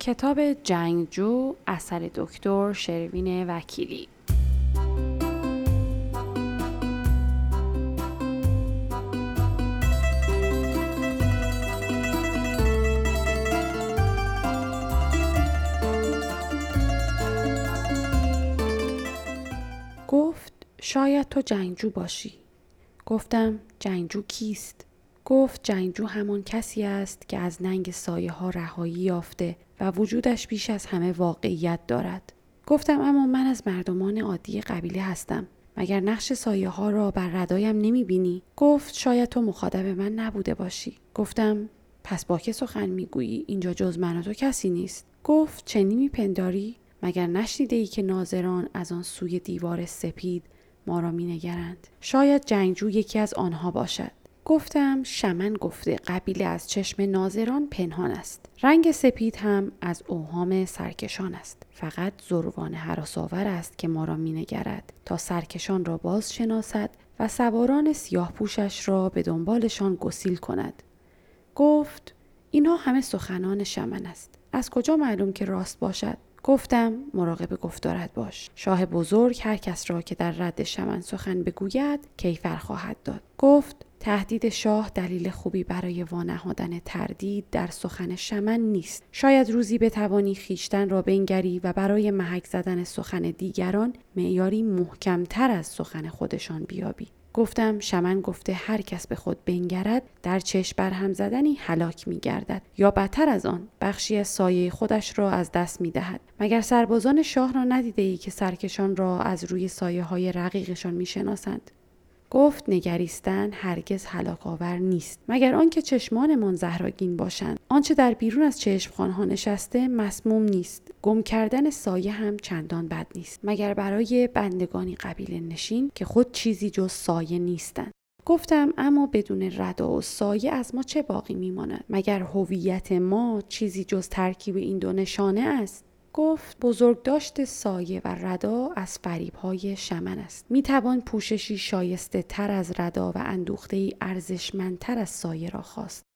کتاب جنگجو اثر دکتر شروین وکیلی. گفت شاید تو جنگجو باشی. گفتم جنگجو کیست؟ گفت جنگجو همان کسی است که از ننگ سایه ها رهایی یافته و وجودش بیش از همه واقعیت دارد. گفتم اما من از مردمان عادی قبیله هستم. مگر نقش سایه ها را بر ردایم نمی بینی؟ گفت شاید تو مخاطب من نبوده باشی. گفتم پس با که سخن می‌گویی اینجا جز من و تو کسی نیست. گفت چنین میپنداری؟ مگر نشنیده ای که ناظران از آن سوی دیوار سپید ما را مینگرند شاید جنگجو یکی از آنها باشد گفتم شمن گفته قبیله از چشم ناظران پنهان است. رنگ سپید هم از اوهام سرکشان است. فقط زروان حراسآور است که ما را مینگرد تا سرکشان را باز شناسد و سواران سیاه پوشش را به دنبالشان گسیل کند. گفت اینها همه سخنان شمن است. از کجا معلوم که راست باشد؟ گفتم مراقب گفتارت باش. شاه بزرگ هر کس را که در رد شمن سخن بگوید کیفر خواهد داد. گفت تهدید شاه دلیل خوبی برای وانهادن تردید در سخن شمن نیست. شاید روزی بتوانی خیشتن را بنگری و برای محک زدن سخن دیگران معیاری محکمتر از سخن خودشان بیابی. گفتم شمن گفته هر کس به خود بنگرد در چشم برهم زدنی هلاک می گردد. یا بدتر از آن بخشی از سایه خودش را از دست می دهد. مگر سربازان شاه را ندیده ای که سرکشان را از روی سایه های رقیقشان می شناسند؟ گفت نگریستن هرگز هلاک آور نیست. مگر آنکه چشمانمان زهراگین باشند. آنچه در بیرون از چشمخانها نشسته مسموم نیست. گم کردن سایه هم چندان بد نیست. مگر برای بندگانی قبیله نشین که خود چیزی جز سایه نیستند. گفتم اما بدون ردا و سایه از ما چه باقی میماند؟ مگر هویت ما چیزی جز ترکیب این دو نشانه است؟ گفت بزرگ داشت سایه و ردا از فریب های شمن است. می توان پوششی شایسته تر از ردا و اندوخته ارزشمندتر از سایه را خواست.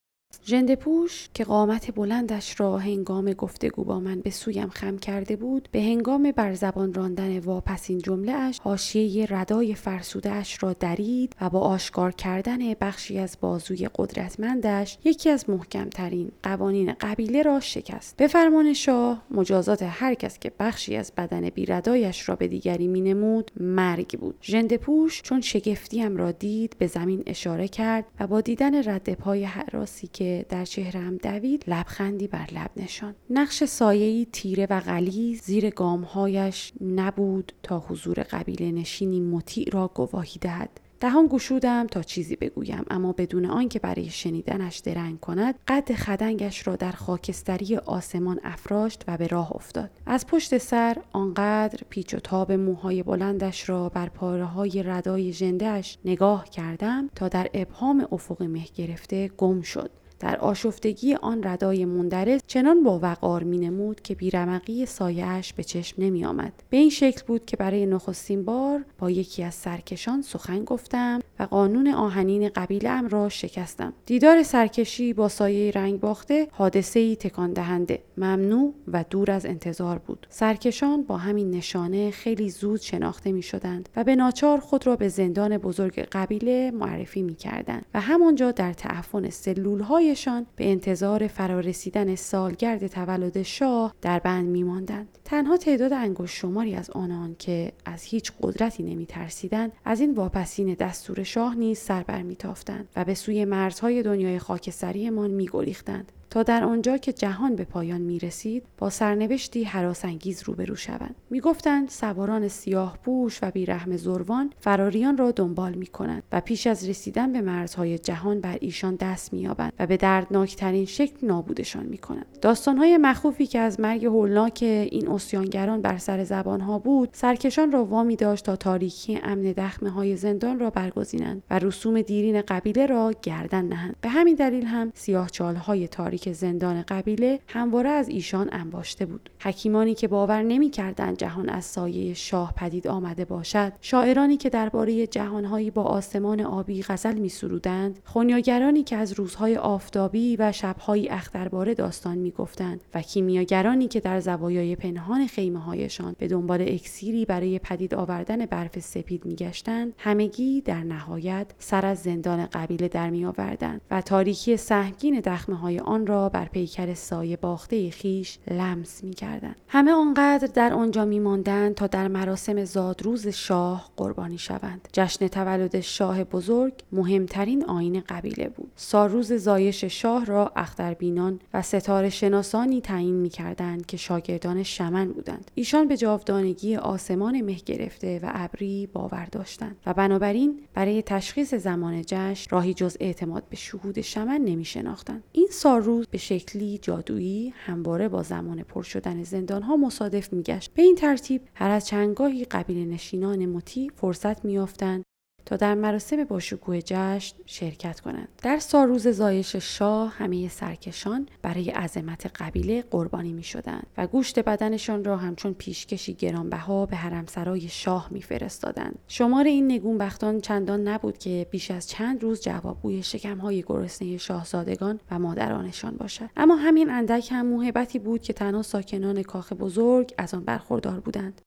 ژنده پوش که قامت بلندش را هنگام گفتگو با من به سویم خم کرده بود به هنگام بر زبان راندن واپسین جمله اش حاشیه ردای فرسوده اش را درید و با آشکار کردن بخشی از بازوی قدرتمندش یکی از محکمترین قوانین قبیله را شکست. به فرمان شاه مجازات هر کس که بخشی از بدن بیردایش را به دیگری مینمود مرگ بود. ژنده پوش چون شگفتیم را دید به زمین اشاره کرد و با دیدن رد پای حراسی که در چهرم دوید لبخندی بر لب نشان نقش سایه‌ای تیره و غلیظ زیر گامهایش نبود تا حضور قبیله نشینی مطیع را گواهی دهد. دهان گشودم تا چیزی بگویم اما بدون آنکه برای شنیدنش درنگ کند قد خدنگش را در خاکستری آسمان افراشت و به راه افتاد. از پشت سر آنقدر پیچ و تاب موهای بلندش را بر پاره های ردای ژندهاش نگاه کردم تا در ابهام افق مه گرفته گم شد. در آشفتگی آن ردای مندرس چنان با وقار نمود که بیرمقی سایهاش به چشم نمی آمد. به این شکل بود که برای نخستین بار با یکی از سرکشان سخن گفتم و قانون آهنین قبیله ام را شکستم. دیدار سرکشی با سایه رنگ باخته حادثه ای تکان دهنده، ممنوع و دور از انتظار بود. سرکشان با همین نشانه خیلی زود شناخته می شدند و به ناچار خود را به زندان بزرگ قبیله معرفی می کردند و همانجا در تعفن سلول های به انتظار فرارسیدن سالگرد تولد شاه در بند میماندند. تنها تعداد انگشت شماری از آنان که از هیچ قدرتی نمی ترسیدند از این واپسین دستور شاه نیز سر برمیتافتند و به سوی مرزهای دنیای خاکستریمان میگریختند. تا در آنجا که جهان به پایان می رسید با سرنوشتی حراسانگیز روبرو شوند. می‌گفتند سواران سیاه پوش و بیرحم زروان فراریان را دنبال می کنند و پیش از رسیدن به مرزهای جهان بر ایشان دست مییابند و به دردناکترین شکل نابودشان می کنند داستانهای مخوفی که از مرگ هولناک این اسیانگران بر سر زبانها بود سرکشان را وامی داشت تا تاریکی امن دخمه های زندان را برگزینند و رسوم دیرین قبیله را گردن نهند. به همین دلیل هم سیاه های تاریک تاریک زندان قبیله همواره از ایشان انباشته بود. حکیمانی که باور نمی‌کردند جهان از سایه شاه پدید آمده باشد شاعرانی که درباره جهانهایی با آسمان آبی غزل میسرودند خونیاگرانی که از روزهای آفتابی و شبهایی اخترباره داستان می‌گفتند و کیمیاگرانی که در زوایای پنهان خیمه هایشان به دنبال اکسیری برای پدید آوردن برف سپید میگشتند همگی در نهایت سر از زندان قبیله در میآوردند و تاریکی سهمگین دخمه های آن را بر پیکر سایه باخته خیش لمس می‌کردند. همه آنقدر در آنجا میماندند تا در مراسم زادروز شاه قربانی شوند. جشن تولد شاه بزرگ مهمترین آین قبیله بود. ساروز زایش شاه را اختربینان و ستاره شناسانی تعیین می‌کردند که شاگردان شمن بودند. ایشان به جاودانگی آسمان مه گرفته و ابری باور داشتند و بنابراین برای تشخیص زمان جشن راهی جز اعتماد به شهود شمن نمی شناختند. این ساروز به شکلی جادویی همواره با زمان پر شدن زندانها مصادف میگشت. به این ترتیب هر از چندگاهی قبیل نشینان مطیع فرصت میافتند تا در مراسم با شکوه جشن شرکت کنند. در ساروز زایش شاه همه سرکشان برای عظمت قبیله قربانی می شدند و گوشت بدنشان را همچون پیشکشی گرانبها به حرمسرای شاه میفرستادند. شمار این نگونبختان چندان نبود که بیش از چند روز جوابگوی شکمهای گرسنه شاهزادگان و مادرانشان باشد. اما همین اندک هم موهبتی بود که تنها ساکنان کاخ بزرگ از آن برخوردار بودند.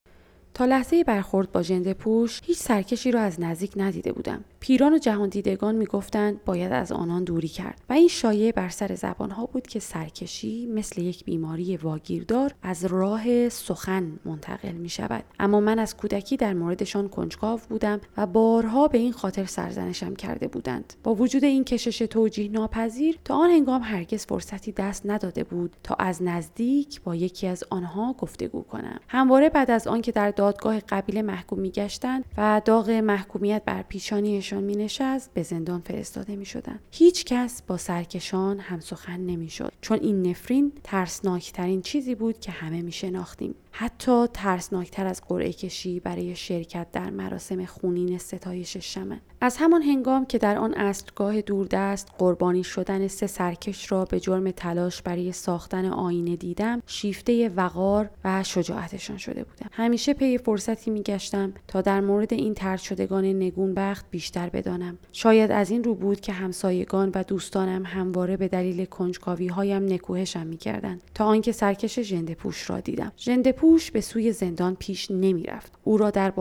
تا لحظه برخورد با ژنده پوش هیچ سرکشی را از نزدیک ندیده بودم. پیران و جهان دیدگان می‌گفتند باید از آنان دوری کرد و این شایعه بر سر زبانها بود که سرکشی مثل یک بیماری واگیردار از راه سخن منتقل می شود اما من از کودکی در موردشان کنجکاو بودم و بارها به این خاطر سرزنشم کرده بودند. با وجود این کشش توجیه ناپذیر تا آن هنگام هرگز فرصتی دست نداده بود تا از نزدیک با یکی از آنها گفتگو کنم. همواره بعد از آنکه در دادگاه قبیله محکوم میگشتند و داغ محکومیت بر پیشانیشان مینشست به زندان فرستاده می‌شدند. هیچ کس با سرکشان هم سخن نمی‌شد چون این نفرین ترسناکترین چیزی بود که همه میشناختیم. حتی ترسناکتر از قرعه کشی برای شرکت در مراسم خونین ستایش شمن از همان هنگام که در آن اصرگاه دوردست قربانی شدن سه سرکش را به جرم تلاش برای ساختن آینه دیدم شیفته وقار و شجاعتشان شده بودم. همیشه پی فرصتی میگشتم تا در مورد این ترد شدگان نگونبخت بیشتر بدانم. شاید از این رو بود که همسایگان و دوستانم همواره به دلیل کنجکاوی هایم نکوهشم می‌کردند. تا آنکه سرکش ژنده پوش را دیدم. ژنده پوش به سوی زندان پیش نمی‌رفت. او را در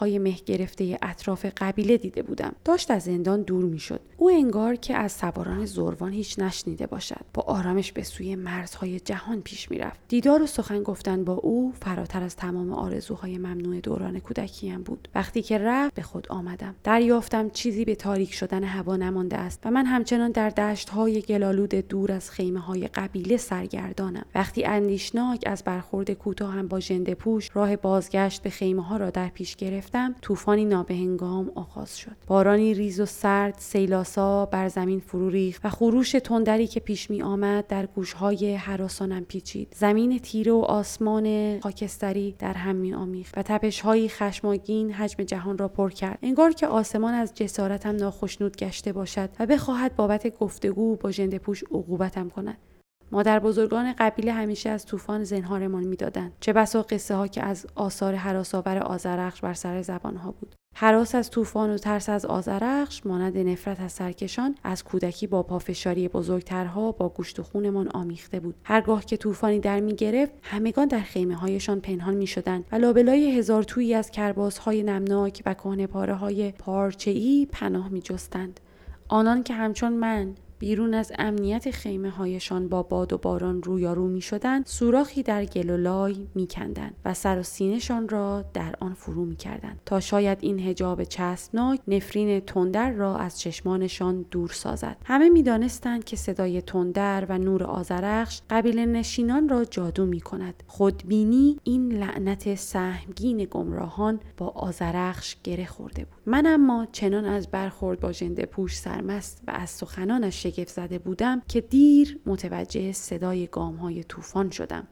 های مه گرفته اطراف قبیله دیده بودم. داشت از زندان دور می‌شد. او انگار که از سواران زروان هیچ نشنیده باشد. با آرامش به سوی مرزهای جهان پیش می‌رفت. دیدار و سخن گفتن با او فراتر از تمام آرزوهای ممنوع دوران کودکیم بود. وقتی که رفت به خود آمدم. دریافتم چیزی به تاریک شدن هوا نمانده است و من همچنان در دشتهای گلالود دور از خیمه های قبیله سرگردانم. وقتی اندیشناک از برخورد کوتاه با ژنده پوش راه بازگشت به خیمه ها را در پیش گرفتم طوفانی نابهنگام آغاز شد. بارانی ریز و سرد سیلاسا بر زمین فرو ریخت و خروش تندری که پیش می آمد در گوشهای حراسانم پیچید. زمین تیره و آسمان خاکستری در هم می آمیخت و تپشهایی خشماگین حجم جهان را پر کرد. انگار که آسمان از جسارتم ناخشنود گشته باشد و بخواهد بابت گفتگو با ژنده پوش عقوبتم کند. مادر بزرگان قبیله همیشه از طوفان زنهارمان می‌دادند. چه بسا قصه ها که از آثار حراسآور آزرخش بر سر زبان ها بود. حراس از طوفان و ترس از آزرخش مانند نفرت از سرکشان از کودکی با پافشاری بزرگترها با گوشت و خونمان آمیخته بود. هرگاه که طوفانی در می گرفت همگان در خیمه هایشان پنهان می شدند و لابلای هزار تویی از کرباسهای نمناک و کهنه پاره های پارچه پناه می جستند. آنان که همچون من بیرون از امنیت خیمه هایشان با باد و باران رویارو می شدند سوراخی در گل و لای می کندن و سر و سینهشان را در آن فرو می کردن تا شاید این هجاب چسبناک نفرین تندر را از چشمانشان دور سازد. همه می دانستند که صدای تندر و نور آزرخش قبیل نشینان را جادو می کند خودبینی این لعنت سهمگین گمراهان با آزرخش گره خورده بود. من اما چنان از برخورد با ژنده پوش سرمست و از سخنانش شگفت زده بودم که دیر متوجه صدای گام های طوفان شدم.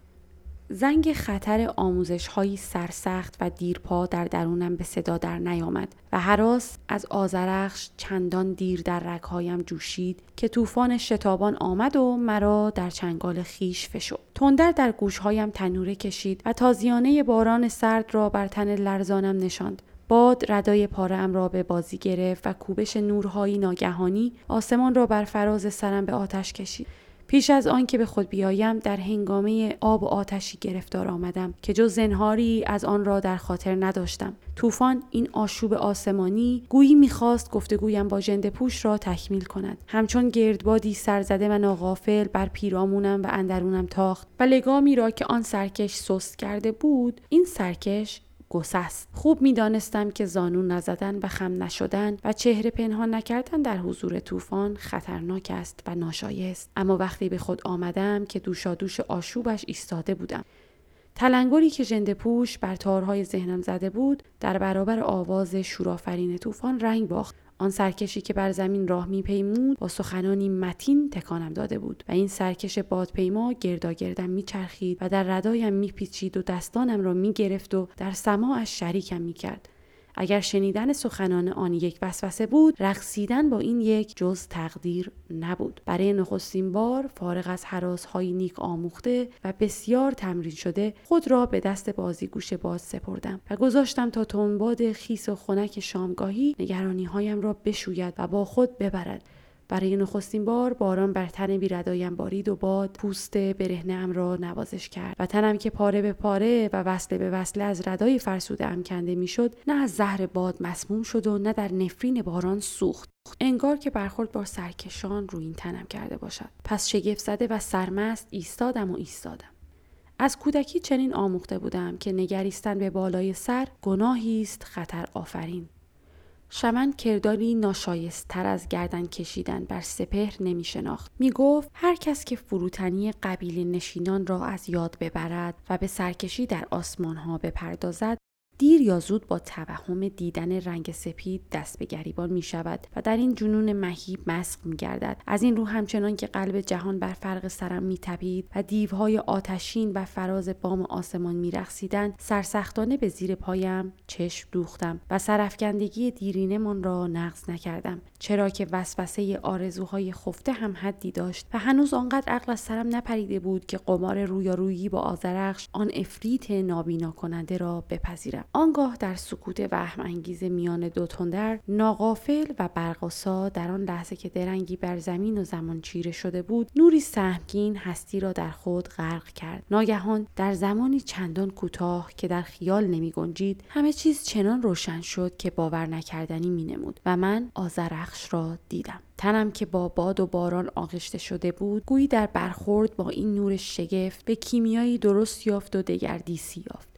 زنگ خطر آموزش هایی سرسخت و دیرپا در درونم به صدا در نیامد و حراس از آزرخش چندان دیر در رگهایم جوشید که طوفان شتابان آمد و مرا در چنگال خیش فشد تندر در گوشهایم تنوره کشید و تازیانه باران سرد را بر تن لرزانم نشاند. باد ردای پاره را به بازی گرفت و کوبش نورهایی ناگهانی آسمان را بر فراز سرم به آتش کشید. پیش از آن که به خود بیایم در هنگامه آب و آتشی گرفتار آمدم که جز زنهاری از آن را در خاطر نداشتم. طوفان این آشوب آسمانی گویی می‌خواست گفتگویم با جند پوش را تکمیل کند. همچون گردبادی سرزده و ناغافل بر پیرامونم و اندرونم تاخت و لگامی را که آن سرکش سست کرده بود این سرکش گسست. خوب می‌دانستم که زانو نزدن و خم نشدن و چهره پنهان نکردن در حضور طوفان خطرناک است و ناشایست. اما وقتی به خود آمدم که دوشا دوش آشوبش ایستاده بودم. تلنگری که جنده پوش بر تارهای ذهنم زده بود در برابر آواز شورافرین طوفان رنگ باخت. آن سرکشی که بر زمین راه میپیمود با سخنانی متین تکانم داده بود و این سرکش بادپیما گرداگردم میچرخید و در ردایم میپیچید و دستانم را می‌گرفت و در سماعش شریکم می‌کرد. اگر شنیدن سخنان آن یک وسوسه بود رقصیدن با این یک جز تقدیر نبود. برای نخستین بار فارغ از حراسهای نیک آموخته و بسیار تمرین شده خود را به دست بازیگوش باز سپردم و گذاشتم تا تنباد خیس و خنک شامگاهی نگرانی هایم را بشوید و با خود ببرد. برای نخستین بار باران بر تن بیردایم بارید و باد پوست برهنه ام را نوازش کرد و تنم که پاره به پاره و وصله به وصله از ردای فرسوده ام کنده می‌شد نه از زهر باد مسموم شد و نه در نفرین باران سوخت. انگار که برخورد با سرکشان روی این تنم کرده باشد. پس شگفت زده و سرمست ایستادم و ایستادم. از کودکی چنین آموخته بودم که نگریستن به بالای سر گناهی است خطر آفرین. شمن کرداری ناشایستتر از گردن کشیدن بر سپهر نمی شناخت. می گفت هر کس که فروتنی قبیل نشینان را از یاد ببرد و به سرکشی در آسمان ها بپردازد دیر یا زود با توهم دیدن رنگ سپید دست به گریبان می شود و در این جنون مهیب مسق می گردد. از این رو همچنان که قلب جهان بر فرق سرم می تبید و دیوهای آتشین و فراز بام آسمان می رخصیدن سرسختانه به زیر پایم چشم دوختم و سرفکندگی دیرینمان را نقض نکردم چرا که وسوسه آرزوهای خفته هم حدی داشت و هنوز آنقدر عقل از سرم نپریده بود که قمار رویارویی با آزرخش آن افریت نابینا کننده را بپذیرم آنگاه در سکوت وهم انگیز میان دو تندر ناقافل و برقاسا در آن لحظه که درنگی بر زمین و زمان چیره شده بود نوری سهمگین هستی را در خود غرق کرد. ناگهان در زمانی چندان کوتاه که در خیال نمی گنجید همه چیز چنان روشن شد که باور نکردنی می نمود و من آزرخش را دیدم. تنم که با باد و باران آغشته شده بود گویی در برخورد با این نور شگفت به کیمیایی درست یافت و دگردیسی یافت.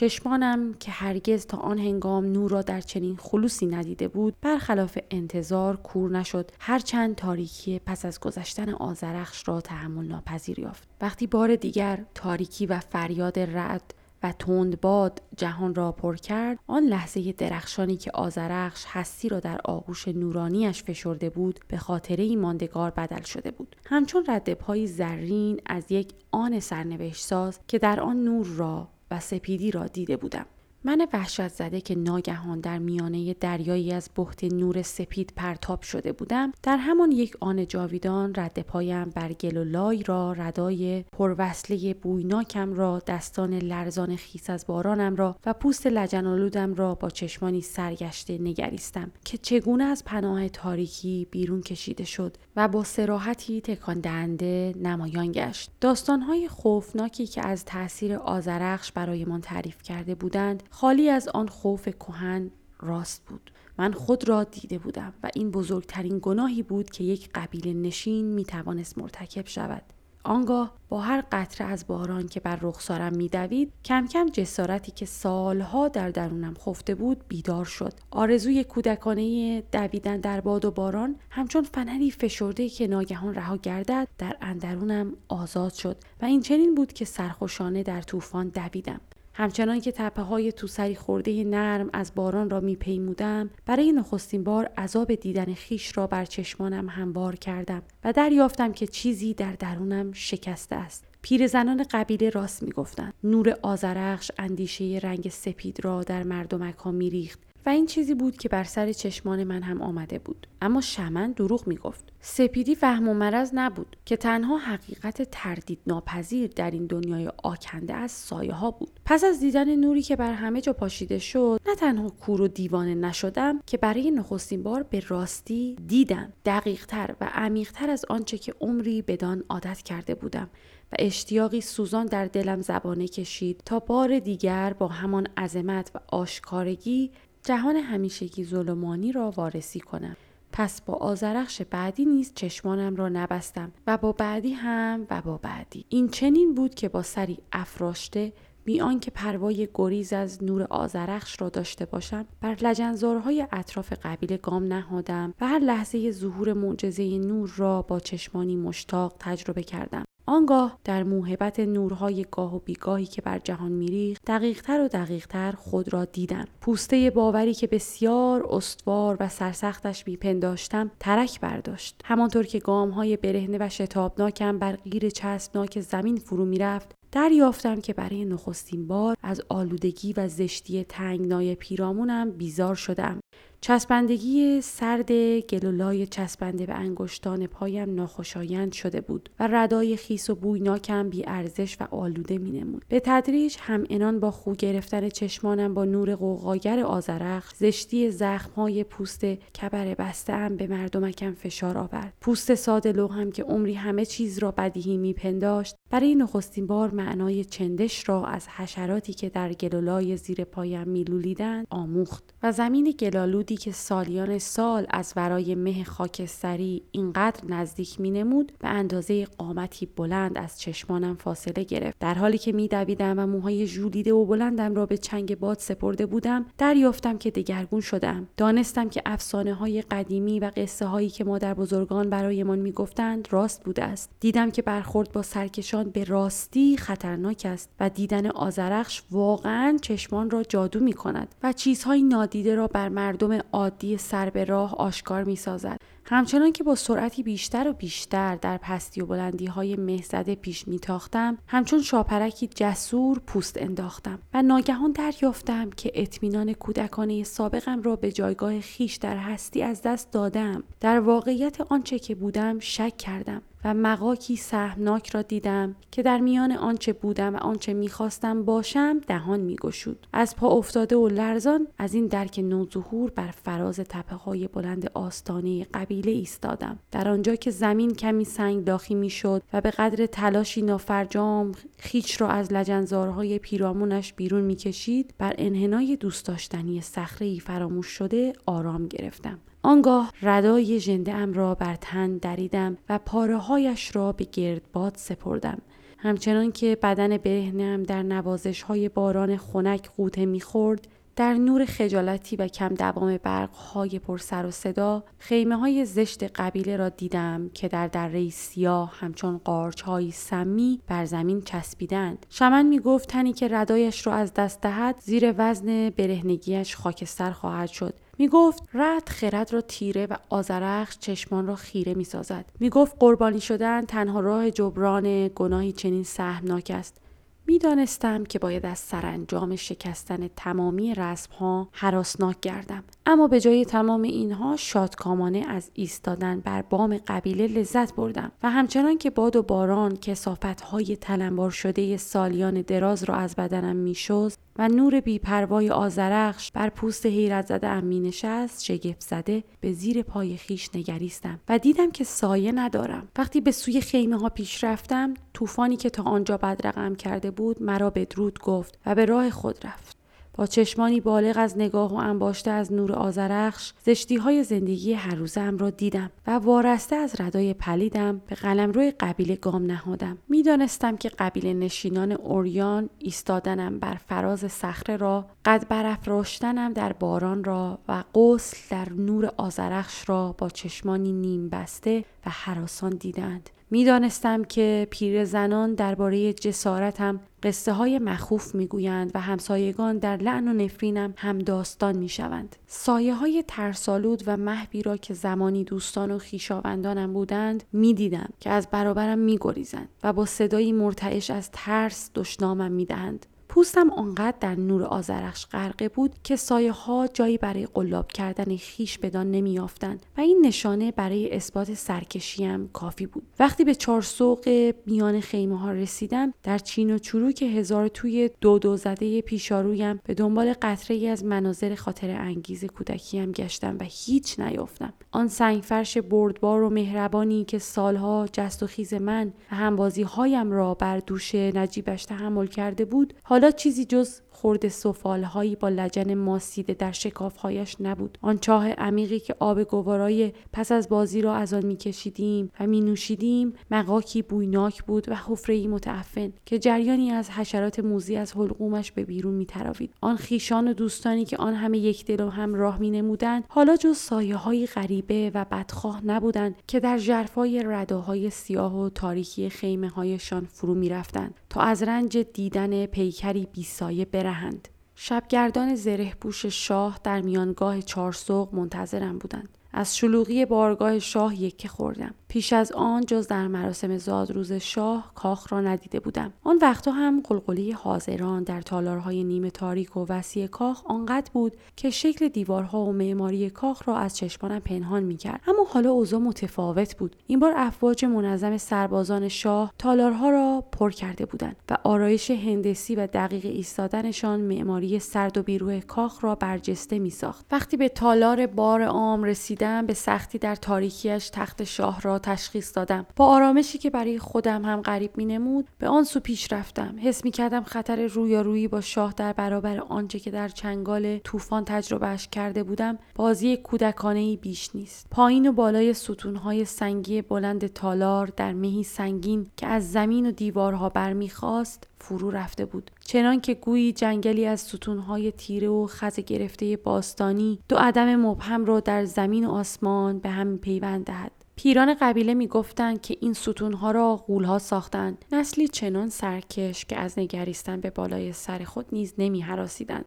چشمانم که هرگز تا آن هنگام نور را در چنین خلوصی ندیده بود برخلاف انتظار کور نشد. هرچند تاریکی پس از گذشتن آزرخش را تحمل ناپذیر یافت. وقتی بار دیگر تاریکی و فریاد رعد و تند باد جهان را پر کرد آن لحظه درخشانی که آزرخش هستی را در آغوش نورانیش فشرده بود به خاطره ماندگار بدل شده بود. همچون رد پای زرین از یک آن سرنوشت ساز که در آن نور را و سپیدی را دیده بودم. من وحشت زده که ناگهان در میانه دریایی از بحت نور سپید پرتاب شده بودم در همان یک آن جاویدان رد پایم بر گل و لای را ردای پروصله بویناکم را دستان لرزان خیس از بارانم را و پوست لجنالودم را با چشمانی سرگشته نگریستم که چگونه از پناه تاریکی بیرون کشیده شد و با سراحتی تکان دهنده نمایان گشت. داستانهای خوفناکی که از تاثیر آزرخش برایمان تعریف کرده بودند خالی از آن خوف کهن راست بود. من خود را دیده بودم و این بزرگترین گناهی بود که یک قبیل نشین می توانست مرتکب شود. آنگاه با هر قطره از باران که بر رخسارم میدوید کم کم جسارتی که سالها در درونم خفته بود بیدار شد. آرزوی کودکانه دویدن در باد و باران همچون فنری فشرده که ناگهان رها گردد در اندرونم آزاد شد و این چنین بود که سرخوشانه در طوفان دویدم. همچنان که تپه های توسری خورده نرم از باران را میپیمودم برای نخستین بار عذاب دیدن خیش را بر چشمانم هموار کردم و دریافتم که چیزی در درونم شکسته است. پیرزنان قبیله راست می‌گفتند. نور آزرخش اندیشه رنگ سپید را در مردمک ها میریخت. و این چیزی بود که بر سر چشمان من هم آمده بود. اما شمن دروغ می‌گفت. سپیدی فهم و مرض نبود که تنها حقیقت تردید ناپذیر در این دنیای آکنده از سایه ها بود. پس از دیدن نوری که بر همه جا پاشیده شد نه تنها کور و دیوانه نشدم که برای نخستین بار به راستی دیدم. دقیقتر و عمیقتر از آنچه که عمری بدان عادت کرده بودم و اشتیاقی سوزان در دلم زبانه کشید تا بار دیگر با همان عظمت و آشکارگی جهان همیشگی ظلمانی را وارسی کنم. پس با آزرخش بعدی نیز چشمانم را نبستم و با بعدی هم و با بعدی. این چنین بود که با سری افراشته بی آنکه پروای گریز از نور آزرخش را داشته باشم بر لجنزارهای اطراف قبیله گام نهادم و هر لحظه ظهور معجزه نور را با چشمانی مشتاق تجربه کردم. آنگاه در موهبت نورهای گاه و بیگاهی که بر جهان میریخت دقیقتر و دقیقتر خود را دیدم. پوسته باوری که بسیار استوار و سرسختش میپنداشتم ترک برداشت. همانطور که گامهای برهنه و شتابناکم بر غیر چسبناک زمین فرو می‌رفت دریافتم که برای نخستین بار از آلودگی و زشتی تنگنای پیرامونم بیزار شدم. چسبندگی سرد گلولای چسبنده به انگشتان پایم ناخوشایند شده بود و ردای خیس و بویناکم بی ارزش و آلوده می نمود. به تدریج هم انان با خو گرفتن چشمانم با نور قوقاگر آزرخ زشتی زخمهای پوست کبر بسته هم به مردمکم فشار آورد. پوست ساده هم که عمری همه چیز را بدیهی میپنداشت برای نخستین بار معنای چندش را از حشراتی که در گلولای زیر پایم میلولیدند آموخت و زمین گلالود که سالیان سال از ورای مه خاکستری اینقدر نزدیک می نمود به اندازه قامتی بلند از چشمانم فاصله گرفت. در حالی که میدویدم و موهای ژولیده و بلندم را به چنگ باد سپرده بودم دریافتم که دگرگون شدم. دانستم که افسانه های قدیمی و قصه هایی که مادر بزرگان برایمان می‌گفتند راست بوده است. دیدم که برخورد با سرکشان به راستی خطرناک است و دیدن آزرخش واقعا چشمان را جادو می کند و چیزهای نادیده را بر مردم عادی سر به راه آشکار می سازد. همچنان که با سرعتی بیشتر و بیشتر در پستی و بلندی های مهزده پیش میتاختم همچون شاپرکی جسور پوست انداختم و ناگهان دریافتم که اطمینان کودکانه سابقم را به جایگاه خیش در هستی از دست دادم. در واقعیت آنچه که بودم شک کردم و مقاکی سهمناک را دیدم که در میان آنچه بودم و آنچه می‌خواستم باشم دهان میگشود. از پا افتاده و لرزان از این درک نوظهور بر فراز تپه های بلند آستانه قبیله ایستادم. در آنجا که زمین کمی سنگ داخی می‌شد و به قدر تلاشی نافرجام خیچ را از لجنزارهای پیرامونش بیرون می‌کشید بر انحنای دوست داشتنی صخره فراموش شده آرام گرفتم. آنگاه ردای ژنده ام را بر تن دریدم و پاره هایش را به گردباد سپردم. همچنان که بدن برهنم در نوازش های باران خنک قوطه می‌خورد در نور خجالتی و کم دوام برق های پر سر و صدا خیمه های زشت قبیله را دیدم که در دره سیاه همچون قارچ های سمی بر زمین چسبیدند. شمن می گفت تنی که ردایش را از دست دهد زیر وزن برهنگیش خاکستر خواهد شد می گفت رد خرد را تیره و آزرخش چشمان را خیره می سازد. می گفت قربانی شدن تنها راه جبران گناهی چنین سهمناک است. می‌دانستم که باید از سرانجام شکستن تمامی رسم ها حراسناک گردم. اما به جای تمام اینها شادکامانه از ایستادن بر بام قبیله لذت بردم و همچنان که باد و باران کسافت های تلمبار شده سالیان دراز را از بدنم میشوز و نور بیپروای آزرخش بر پوست حیرت زده ام می نشست شگفت زده به زیر پای خیش نگریستم و دیدم که سایه ندارم. وقتی به سوی خیمه ها پیش رفتم طوفانی که تا آنجا بدرقم کرده بود مرا بدرود گفت و به راه خود رفت. با چشمانی بالغ از نگاه و انباشته از نور آزرخش زشتی های زندگی هر روزم را دیدم و وارسته از ردای پلیدم به قلمرو قبیله گام نهادم. می‌دانستم که قبیله نشینان اوریان ایستادنم بر فراز صخره را قد برافراشتنم در باران را و غسل در نور آزرخش را با چشمانی نیم بسته و حراسان دیدند. می‌دانستم که پیر زنان درباره جسارتم قصه های مخوف می‌گویند و همسایگان در لعن و نفرینم هم داستان می‌شوند. سایه های ترسالود و محبی را که زمانی دوستان و خیشاوندانم بودند می‌دیدم که از برابرم میگریزند و با صدایی مرتعش از ترس دشنامم می‌دهند. پوستم آنقدر در نور آزرخش غرقه بود که سایه ها جایی برای قلاب کردن خیش بدان نمیافتند و این نشانه برای اثبات سرکشیم کافی بود. وقتی به چهار سوق میان خیمه ها رسیدم در چین و چروک هزار توی دو دو زده پیشارویم به دنبال قطره ای از مناظر خاطر انگیز کودکیم گشتم و هیچ نیافتم. آن سنگفرش بردبار و مهربانی که سالها جست و خیز من و همبازی هایم را بر دوش نجیبش تحمل کرده بود حالا چیزی جز خورد سفالهایی با لجن ماسیده در شکافهایش نبود. آن چاه عمیقی که آب گوارای پس از بازی را از آن میکشیدیم و می نوشیدیم مقاکی بویناک بود و حفره متعفن که جریانی از حشرات موزی از حلقومش به بیرون میتراوید. آن خیشان و دوستانی که آن همه یک دل و هم راه می نمودند حالا جز سایه های غریبه و بدخواه نبودند که در جرفای رداهای سیاه و تاریکی خیمه هایشان فرو می رفتند تا از رنج دیدن پیکری بیسایه برهند. شبگردان زره پوش شاه در میانگاه چارسوق منتظرم بودند. از شلوغی بارگاه شاه یکه خوردم پیش از آن جز در مراسم زادروز شاه کاخ را ندیده بودم. آن وقتا هم قلقلی حاضران در تالارهای نیمه تاریک و وسیع کاخ آنقدر بود که شکل دیوارها و معماری کاخ را از چشمانم پنهان می‌کرد. اما حالا اوضاع متفاوت بود. این بار افواج منظم سربازان شاه تالارها را پر کرده بودند و آرایش هندسی و دقیق ایستادنشان معماری سرد و بیروه کاخ را برجسته میساخت. وقتی به تالار بار عام رسیدم به سختی در تاریکیش تخت شاه را تشخیص دادم. با آرامشی که برای خودم هم غریب می نمود به آن سو پیش رفتم. حس می کردم خطر رویارویی با شاه در برابر آنچه که در چنگال طوفان تجربهش کرده بودم بازی کودکانه ای بیش نیست. پایین و بالای ستونهای سنگی بلند تالار در مهی سنگین که از زمین و دیوارها برمیخواست فرو رفته بود. چنان که گویی جنگلی از ستونهای تیره و خز گرفته باستانی دو عدم مبهم را در زمین و آسمان به هم پیوند دهد. پیران قبیله می‌گفتند که این ستونها را غولها ساختند. نسلی چنان سرکش که از نگریستن به بالای سر خود نیز نمی حراسیدند.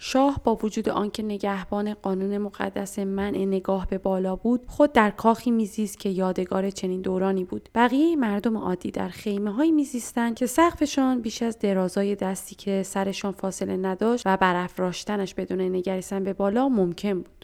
شاه با وجود آنکه نگهبان قانون مقدس منع نگاه به بالا بود خود در کاخی میزیست که یادگار چنین دورانی بود. بقیه مردم عادی در خیمه های میزیستند که سقفشان بیش از درازای دستی که سرشان فاصله نداشت و برافراشتنش بدون نگریستن به بالا ممکن بود.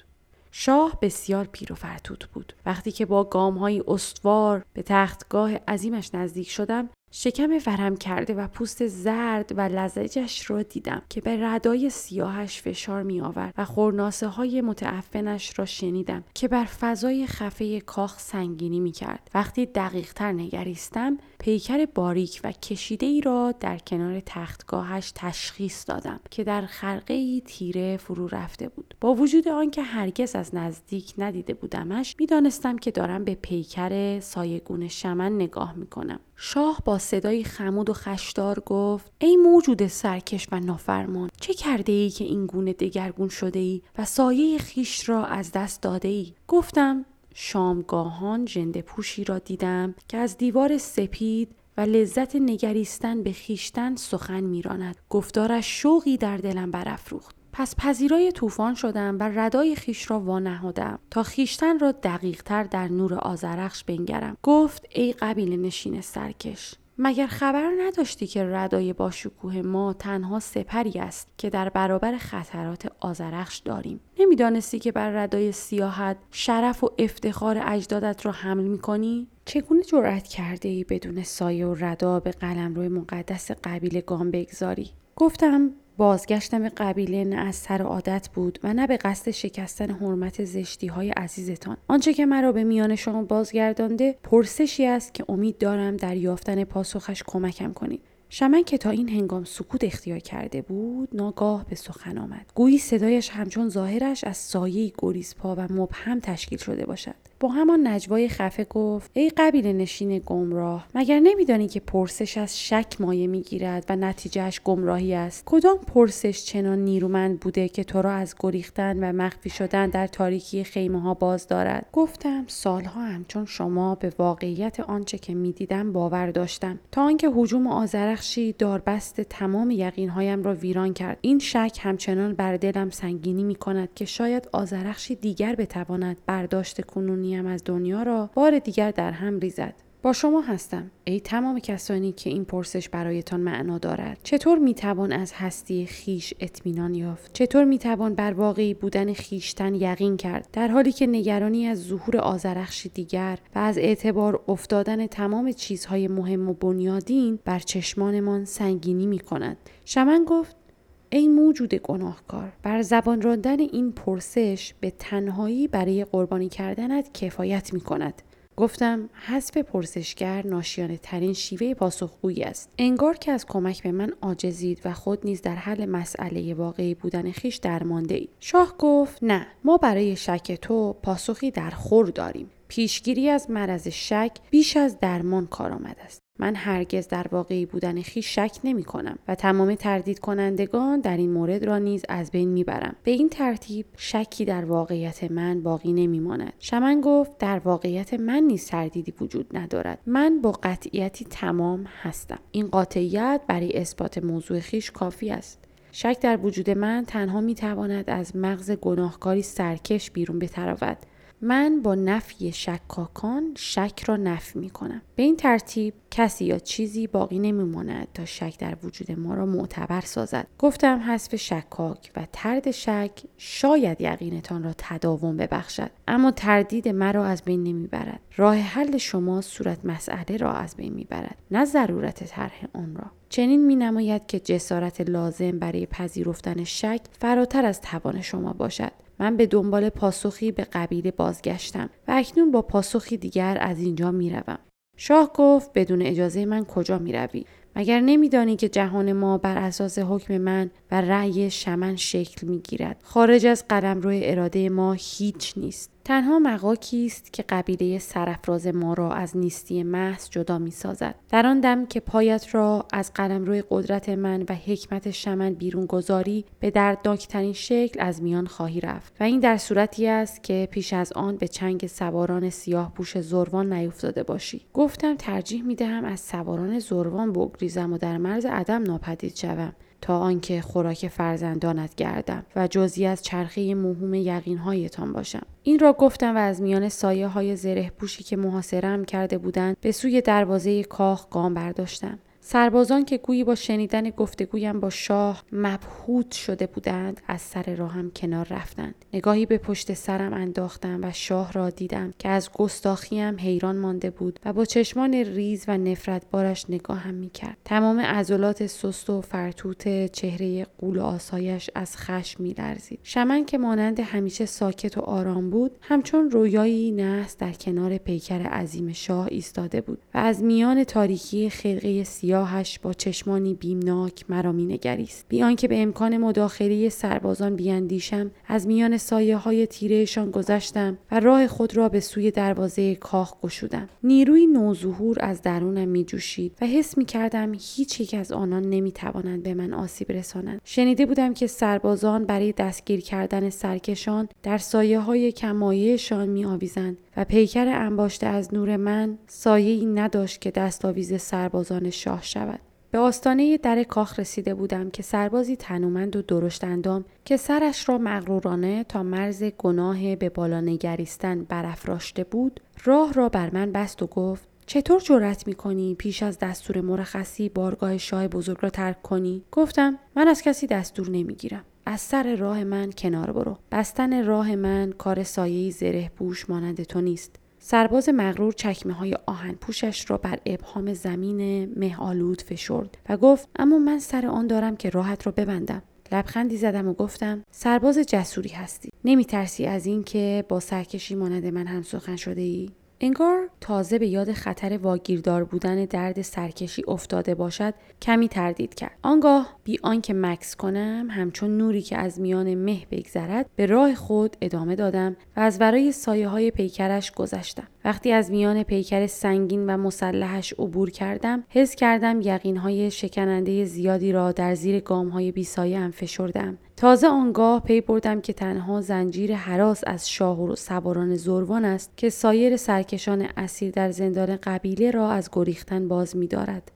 شاه بسیار پیر و فرتوت بود. وقتی که با گام های استوار به تختگاه عظیمش نزدیک شدم شکم ورم کرده و پوست زرد و لزجش را دیدم که به ردای سیاهش فشار می آورد و خورناسه های متعفنش را شنیدم که بر فضای خفه کاخ سنگینی می کرد. وقتی دقیق تر نگریستم پیکر باریک و کشیده ای را در کنار تختگاهش تشخیص دادم که در خرقه ای تیره فرو رفته بود. با وجود آنکه هرگز از نزدیک ندیده بودمش می‌دانستم که دارم به پیکر سایگون شمن نگاه می کنم. شاه با صدایی خمود و خشدار گفت ای موجود سرکش و نافرمان چه کرده ای که این گونه دگرگون شده ای و سایه خیش را از دست داده ای گفتم شامگاهان ژنده پوشی را دیدم که از دیوار سپید و لذت نگریستن به خیشتن سخن میراند. گفتارش شوقی در دلم برافروخت. پس پذیرای طوفان شدم و ردای خیش را وانهادم تا خیشتن را دقیقتر در نور آزرخش بنگرم. گفت ای قبیل نشین سرکش. مگر خبر نداشتی که ردای باشکوه ما تنها سپری است که در برابر خطرات آزرخش داریم؟ نمی‌دانستی که بر ردای سیاحت شرف و افتخار اجدادت را حمل می‌کنی؟ چگونه جرأت کرده ای بدون سایه و ردا به قلمرو مقدس قبیله گام بگذاری؟ گفتم بازگشتم به قبیله نه از سر عادت بود و نه به قصد شکستن حرمت زشتی های عزیزتان. آنچه که مرا به میان شما بازگردانده پرسشی است که امید دارم در یافتن پاسخش کمکم کنید. شمن که تا این هنگام سکوت اختیار کرده بود ناگاه به سخن آمد. گویی صدایش همچون ظاهرش از سایه گریزپا و مبهم تشکیل شده باشد. با همان نجوای خفه گفت ای قبیل نشین گمراه مگر نمیدانی که پرسش از شک مایه می‌گیرد و نتیجهش گمراهی است؟ کدام پرسش چنان نیرومند بوده که تو را از گریختن و مخفی شدن در تاریکی خیمه ها باز دارد؟ گفتم سالها همچون شما به واقعیت آنچه که می‌دیدم باور داشتم. تا آنکه هجوم آزرخشی داربست تمام یقینهایم را ویران کرد. این شک همچنان بر دلم سنگینی می کند که شاید آزرخشی دیگر بتواند برداشت کنونی از دنیا را بار دیگر در هم ریزد. با شما هستم. ای تمام کسانی که این پرسش برایتان معنا دارد. چطور می‌توان از هستی خیش اطمینان یافت؟ چطور می‌توان بر واقعی بودن خیشتن یقین کرد؟ در حالی که نگرانی از ظهور آزرخشی دیگر و از اعتبار افتادن تمام چیزهای مهم و بنیادین بر چشمانمان سنگینی می کند شمن گفت ای موجود گناهکار بر زبان راندن این پرسش به تنهایی برای قربانی کردنت کفایت می کند. گفتم حذف پرسشگر ناشیانه ترین شیوه پاسخگویی است. انگار که از کمک به من عاجزید و خود نیز در حل مسئله واقعی بودن خیش درمانده اید شاه گفت نه ما برای شک تو پاسخی در خور داریم. پیشگیری از مرض شک بیش از درمان کارآمد است. من هرگز در واقعی بودن خیش شک نمی کنم و تمام تردید کنندگان در این مورد را نیز از بین می برم. به این ترتیب شکی در واقعیت من باقی نمی ماند. شمن گفت در واقعیت من نیز تردیدی وجود ندارد. من با قطعیتی تمام هستم. این قاطعیت برای اثبات موضوع خیش کافی است. شک در وجود من تنها می تواند از مغز گناهکاری سرکش بیرون بتراود من با نفی شکاکان شک را نفی می کنم. به این ترتیب کسی یا چیزی باقی نمیماند تا شک در وجود ما را معتبر سازد. گفتم حذف شکاک و ترد شک شاید یقینتان را تداوم ببخشد اما تردید مرا از بین نمی‌برد. راه حل شما صورت مسئله را از بین می‌برد نه ضرورت طرح آن را. چنین می نماید که جسارت لازم برای پذیرفتن شک فراتر از توان شما باشد. من به دنبال پاسخی به قبیله بازگشتم و اکنون با پاسخی دیگر از اینجا می روم. شاه گفت بدون اجازه من کجا می روی؟ مگر نمیدانی که جهان ما بر اساس حکم من و رأی شمن شکل می گیرد. خارج از قلم روی اراده ما هیچ نیست. تنها مقاکی است که قبیله سرفراز ما را از نیستی محض جدا می سازد. در آن دم که پایت را از روی قدرت من و حکمت شمن بیرون گذاری به دردناکترین شکل از میان خواهی رفت. و این در صورتی است که پیش از آن به چنگ سواران سیاه پوش زروان نیفتاده باشی. گفتم ترجیح می دهم از سواران زروان بگریزم و در مرز عدم ناپدید شوم. تا آنکه خوراک فرزندانت گردم و جزی از چرخه موهوم یقینهایتان باشم. این را گفتم و از میان سایه های زره پوشی که محاصرم کرده بودند به سوی دروازه کاخ گام برداشتم. سربازان که گویی با شنیدن گفتگویم با شاه مبهوت شده بودند از سر راهم کنار رفتند. نگاهی به پشت سرم انداختم و شاه را دیدم که از گستاخیم حیران مانده بود و با چشمان ریز و نفرت بارش نگاهم می‌کرد. تمام عضلات سست و فرتوت چهره قول و آسایش از خشم میلرزید. شمن که مانند همیشه ساکت و آرام بود همچون رویایی نحس در کنار پیکر عظیم شاه ایستاده بود و از میان تاریکی خرقه با چشمانی بیمناک مرا مینگریست. بی آنکه به امکان مداخله سربازان بیاندیشم از میان سایه های تیرهشان گذشتم و راه خود را به سوی دروازه کاخ گشودم. نیروی نوظهور از درونم می جوشید و حس می کردم هیچ یک از آنان نمی توانند به من آسیب رسانند. شنیده بودم که سربازان برای دستگیر کردن سرکشان در سایه های کمایهشان می آویزند و پیکر انباشته از نور من سایه ای نداشت که دستاویز سربازان شاه شود. به آستانه در کاخ رسیده بودم که سربازی تنومند و درشت اندام که سرش را مغرورانه تا مرز گناه به بالا نگریستن برافراشته بود راه را بر من بست و گفت چطور جرأت می‌کنی پیش از دستور مرخصی بارگاه شاه بزرگ را ترک کنی؟ گفتم من از کسی دستور نمی‌گیرم. از سر راه من کنار برو. بستن راه من کار سایه زره پوش مانند تو نیست. سرباز مغرور چکمه های آهن پوشش را بر ابهام زمین مهالود فشرد و گفت اما من سر آن دارم که راحت را ببندم. لبخندی زدم و گفتم سرباز جسوری هستی. نمی ترسی از اینکه با سرکشی مانند من هم سخن شده ای؟ انگار تازه به یاد خطر واگیردار بودن درد سرکشی افتاده باشد کمی تردید کرد. آنگاه بی آنکه مکس کنم همچون نوری که از میان مه بگذرد به راه خود ادامه دادم و از ورای سایه های پیکرش گذشتم. وقتی از میان پیکر سنگین و مسلحش عبور کردم حس کردم یقین های شکننده زیادی را در زیر گام های بیسایه هم فشردم. تازه آنگاه پی بردم که تنها زنجیر حراس از شاه و سواران زروان است که سایر سرکشان اسیر در زندان قبیله را از گریختن باز می‌دارد.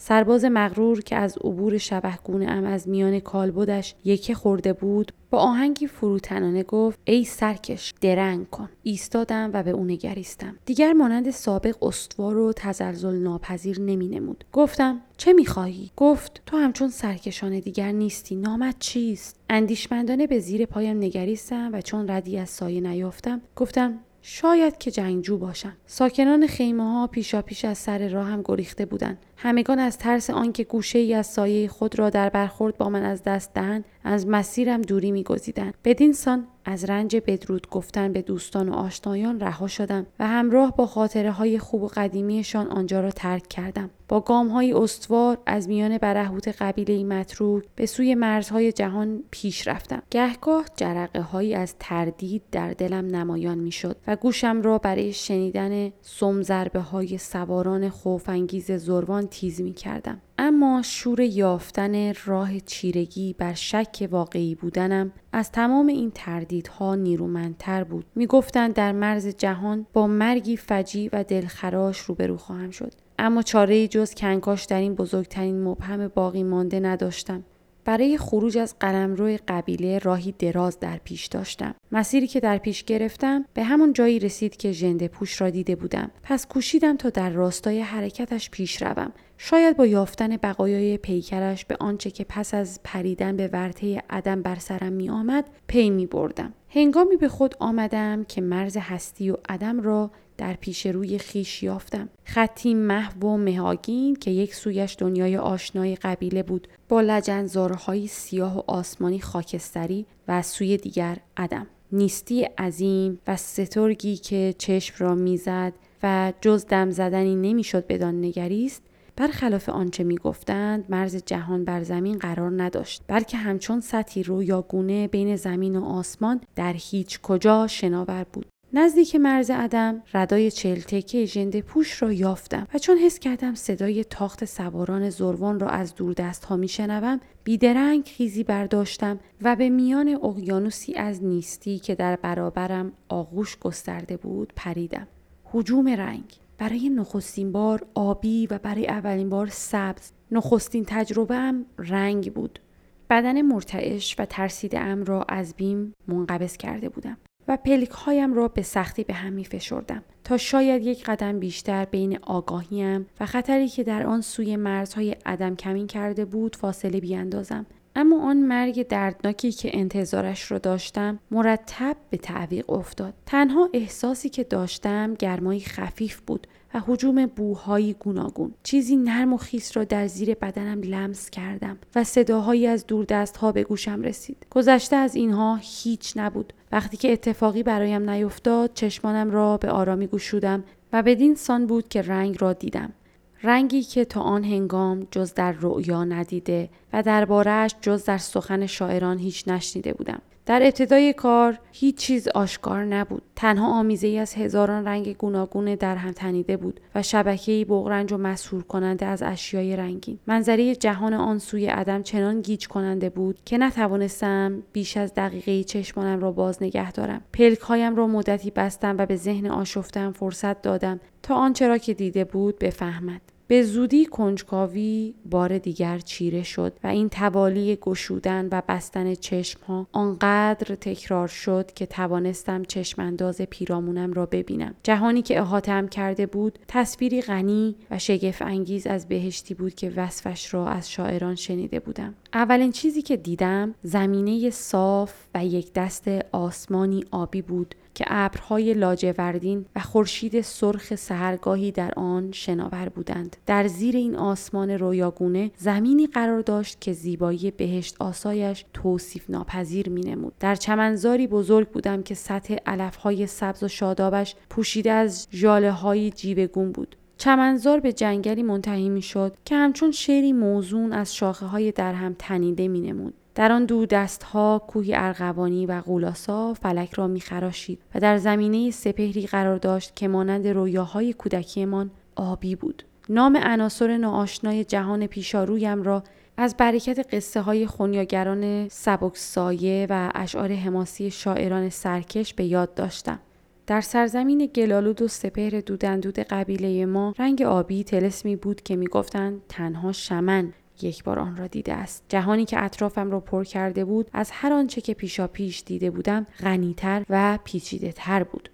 سرباز مغرور که از عبور شبهگونه ام از میان کالبدش یکه خورده بود با آهنگی فروتنانه گفت ای سرکش درنگ کن. ایستادم و به او نگریستم. دیگر مانند سابق استوار و تزلزل ناپذیر نمی نمود گفتم چه می‌خواهی؟ گفت تو همچون سرکشان دیگر نیستی نامت چیست؟ اندیشمندانه به زیر پایم نگریستم و چون ردی از سایه نیافتم گفتم شاید که جنگجو باشم. ساکنان خیمه ها پیشا پیش از سر راه هم گریخته بودند. همگان از ترس آنکه گوشه ای از سایه خود را در برخورد با من از دست دهند از مسیرم دوری میگزیدند. بدین سان از رنج بدرود گفتن به دوستان و آشنایان رها شدم و همراه با خاطره های خوب و قدیمیشان آنجا را ترک کردم. با گام های استوار از میان برهوت قبیله متروک به سوی مرزهای جهان پیش رفتم. گهگاه جرقه هایی از تردید در دلم نمایان می‌شد و گوشم را برای شنیدن سمزربه های سواران خوفانگیز زروان تیز می کردم. اما شور یافتن راه چیرگی بر شک واقعی بودنم از تمام این تردیدها نیرومندتر بود. می گفتند در مرز جهان با مرگی فجی و دلخراش روبرو خواهم شد. اما چاره جز کنکاش در این بزرگترین مبهم باقی مانده نداشتم. برای خروج از قلمرو قبیله راهی دراز در پیش داشتم. مسیری که در پیش گرفتم به همون جایی رسید که ژنده پوش را دیده بودم. پس کوشیدم تا در راستای حرکتش پیش روم. شاید با یافتن بقایای پیکرش به آنچه که پس از پریدن به ورطه عدم بر سرم می آمد پی می بردم. هنگامی به خود آمدم که مرز هستی و عدم را در پیش روی خیش یافتم. خطی محو و مهاگین که یک سویش دنیای آشنای قبیله بود با لجنزارهای سیاه و آسمانی خاکستری و سوی دیگر عدم. نیستی عظیم و سترگی که چشم را می‌زد و جز دم زدنی نمی‌شد بدان نگریست برخلاف آنچه می‌گفتند مرز جهان بر زمین قرار نداشت بلکه همچون سطحی رویاگونه بین زمین و آسمان در هیچ کجا شناور بود نزدیک مرز عدم ردای چلتکه ژنده پوش را یافتم و چون حس کردم صدای تاخت سواران زروان را از دور دست ها میشنوم بیدرنگ خیزی برداشتم و به میان اقیانوسی از نیستی که در برابرم آغوش گسترده بود پریدم. حجوم رنگ. برای نخستین بار آبی و برای اولین بار سبز. نخستین تجربه رنگ بود. بدن مرتعش و ترسیده ام را از بیم منقبض کرده بودم. و پلک هایم را به سختی به هم می فشردم تا شاید یک قدم بیشتر بین آگاهیم و خطری که در آن سوی مرزهای عدم کمین کرده بود فاصله بیاندازم. اما آن مرگ دردناکی که انتظارش را داشتم مرتب به تعویق افتاد. تنها احساسی که داشتم گرمایی خفیف بود. و حجوم بوهایی گوناگون. چیزی نرم و خیس را در زیر بدنم لمس کردم و صداهایی از دور دست ها به گوشم رسید. گذشته از اینها هیچ نبود. وقتی که اتفاقی برایم نیفتاد چشمانم را به آرامی گشودم و بدین سان بود که رنگ را دیدم. رنگی که تا آن هنگام جز در رؤیا ندیده و دربارهش جز در سخن شاعران هیچ نشنیده بودم. در ابتدای کار هیچ چیز آشکار نبود. تنها آمیزه ای از هزاران رنگ گوناگون در هم تنیده بود و شبکه بغرنج و مسهور کننده از اشیای رنگین. منظره جهان آن سوی عدم چنان گیج کننده بود که نتوانستم بیش از دقیقه چشمانم را باز نگه دارم. پلک هایم را مدتی بستم و به ذهن آشفتم فرصت دادم تا آنچه را که دیده بود بفهمد. به زودی کنجکاوی بار دیگر چیره شد و این توالی گشودن و بستن چشم ها آنقدر تکرار شد که توانستم چشمانداز پیرامونم را ببینم. جهانی که احاتم کرده بود تصویری غنی و شگفت انگیز از بهشتی بود که وصفش را از شاعران شنیده بودم. اولین چیزی که دیدم زمینه صاف و یک دست آسمانی آبی بود که ابرهای لاجوردین و خورشید سرخ سهرگاهی در آن شناور بودند در زیر این آسمان رویاگونه زمینی قرار داشت که زیبایی بهشت آسایش توصیف ناپذیر می نمود. در چمنزاری بزرگ بودم که سطح علفهای سبز و شادابش پوشیده از ژاله های بود چمنزار به جنگلی منتهی می شد که همچون شعری موزون از شاخه های در هم تنیده می نمود. در آن دو ها کوهی ارغوانی و غولاسا فلک را میخراشید و در زمینه سپهری قرار داشت که مانند رویاهای کودکیمان آبی بود نام عناصر ناآشنای جهان پیشارویم را از برکت قصه های خونیاگران سبک سایه و اشعار حماسی شاعران سرکش به یاد داشتم. در سرزمین گلالود و سپهر دودندود قبیله ما رنگ آبی تلسمی بود که می‌گفتند تنها شمن یک بار آن را دیده است. جهانی که اطرافم را پر کرده بود از هر آنچه که پیشا پیش دیده بودم غنیتر و پیچیده تر بود.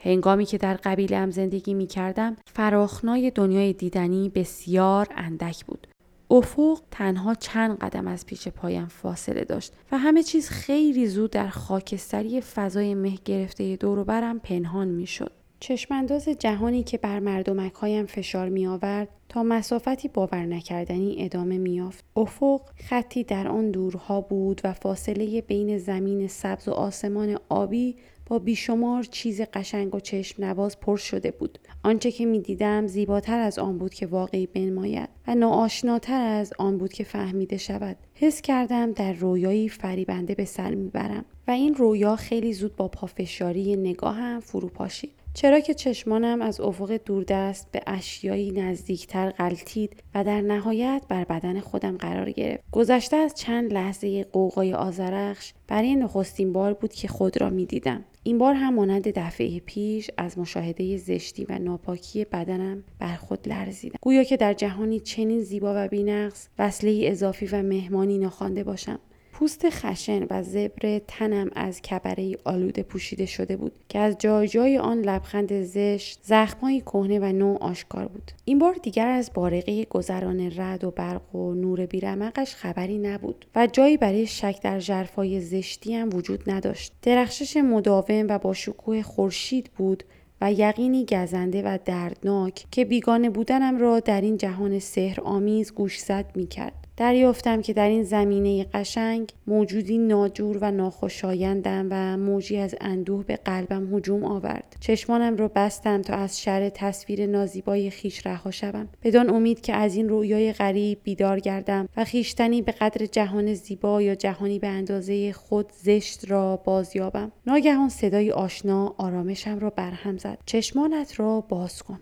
هنگامی که در قبیله هم زندگی می کردم فراخنای دنیای دیدنی بسیار اندک بود. افق تنها چند قدم از پیش پایم فاصله داشت و همه چیز خیلی زود در خاکستری فضای مه گرفته دور برم پنهان می شد. چشمانداز جهانی که بر مردمکهایم فشار می آورد تا مسافتی باور نکردنی ادامه میافت افق خطی در آن دورها بود و فاصله بین زمین سبز و آسمان آبی با بیشمار چیز قشنگ و چشم نواز پر شده بود. آنچه که می‌دیدم زیباتر از آن بود که واقعی بنماید و ناآشناتر از آن بود که فهمیده شود. حس کردم در رویایی فریبنده به سر می‌برم و این رویا خیلی زود با پافشاری نگاهم فرو پاشید چرا که چشمانم از افق دوردست به اشیایی نزدیکتر غلطید و در نهایت بر بدن خودم قرار گرفت. گذشته از چند لحظه قوقای آزرخش برای نخستین بار بود که خود را می‌دیدم. این بار هم مانند دفعه پیش از مشاهده زشتی و ناپاکی بدنم بر خود لرزیدم. گویا که در جهانی چنین زیبا و بینقص وصله اضافی و مهمانی ناخوانده باشم. پوست خشن و زبر تنم از کبره آلوده پوشیده شده بود که از جای جای آن لبخند زشت زخمایی کهنه و نو آشکار بود این بار دیگر از بارقه گذران رد و برق و نور بیرمقش خبری نبود و جایی برای شک در ژرفای زشتی هم وجود نداشت درخشش مداوم و با شکوه خورشید بود و یقینی گزنده و دردناک که بیگانه بودنم را در این جهان سحر آمیز گوشزد می کرد. دریافتم که در این زمینه قشنگ موجودی ناجور و ناخوشایندم و موجی از اندوه به قلبم هجوم آورد. چشمانم را بستم تا از شر تصویر نازیبای خیش رها شوم. بدان امید که از این رویای غریب بیدار گردم و خیشتنی به قدر جهان زیبا یا جهانی به اندازه خود زشت را بازیابم. ناگهان صدای آشنا آرامشم را برهم زد. چشمانت را باز کن.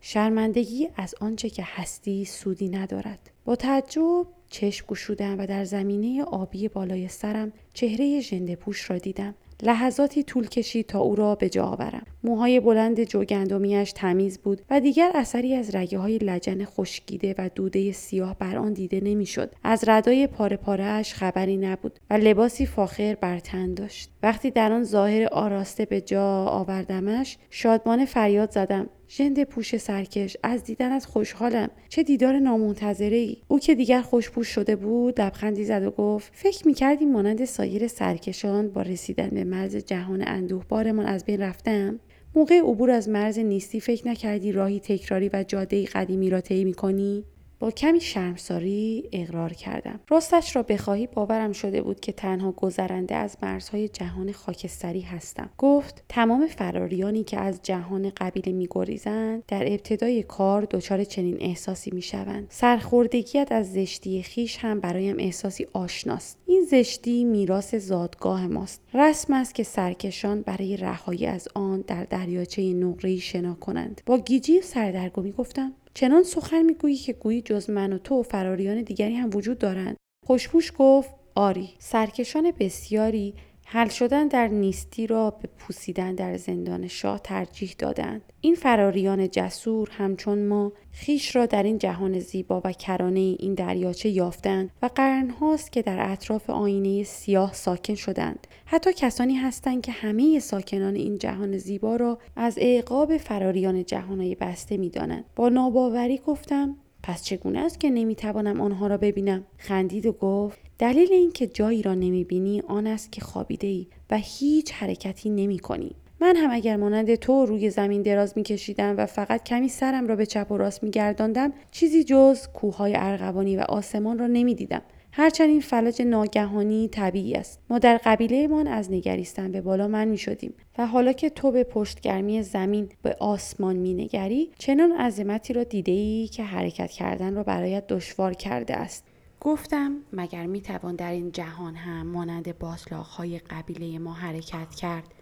شرمندگی از آنچه که هستی سودی ندارد. با تعجب چشم گشودم و در زمینه آبی بالای سرم چهره ژنده پوش را دیدم. لحظاتی طول کشید تا او را به جا آورم. موهای بلند جوگندمیاش تمیز بود و دیگر اثری از رگه های لجن خشکیده و دوده سیاه بر آن دیده نمی‌شد. از ردای پاره پارهاش خبری نبود و لباسی فاخر بر تن داشت. وقتی در آن ظاهر آراسته به جا آوردمش شادمان فریاد زدم. ژند پوش سرکش از دیدنت خوشحالم. چه دیدار نامنتظره ای او که دیگر خوشپوش شده بود لبخندی زد و گفت فکر می‌کردی مانند سایر سرکشان با رسیدن به مرز جهان اندوه بارمان از بین رفتم؟ موقع عبور از مرز نیستی فکر نکردی راهی تکراری و جاده قدیمی را طی می‌کنی؟ با کمی شرمساری اقرار کردم. راستش را بخواهی باورم شده بود که تنها گذرنده از مرزهای جهان خاکستری هستم. گفت تمام فراریانی که از جهان قبیله میگریزند در ابتدای کار دچار چنین احساسی می‌شوند. سرخوردگیت از زشتی خیش هم برایم احساسی آشناست. این زشتی میراث زادگاه ماست. رسم است که سرکشان برای رهایی از آن در دریاچه نقرهای شنا کنند. با گیجی سردرگمی گفتم چنان سخن می‌گویی که گویی جز من و تو و فراریان دیگری هم وجود دارند. خوشپوش گفت آری سرکشان بسیاری حل شدن در نیستی را به پوسیدن در زندان شاه ترجیح دادند. این فراریان جسور همچون ما خیش را در این جهان زیبا و کرانه این دریاچه یافتند و قرنهاست که در اطراف آینه سیاه ساکن شدند. حتی کسانی هستند که همه ساکنان این جهان زیبا را از اعقاب فراریان جهانهای بسته می‌دانند. با ناباوری گفتم پس چگونه است که نمی‌توانم آنها را ببینم؟ خندید و گفت دلیل اینکه جایی را نمی‌بینی آن است که خوابیده ای و هیچ حرکتی نمی کنی. من هم اگر مانند تو روی زمین دراز میکشیدم و فقط کمی سرم را به چپ و راست میگرداندم چیزی جز کوههای ارغوانی و آسمان را نمی‌دیدم. هرچند این فلج ناگهانی طبیعی است. ما در قبیلهمان از نگریستن به بالا من می شدیم و حالا که تو به پشتگرمی زمین به آسمان می نگری چنان عظمتی را دیده ای که حرکت کردن را برایت دشوار کرده است. گفتم مگر می توان در این جهان هم مانند باطلاق های قبیله ما حرکت کرد؟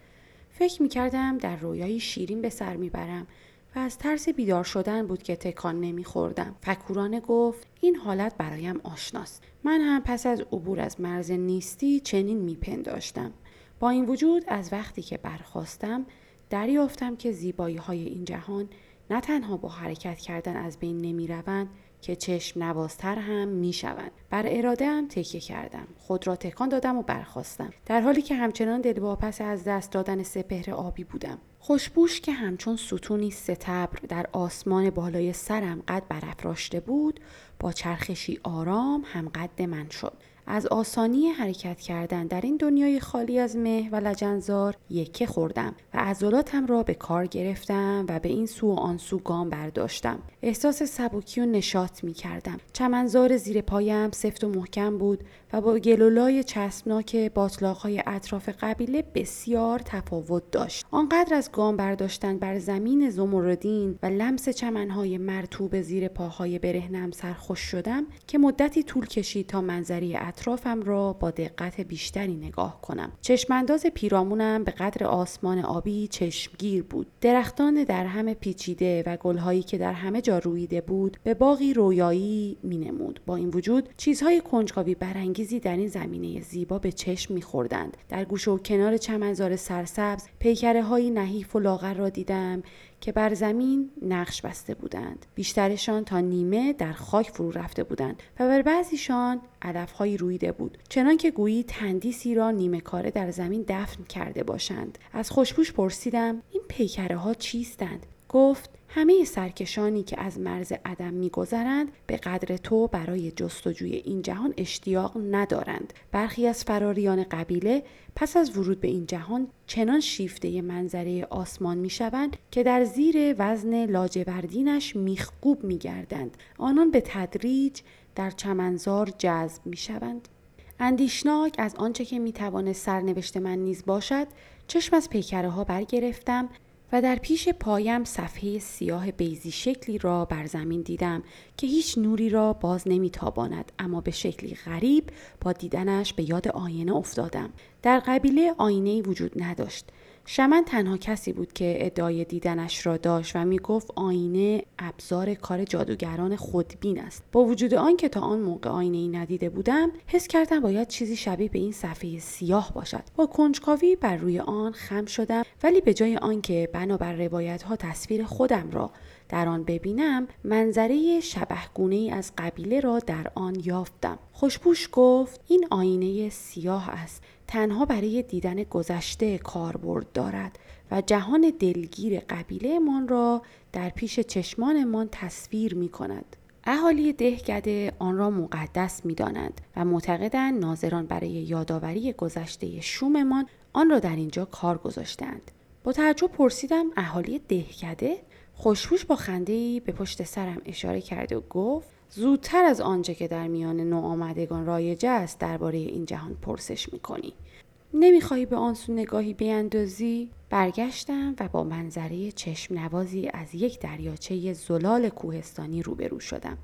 فکر می کردم در رویایی شیرین به سر می برم و از ترس بیدار شدن بود که تکان نمیخوردم. فکورانه گفت این حالت برایم آشناست. من هم پس از عبور از مرز نیستی چنین میپنداشتم. با این وجود از وقتی که برخواستم دریافتم که زیبایی های این جهان نه تنها با حرکت کردن از بین نمی روند که چشم نوازتر هم می شوند. بر اراده هم تکیه کردم. خود را تکان دادم و برخواستم. در حالی که همچنان دلواپس از دست دادن سپهر آبی بودم. خوشبوش که همچون ستونی ستبر در آسمان بالای سرم قد برافراشته بود با چرخشی آرام هم قد من شد از آسانی حرکت کردن در این دنیای خالی از مه و لجنزار یکه خوردم و عضلاتم را به کار گرفتم و به این سو و آن سو گام برداشتم احساس سبکی و نشاط می کردم چمنزار زیر پایم سفت و محکم بود و با گلولای چسبناک باطلاقهای اطراف قبیله بسیار تفاوت داشت. آنقدر از گام برداشتن بر زمین زمردین و لمس چمنهای مرتوب زیر پاهای برهنم سرخوش شدم که مدتی طول کشید تا منظری اطرافم را با دقت بیشتری نگاه کنم. چشمانداز پیرامونم به قدر آسمان آبی چشمگیر بود. درختان در همه پیچیده و گلهایی که در همه جا رویده بود به باقی رویایی مینمود. با این وجود چیزهای کنجکاوی برانگیزی در این زمینه زیبا به چشم میخوردند. در گوشه و کنار چمنزار سرسبز پیکره های نحیف و لاغر را دیدم که بر زمین نقش بسته بودند. بیشترشان تا نیمه در خاک فرو رفته بودند و بر بعضیشان علفهایی رویده بود. چنان که گویی تندیسی را نیمه کاره در زمین دفن کرده باشند. از خوشبوش پرسیدم این پیکره ها چیستند؟ گفت همه سرکشانی که از مرز عدم میگذرند به قدر تو برای جستجوی این جهان اشتیاق ندارند. برخی از فراریان قبیله پس از ورود به این جهان چنان شیفته منظره آسمان می‌شوند که در زیر وزن لاجوردینش میخگوب میگردند. آنان به تدریج در چمنزار جذب می‌شوند. اندیشناک از آنچه که می‌توانه سرنوشت من نیز باشد چشم از پیکره ها برگرفتم و در پیش پایم صفحه سیاه بیزی شکلی را بر زمین دیدم که هیچ نوری را باز نمیتاباند اما به شکلی غریب با دیدنش به یاد آینه افتادم. در قبیله آینه وجود نداشت. شمن تنها کسی بود که ادعای دیدنش را داشت و می گفت آینه ابزار کار جادوگران خودبین است. با وجود آن که تا آن موقع آینه ای ندیده بودم حس کردم باید چیزی شبیه به این صفحه سیاه باشد. با کنجکاوی بر روی آن خم شدم ولی به جای آنکه بنابر روایت ها تصویر خودم را در آن ببینم منظره شبهگونه ای از قبیله را در آن یافتم خوشبوش گفت این آینه سیاه است تنها برای دیدن گذشته کاربرد دارد و جهان دلگیر قبیلهمان را در پیش چشمانمان تصویر می کند. اهالی دهگده آن را مقدس می دانند و معتقدند ناظران برای یادآوری گذشته شوممان آن را در اینجا کار گذاشتند. با تعجب پرسیدم اهالی دهکده خوشبوش با خنده به پشت سرم اشاره کرده و گفت زودتر از آنچه که در میان نوآمدگان رایج است درباره این جهان پرسش می‌کنی. نمی‌خواهی به آن سو نگاهی بیاندازی برگشتم و با منظره چشم نوازی از یک دریاچه زلال کوهستانی روبرو شدم.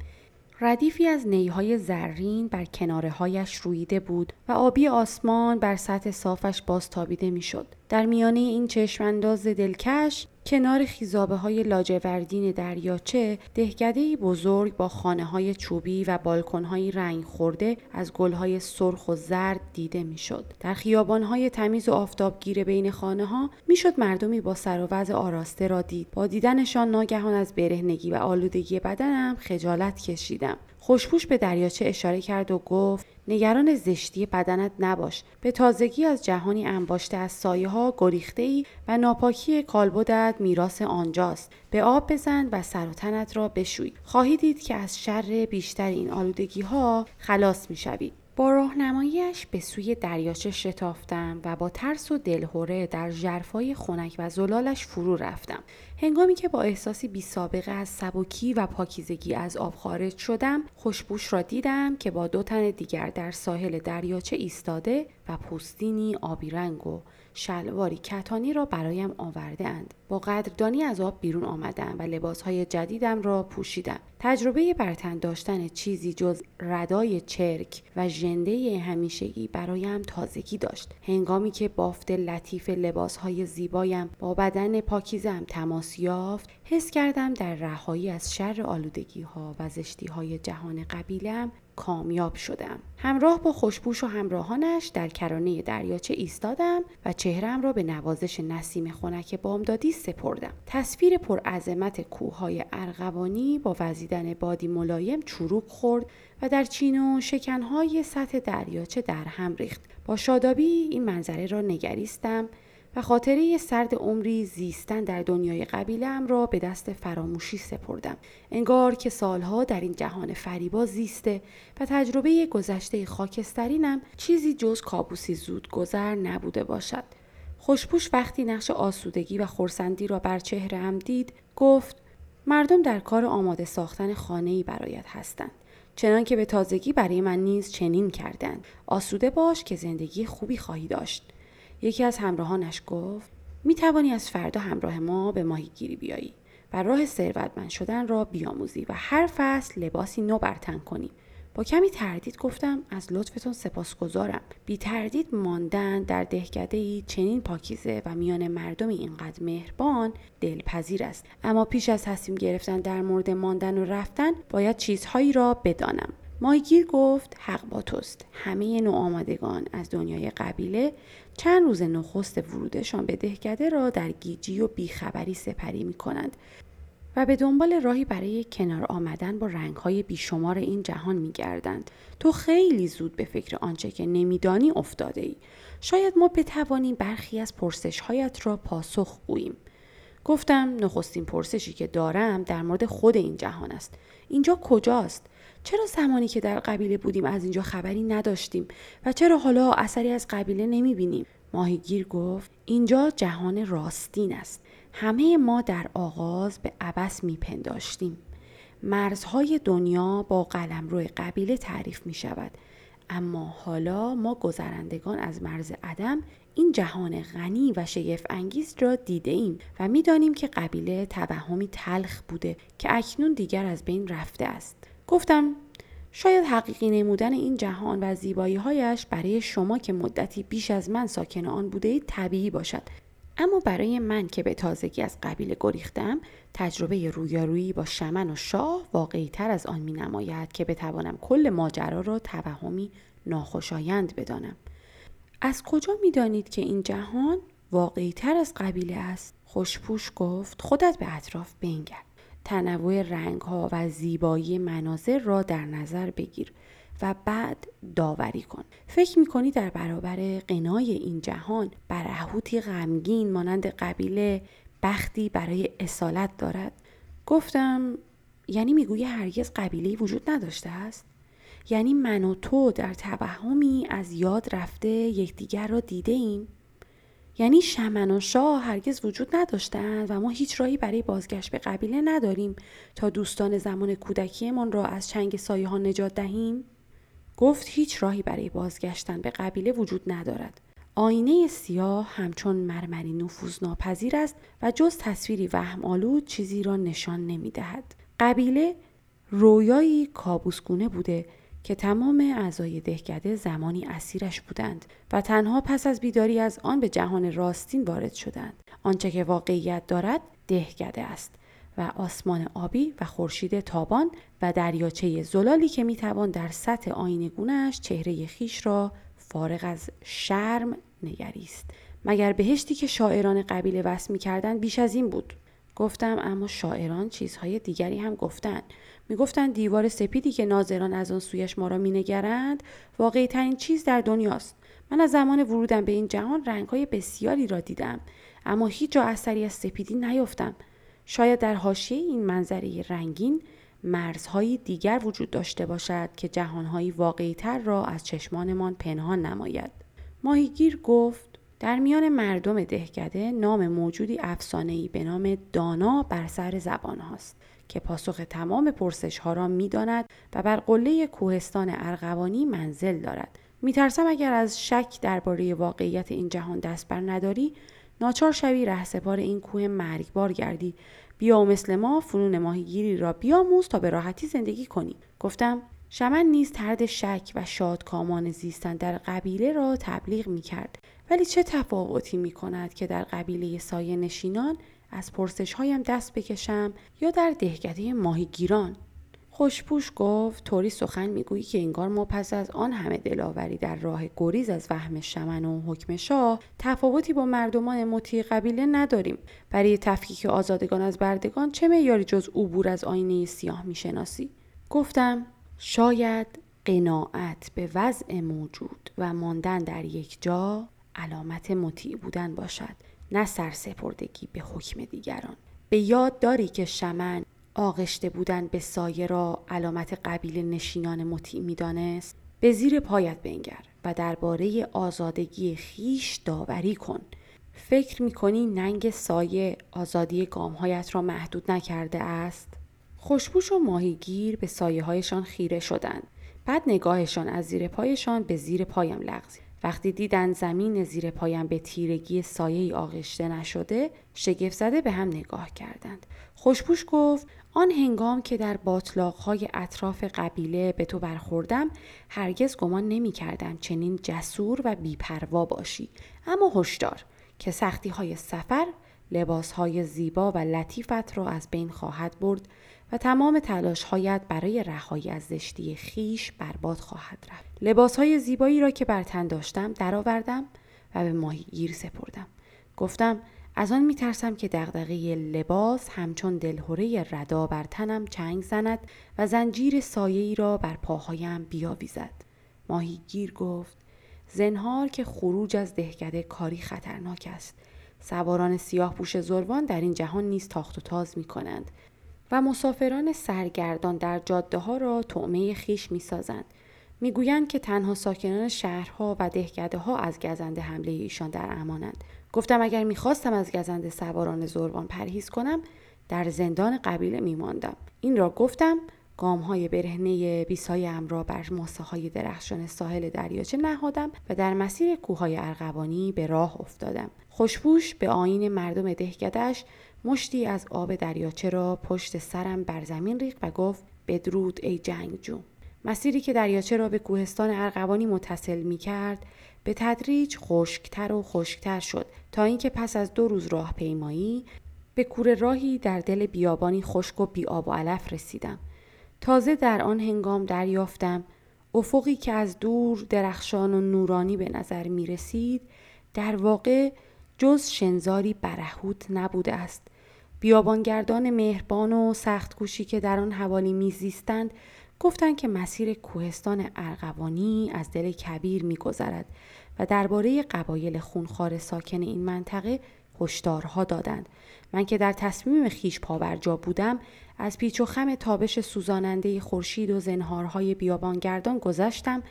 ردیفی از نیهای زرین بر کناره هایش رویده بود و آبی آسمان بر سطح صافش باز تابیده می‌شد. در میانه این چشمانداز دلکش کنار خیزابه های لاجوردین دریاچه دهگده بزرگ با خانه های چوبی و بالکن های رنگ خورده از گل های سرخ و زرد دیده می‌شد. در خیابان های تمیز و آفتابگیر بین خانه ها می‌شد مردمی با سر و وضع آراسته را دید. با دیدنشان ناگهان از برهنگی و آلودگی بدنم خجالت کشیدم. خوشپوش به دریاچه اشاره کرد و گفت نگران زشتی بدنت نباش. به تازگی از جهانی انباشته از سایه ها گریخته ای و ناپاکی کالبدت میراث آنجاست. به آب بزن و سر و تنت را بشوی. خواهی دید که از شر بیشتر این آلودگی ها خلاص می‌شوی. با راهنماییش به سوی دریاچه شتافتم و با ترس و دلهوره در جرفای خنک و زلالش فرو رفتم. هنگامی که با احساسی بی سابقه از سبکی و پاکیزگی از آب خارج شدم، خوشبوش را دیدم که با دو تن دیگر در ساحل دریاچه ایستاده و پوستینی آبی رنگ و شلواری کتانی را برایم آورده اند. با قدردانی از آب بیرون آمدم و لباسهای جدیدم را پوشیدم. تجربه برتن داشتن چیزی جز ردای چرک و ژنده همیشگی برایم تازگی داشت. هنگامی که بافت لطیف لباسهای زیبایم با بدن پاکیزم تماس یافت، حس کردم در رهایی از شر آلودگی ها و زشتی های جهان قبیلم کامیاب شدم. همراه با خوشبوش و همراهانش در کرانه دریاچه ایستادم و چهرم را به نوازش نسیم خنک بامدادی سپردم. تصویر پرعظمت کوههای ارغوانی با وزیدن بادی ملایم چروک خورد و در چین و شکنهای سطح دریاچه در هم ریخت. با شادابی این منظره را نگریستم و خاطره سرد عمری زیستن در دنیای قبیلم را به دست فراموشی سپردم. انگار که سالها در این جهان فریبا زیسته و تجربه گذشته خاکسترینم چیزی جز کابوسی زود گذر نبوده باشد. خوشپوش وقتی نقش آسودگی و خورسندی را بر چهره هم دید گفت مردم در کار آماده ساختن خانه‌ای برایت هستند. چنان که به تازگی برای من نیز چنین کردند. آسوده باش که زندگی خوبی خواهی داشت. یکی از همراهانش گفت می توانی از فردا همراه ما به ماهیگیری بیایی و راه ثروتمند شدن را بیاموزی و هر فصل لباسی نو برتن کنی. با کمی تردید گفتم از لطفتون سپاسگزارم. بی تردید ماندن در دهکده ای چنین پاکیزه و میان مردمی اینقدر مهربان دلپذیر است. اما پیش از تصمیم گرفتن در مورد ماندن و رفتن باید چیزهایی را بدانم. مایگیر گفت حق با توست. همه نو آمدگان از دنیای قبیله چند روز نخست ورودشان به دهکده را در گیجی و بیخبری سپری می کنند و به دنبال راهی برای کنار آمدن با رنگهای بیشمار این جهان می گردند. تو خیلی زود به فکر آنچه که نمیدانی افتاده ای. شاید ما بتوانیم برخی از پرسشهایت را پاسخ گوییم. گفتم نخستین پرسشی که دارم در مورد خود این جهان است. اینجا کجاست؟ چرا زمانی که در قبیله بودیم از اینجا خبری نداشتیم و چرا حالا اثری از قبیله نمی بینیم؟ ماهیگیر گفت اینجا جهان راستین است. همه ما در آغاز به عبس میپنداشتیم. مرزهای دنیا با قلمرو قبیله تعریف می شود. اما حالا ما گذرندگان از مرز عدم این جهان غنی و شگفت انگیز را دیده ایم و می‌دانیم که قبیله توهمی تلخ بوده که اکنون دیگر از بین رفته است. گفتم شاید حقیقی نمودن این جهان و زیبایی هایش برای شما که مدتی بیش از من ساکن آن بوده اید طبیعی باشد. اما برای من که به تازگی از قبیله گریختم تجربه رویارویی با شمن و شاه واقعی تر از آن می نماید که بتوانم کل ماجرا را توهمی ناخوشایند بدانم. از کجا می دانید که این جهان واقعی تر از قبیله است؟ خوشپوش گفت خودت به اطراف بنگر. تنوع رنگ ها و زیبایی مناظر را در نظر بگیر و بعد داوری کن. فکر می‌کنی در برابر قنای این جهان برهوتی غمگین مانند قبیله بختی برای اصالت دارد؟ گفتم یعنی میگوی هرگز قبیله وجود نداشته است؟ یعنی من و تو در توهمی از یاد رفته یکدیگر را دیده ایم یعنی شمن و شاه هرگز وجود نداشتند و ما هیچ راهی برای بازگشت به قبیله نداریم تا دوستان زمان کودکیمان را از چنگ سایه ها نجات دهیم؟ گفت هیچ راهی برای بازگشتن به قبیله وجود ندارد. آینه سیاه همچون مرمری نفوذ ناپذیر است و جز تصویری وهم آلود چیزی را نشان نمی دهد. قبیله رویایی کابوسگونه بوده که تمام اعضای دهکده زمانی اسیرش بودند و تنها پس از بیداری از آن به جهان راستین وارد شدند. آنچه که واقعیت دارد دهکده است و آسمان آبی و خورشید تابان و دریاچه زلالی که می‌توان در سطح آینگونش چهره خیش را فارغ از شرم نگریست. مگر بهشتی که شاعران قبیله وصف می‌کردند بیش از این بود؟ گفتم اما شاعران چیزهای دیگری هم گفتند. می‌گفتند دیوار سپیدی که ناظران از آن سویش ما را مینگرند واقعی ترین چیز در دنیاست. من از زمان ورودم به این جهان رنگهای بسیاری را دیدم اما هیچ جا اثری از سپیدی نیفتم شاید در حاشیه این منظره رنگین مرزهایی دیگر وجود داشته باشد که جهانهایی واقعیتر را از چشمانمان پنهان نماید. ماهیگیر گفت در میان مردم دهکده نام موجودی افسانه‌ای به نام دانا بر سر زبان هاست. که پاسخ تمام پرسش ها را می داند و بر قله کوهستان ارغوانی منزل دارد. میترسم اگر از شک درباره واقعیت این جهان دست بر نداری ناچار شوی رهسپار این کوه مرگبار گردی. بیا و مثل ما فنون ماهیگیری را بیاموز تا به راحتی زندگی کنی. گفتم شمن نیز ترد شک و شادکامان زیستن در قبیله را تبلیغ می کرد ولی چه تفاوتی می کند که در قبیله سایه نشینان از پرسش هایم دست بکشم یا در دهکده ماهیگیران خوشپوش گفت طوری سخن می‌گویی که انگار ما پس از آن همه دلاوری در راه گریز از وهم شمن و حکم شاه تفاوتی با مردمان مطیع قبیله نداریم. برای تفکیک آزادگان از بردگان چه معیاری جز عبور از آینه سیاه می‌شناسی؟ گفتم شاید قناعت به وضع موجود و ماندن در یک جا علامت مطیع بودن باشد. نه سرسپردگی به حکم دیگران. به یاد داری که شمن آغشته بودن به سایه را علامت قبیل نشینان مطیع می‌دانست؟ به زیر پایت بنگر و درباره آزادگی خیش داوری کن. فکر می‌کنی ننگ سایه آزادی گامهایت را محدود نکرده است؟ خوشبوش و ماهیگیر به سایه هایشان خیره شدند. بعد نگاهشان از زیر پایشان به زیر پایم لغزید. وقتی دیدن زمین زیر پایم به تیرگی سایه آغشته نشده شگفت زده به هم نگاه کردند. خوشبوش گفت آن هنگام که در باطلاقهای اطراف قبیله به تو برخوردم هرگز گمان نمی کردم چنین جسور و بیپروا باشی. اما هشدار که سختی های سفر لباس های زیبا و لطیفت را از بین خواهد برد. و تمام تلاش هایت برای رهایی از زشتی خیش برباد خواهد رفت. لباس های زیبایی را که بر تن داشتم درآوردم و به ماهیگیر سپردم. گفتم از آن میترسم که دغدغه لباس همچون دلهوره ردا بر تنم چنگ زند و زنجیر سایه را بر پاهایم بیاویزد. ماهیگیر گفت زنهار که خروج از دهکده کاری خطرناک است. سواران سیاه پوش زروان در این جهان نیز تاخت و تاز می کنند و مسافران سرگردان در جاده ها را طعمه خیش می سازند. می‌گویند که تنها ساکنان شهرها و دهکده ها از گزنده حمله ایشان در امانند. گفتم اگر می‌خواستم از گزنده سواران زروان پرهیز کنم در زندان قبیله میماندم. این را گفتم گام های برهنه بیسایم را بر ماسه های درخشان ساحل دریاچه نهادم و در مسیر کوههای ارغوانی به راه افتادم. خوشبوش به آین مردم دهکدهش مشتی از آب دریاچه را پشت سرم بر زمین ریخت و گفت بدرود ای جنگجو. مسیری که دریاچه را به کوهستان ارغوانی متصل می کرد به تدریج خشکتر و خشکتر شد تا اینکه پس از دو روز راه پیمایی به کوره راهی در دل بیابانی خشک و بیاب و علف رسیدم. تازه در آن هنگام دریافتم. افقی که از دور درخشان و نورانی به نظر می رسید در واقع جز شنزاری برهوت نبوده است. بیابانگردان مهربان و سختکوشی که در آن حوالی میزیستند گفتند که مسیر کوهستان ارغوانی از دل کبیر میگذرد و درباره قبایل خونخوار ساکن این منطقه هشدارها دادند من که در تصمیم خیش پاورجا بودم از پیچ و خم تابش سوزاننده خورشید و زنهارهای بیابانگردان گذشتم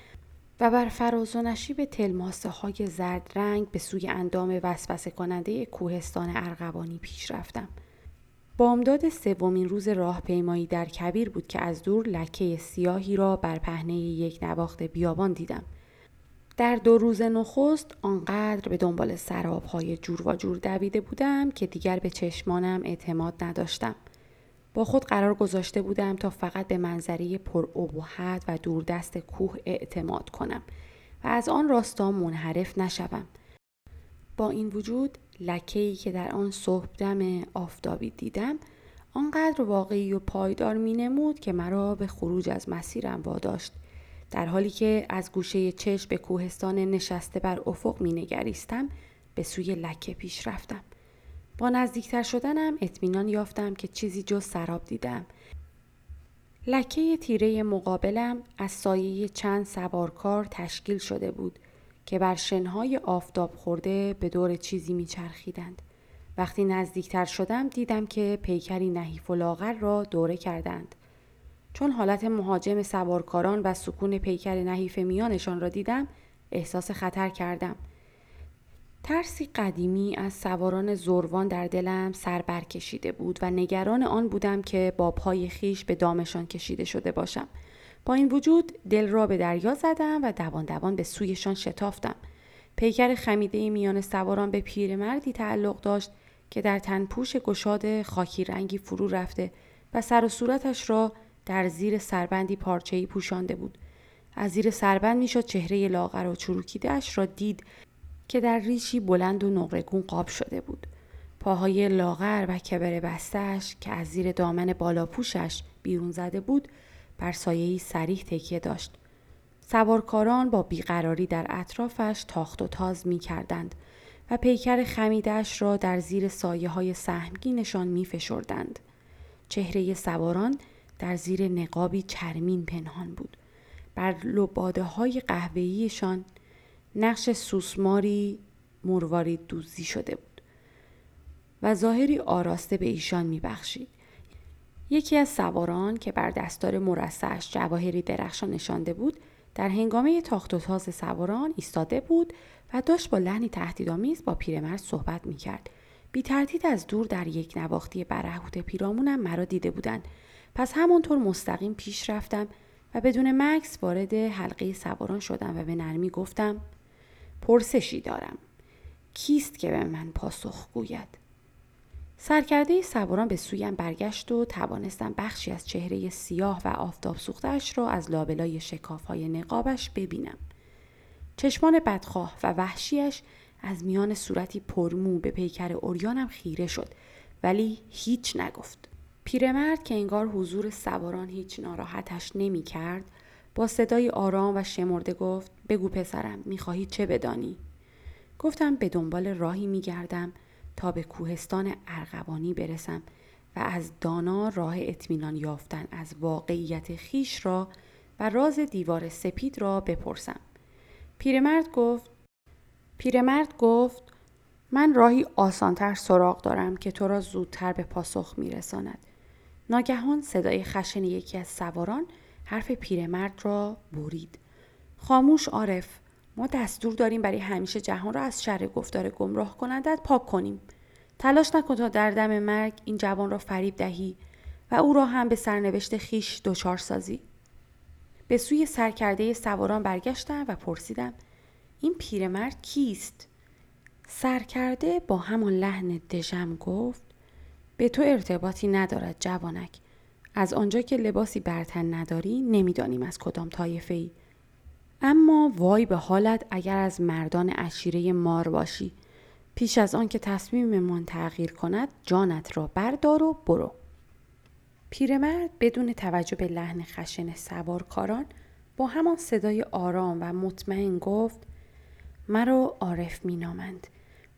و بر فراز و نشیب تلماسه های زرد رنگ به سوی اندام وسوسه کننده کوهستان ارغوانی پیش رفتم. بامداد سومین روز راهپیمایی در کبیر بود که از دور لکه سیاهی را بر پهنه یک نواخت بیابان دیدم. در دو روز نخست آنقدر به دنبال سرابهای جور و جور دویده بودم که دیگر به چشمانم اعتماد نداشتم. با خود قرار گذاشته بودم تا فقط به منظری پر و دوردست کوه اعتماد کنم و از آن راستا منحرف نشوم. با این وجود لکه‌ای که در آن صبحدم آفتابی دیدم آنقدر واقعی و پایدار می نمود که مرا به خروج از مسیرم واداشت در حالی که از گوشه چشم به کوهستان نشسته بر افق می نگریستم به سوی لکه پیش رفتم. با نزدیکتر شدنم اطمینان یافتم که چیزی جز سراب دیدم. لکه تیره مقابلم از سایه چند سوارکار تشکیل شده بود. که بر شنهای آفتاب خورده به دور چیزی میچرخیدند. وقتی نزدیکتر شدم دیدم که پیکری نحیف و لاغر را دوره کردند. چون حالت مهاجم سوارکاران و سکون پیکر نحیف میانشان را دیدم احساس خطر کردم ترسی قدیمی از سواران زروان در دلم سر برکشیده بود و نگران آن بودم که با پای خیش به دامشان کشیده شده باشم با این وجود دل را به دریا زدم و دوان دوان به سویشان شتافتم پیکر خمیده میان سواران به پیرمردی تعلق داشت که در تنپوش گشاد خاکی رنگی فرو رفته و سر و صورتش را در زیر سربندی پارچه‌ای پوشانده بود. از زیر سربند می‌شد چهره لاغر و چروکیدهاش را دید که در ریشی بلند و نقرگون قاب شده بود. پاهای لاغر و کبر بستش که از زیر دامن بالا پوشش بیرون زده بود بر سایه‌ای سریح تکیه داشت. سوارکاران با بیقراری در اطرافش تاخت و تاز می کردند و پیکر خمیدش را در زیر سایه های سهمگینشان می فشردند. چهره سواران در زیر نقابی چرمین پنهان بود. بر لباده های قهوه‌ایشان نقش سوسماری مرواری دوزی شده بود و ظاهری آراسته به ایشان میبخشید. یکی از سواران که بر دستار مرسش جواهری درخشان نشانده بود در هنگامه تاخت و تاز سواران ایستاده بود و داشت با لحنی تهدیدآمیز با پیرمرد صحبت می‌کرد. بی تردید از دور در یک نواختی برهوت پیرامونم مرا دیده بودند. پس همانطور مستقیم پیش رفتم و بدون مکس وارد حلقه سواران شدم و به نرمی گفتم پرسشی دارم کیست که به من پاسخ گوید؟ سرکرده سواران به سویم برگشت و توانستم بخشی از چهره سیاه و آفتاب سوختش را از لابلای شکاف های نقابش ببینم. چشمان بدخواه و وحشیش از میان صورتی پرمو به پیکر اوریانم خیره شد ولی هیچ نگفت. پیرمرد که انگار حضور سواران هیچ ناراحتش نمی کرد با صدای آرام و شمرده گفت بگو پسرم می‌خواهی چه بدانی؟ گفتم به دنبال راهی میگردم تا به کوهستان ارغوانی برسم و از دانا راه اطمینان یافتن از واقعیت خیش را و راز دیوار سپید را بپرسم. پیرمرد گفت پیرمرد گفت من راهی آسانتر سراغ دارم که تو را زودتر به پاسخ میرساند. ناگهان صدای خشن یکی از سواران حرف پیرمرد را برید. خاموش عارف ما دستور داریم برای همیشه جهان را از شر گفتار گمراه کنندت پاک کنیم. تلاش نکن تا در دم مرگ این جوان را فریب دهی و او را هم به سرنوشت خیش دچار سازی. به سوی سرکرده سواران برگشتم و پرسیدم این پیرمرد کیست؟ سرکرده با همان لحن دژم گفت به تو ارتباطی ندارد جوانک از آنجا که لباسی برتن نداری نمی‌دانیم از کدام طایفه ای اما وای به حالت اگر از مردان اشیره مار باشی پیش از آن که تصمیممان تغییر کند جانت را بردار و برو پیرمرد بدون توجه به لحن خشن سوارکاران با همان صدای آرام و مطمئن گفت مرا عارف مینامند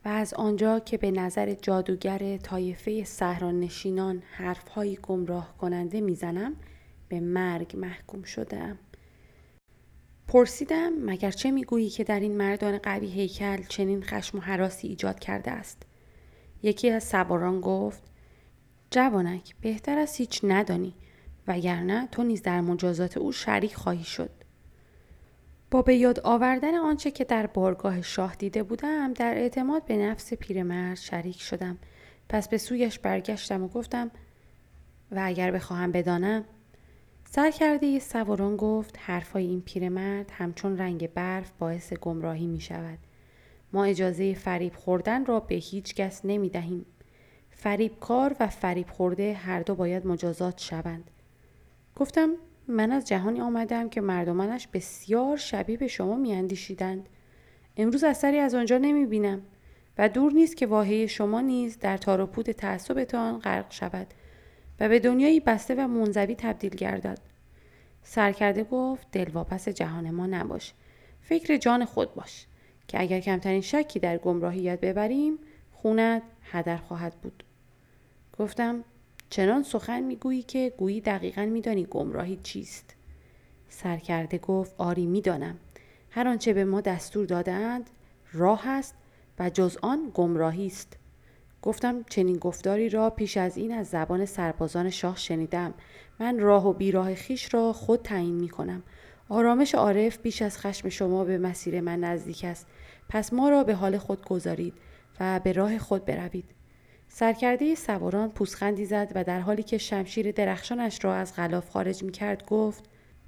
و از آنجا که به نظر جادوگر طایفه سهران حرفهایی گمراه کننده می‌زنم به مرگ محکوم شدم. پرسیدم مگر چه می‌گویی که در این مردان قوی هیکل چنین خشم و حراسی ایجاد کرده است؟ یکی از سواران گفت جوانک بهتر از هیچ ندانی وگرنه تو نیز در مجازات او شریک خواهی شد. با به یاد آوردن آنچه که در بارگاه شاه دیده بودم در اعتماد به نفس پیرمرد شریک شدم. پس به سویش برگشتم و گفتم و اگر بخواهم بدانم سرکرده سواران گفت حرفای این پیرمرد همچون رنگ برف باعث گمراهی می شود. ما اجازه فریب خوردن را به هیچ کس نمی دهیم. فریب کار و فریب خورده هر دو باید مجازات شوند. گفتم من از جهانی آمدم که مردمانش بسیار شبیه به شما میاندیشیدند امروز اثری از آنجا نمی بینم و دور نیست که واهی شما نیز در تار و پود تعصبتان غرق شود و به دنیایی بسته و منزوی تبدیل گردد. سرکرده گفت دلواپس جهان ما نباش. فکر جان خود باش که اگر کمترین شکی در گمراهیت ببریم خونت هدر خواهد بود. گفتم چنان سخن می‌گویی که گویی دقیقا میدانی گمراهی چیست. سرکرده گفت آری می‌دانم. هر آنچه به ما دستور دادند راه است و جز آن گمراهی است. گفتم چنین گفتاری را پیش از این از زبان سربازان شاه شنیدم. من راه و بیراه خیش را خود تعیین می کنم. آرامش عارف بیش از خشم شما به مسیر من نزدیک است. پس ما را به حال خود گذارید و به راه خود بروید. سرکرده سواران پوسخندی زد و در حالی که شمشیر درخشانش را از غلاف خارج می کرد گفت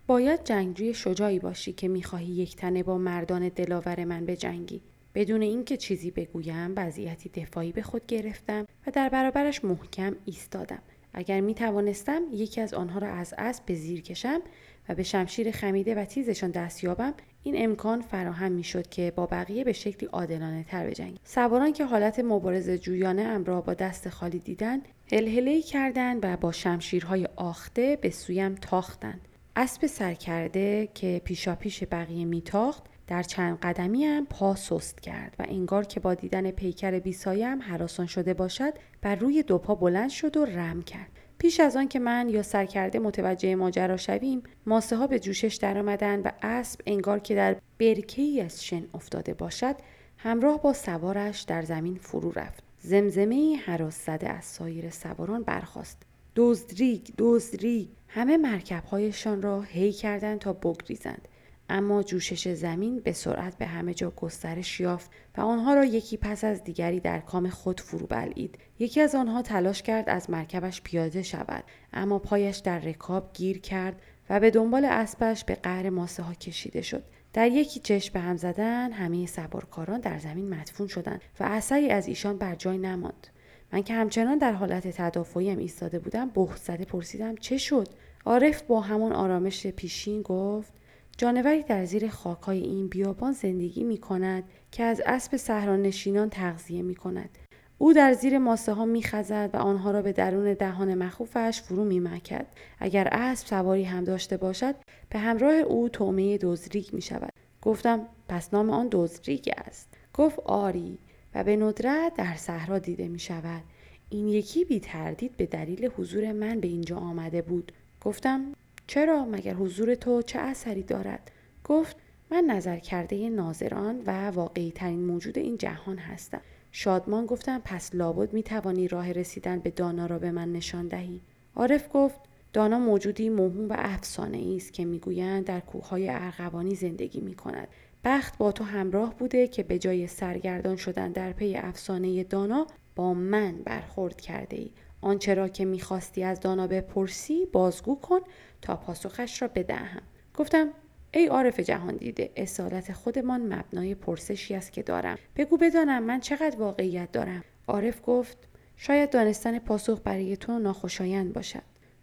باید جنگجوی شجاعی باشی که می‌خواهی یک تنه با مردان دلاور من به جنگی. بدون اینکه چیزی بگویم وضعیتی دفاعی به خود گرفتم و در برابرش محکم ایستادم. اگر می توانستم یکی از آنها را از اسب به زیر کشم و به شمشیر خمیده و تیزشان دست یابم. این امکان فراهم می شد که با بقیه به شکلی عادلانه تر بجنگیم سواران که حالت مبارزه جویانه ام را با دست خالی دیدند هلهله کردند و با شمشیرهای آخته به سویم تاختند. اسب سرکرده که پیشاپیش بقیه میتاخت در چند قدمی هم پا سست کرد و انگار که با دیدن پیکر بیسایه هم حراسان شده باشد بر روی دو پا بلند شد و رم کرد. پیش از آن که من یا سرکرده متوجه ماجرا شویم ماسه ها به جوشش درآمدند و اسب انگار که در برکه ای از شن افتاده باشد همراه با سوارش در زمین فرو رفت. زمزمه حراس زده از سایر سواران برخاست. دزدریگ دزدریگ! همه مرکبهایشان را هی کردند تا بگریزند. اما جوشش زمین به سرعت به همه جا گسترش یافت و آنها را یکی پس از دیگری در کام خود فرو بلعید. یکی از آنها تلاش کرد از مرکبش پیاده شود اما پایش در رکاب گیر کرد و به دنبال اسبش به قهر ماسه ها کشیده شد. در یکی چشم به هم زدن همه سوارکاران در زمین مدفون شدند و اثری از ایشان بر جای نماند. من که همچنان در حالت تدافعیم ایستاده بودم بهت زده پرسیدم چه شد؟ عارف با همان آرامش پیشین گفت جانوری در زیر خاکهای این بیابان زندگی می کند که از اسب صحرانشینان تغذیه می کند. او در زیر ماسه ها می خزد و آنها را به درون دهان مخوفش فرو می مکد. اگر اسب سواری هم داشته باشد به همراه او تومه دزریگ می شود. گفتم پس نام آن دزریگ است. گفت آری و به ندرت در صحرا دیده می شود. این یکی بی تردید به دلیل حضور من به اینجا آمده بود. گفتم چرا مگر حضور تو چه اثری دارد گفت من نظر کرده ناظران و واقعی ترین موجود این جهان هستم شادمان گفتم پس لابد می توانی راه رسیدن به دانا را به من نشان دهی عارف گفت دانا موجودی موهوم و افسانه است که می‌گویند در کوههای ارغوانی زندگی می کند. بخت با تو همراه بوده که به جای سرگردان شدن در پی افسانه دانا با من برخورد کرده ای. آنچه را که می‌خواستی از دانا بپرسی بازگو کن تا پاسخش را بدهم. گفتم ای عارف جهان دیده اصالت خودمان مبنای پرسشی است که دارم. بگو بدانم من چقدر واقعیت دارم. عارف گفت شاید دانستن پاسخ برای تو ناخوشایند باشد.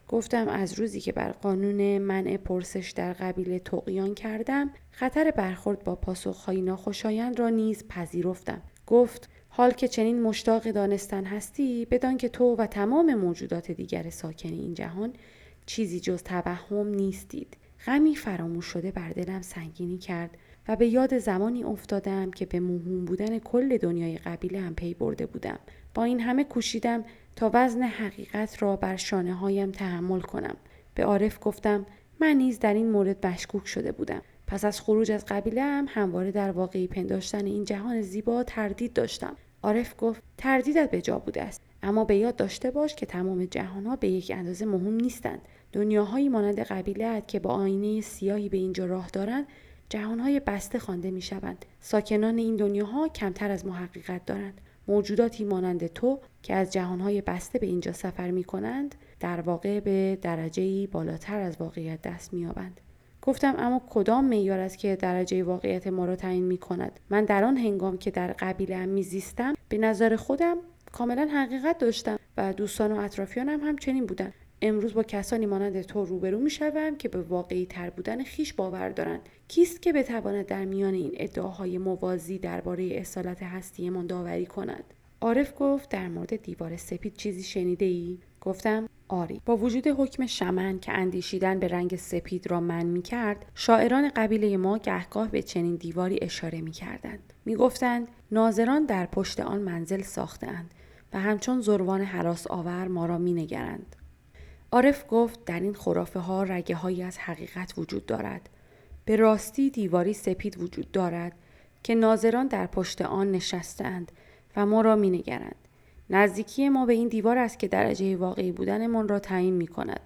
گفتم از روزی که بر قانون منع پرسش در قبیله تقیان کردم خطر برخورد با پاسخهایی ناخوشایند را نیز پذیرفتم. گفت حال که چنین مشتاق دانستن هستی بدان که تو و تمام موجودات دیگر ساکن این جهان چیزی جز توهم نیستید. غمی فراموش شده بر دلم سنگینی کرد و به یاد زمانی افتادم که به موهوم بودن کل دنیای قبیله هم پی برده بودم. با این همه کوشیدم تا وزن حقیقت را بر شانه هایم تحمل کنم. به عارف گفتم من نیز در این مورد مشکوک شده بودم. پس از خروج از قبیله هم همواره در واقعی پنداشتن این جهان زیبا تردید داشتم. عارف گفت تردیدت به جا بوده است. اما به یاد داشته باش که تمام جهانها به یک اندازه مهم نیستند. دنیاهایی مانند قبیلت که با آینه سیاهی به اینجا راه دارند جهانهای بسته خوانده می شوند. ساکنان این دنیاها کمتر از محققت دارند. موجوداتی مانند تو که از جهانهای بسته به اینجا سفر می کنند در واقع به درجه بالاتر از واقعیت دست می آبند. گفتم اما کدام معیار است که درجه واقعیت ما را تعیین می کند من در آن هنگام که در قبیله میزیستم به نظر خودم کاملا حقیقت داشتم و دوستان و اطرافیانم هم چنین بودند امروز با کسانی مانند تو روبرو می شوم که به واقعی تر بودن خیش باور دارند کیست که بتواند در میان این ادعاهای موازی درباره اصالت هستیمان داوری کند عارف گفت در مورد دیوار سپید چیزی شنیده ای؟ گفتم آری با وجود حکم شمن که اندیشیدن به رنگ سپید را من می کرد شاعران قبیله ما گهگاه به چنین دیواری اشاره می کردند می گفتند ناظران در پشت آن منزل ساختند و همچون زروان حراس آور ما را می نگرند. عارف گفت در این خرافه ها رگه هایی از حقیقت وجود دارد. به راستی دیواری سپید وجود دارد که ناظران در پشت آن نشستند و ما را می نگرند. نزدیکی ما به این دیوار است که درجه واقعی بودنمان را تعیین می کند.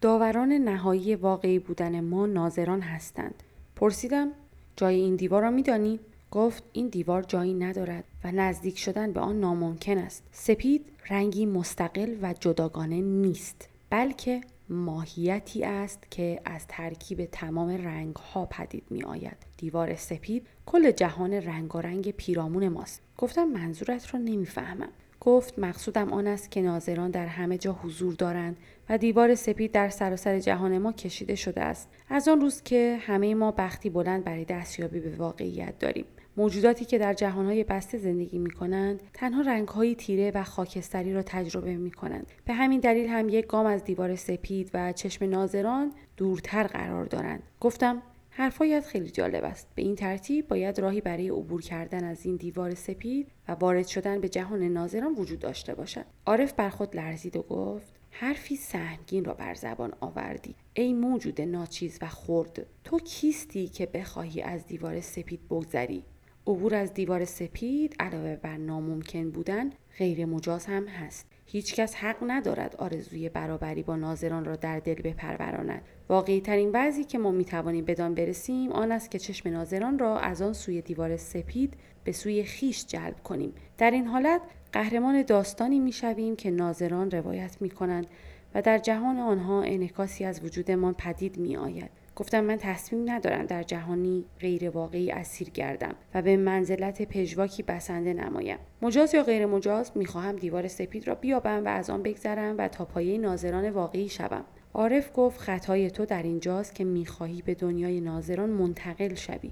داوران نهایی واقعی بودن ما ناظران هستند. پرسیدم جای این دیوار را میدانی؟ گفت این دیوار جایی ندارد و نزدیک شدن به آن ناممکن است. سپید رنگی مستقل و جداگانه نیست بلکه ماهیتی است که از ترکیب تمام رنگ ها پدید می آید. دیوار سپید کل جهان رنگارنگ پیرامون ماست. گفتم منظورت را نمی‌فهمم. گفت مقصودم آن است که ناظران در همه جا حضور دارند و دیوار سپید در سراسر جهان ما کشیده شده است از آن روز که همه ما بختی بلند برای دستیابی به واقعیت داریم موجوداتی که در جهانهای بسته زندگی می کنند تنها رنگهایی تیره و خاکستری را تجربه می کنند. به همین دلیل هم یک گام از دیوار سپید و چشم ناظران دورتر قرار دارند. گفتم حرفایت خیلی جالب است. به این ترتیب باید راهی برای عبور کردن از این دیوار سپید و وارد شدن به جهان ناظران وجود داشته باشد. عارف بر خود لرزید و گفت حرفی سهمگین را بر زبان آوردی ای موجود ناچیز و خرد تو کیستی که بخواهی از دیوار سپید بگذری عبور از دیوار سپید علاوه بر ناممکن بودن غیر مجاز هم هست. هیچکس حق ندارد آرزوی برابری با ناظران را در دل بپروراند. واقعی ترین وضعی که ما می‌توانیم بدان برسیم آن است که چشم ناظران را از آن سوی دیوار سپید به سوی خیش جلب کنیم. در این حالت قهرمان داستانی می‌شویم که ناظران روایت می کنند و در جهان آنها انعکاسی از وجودمان پدید می آید. گفتم من تصمیم ندارم در جهانی غیر واقعی اسیر گردم و به منزلت پژواکی بسنده نمایم. مجاز یا غیر مجاز می‌خواهم دیوار سپید را بیابم و از آن بگذرم و تا پایه ناظران واقعی شوم. عارف گفت خطای تو در اینجاست که می‌خواهی به دنیای ناظران منتقل شوی.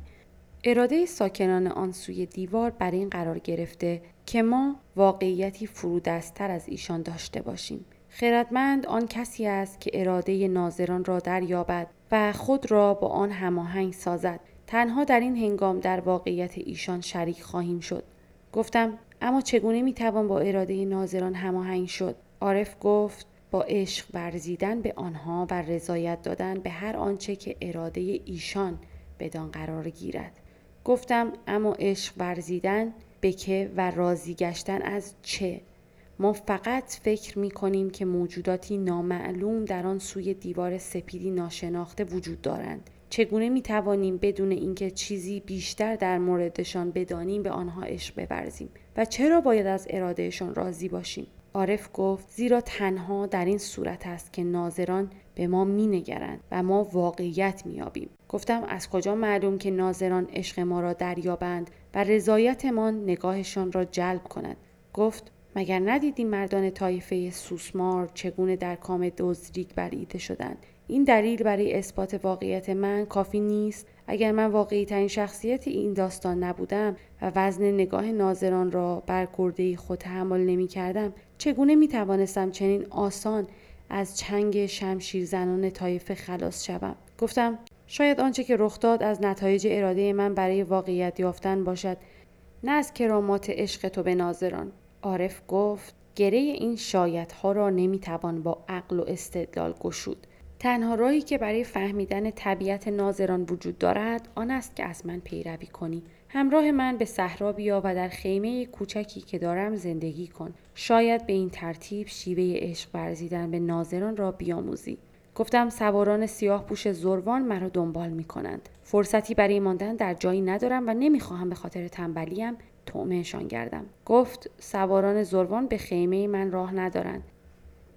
اراده ساکنان آن سوی دیوار بر این قرار گرفته که ما واقعیتی فرودستتر از ایشان داشته باشیم. خردمند آن کسی است که اراده ناظران را دریابد و خود را با آن هماهنگ سازد. تنها در این هنگام در واقعیت ایشان شریک خواهیم شد. گفتم اما چگونه می‌توان با اراده ناظران هماهنگ شد؟ عارف گفت با عشق ورزیدن به آنها و رضایت دادن به هر آنچه که اراده ایشان بدان قرار گیرد. گفتم اما عشق ورزیدن به که و راضی گشتن از چه؟ ما فقط فکر می کنیم که موجوداتی نامعلوم در آن سوی دیوار سپیدی ناشناخته وجود دارند. چگونه می توانیم بدون اینکه چیزی بیشتر در موردشان بدانیم به آنها عشق بورزیم و چرا باید از ارادهشان راضی باشیم؟ عارف گفت زیرا تنها در این صورت است که ناظران به ما می نگرند و ما واقعیت می آبیم. گفتم از کجا معلوم که ناظران عشق ما را دریابند و رضایتمان نگاهشان را جلب کند گفت مگر ندیدیم مردان طایفه سوسمار چگونه در کام دزریک بریده شدند؟ این دلیل برای اثبات واقعیت من کافی نیست. اگر من واقعی ترین شخصیت این داستان نبودم و وزن نگاه ناظران را بر گرده خود تحمل نمی کردم چگونه می توانستم چنین آسان از چنگ شمشیر زنان طایفه خلاص شوم؟ گفتم شاید آنچه که رخ داد از نتایج اراده من برای واقعیت یافتن باشد. نه از کرامات عشق تو به ناظران. عارف گفت گره این شایدها را نمی‌توان با عقل و استدلال گشود. تنها راهی که برای فهمیدن طبیعت ناظران وجود دارد آن است که از من پیروی کنی. همراه من به صحرا بیا و در خیمه کوچکی که دارم زندگی کن. شاید به این ترتیب شیوه عشق ورزیدن به ناظران را بیاموزی. گفتم سواران سیاه پوش زروان مرا دنبال می کنند. فرصتی برای ماندن در جایی ندارم و نمی‌خواهم به خاطر تنبلیم تومهشان گردم. گفت سواران زروان به خیمه من راه ندارند.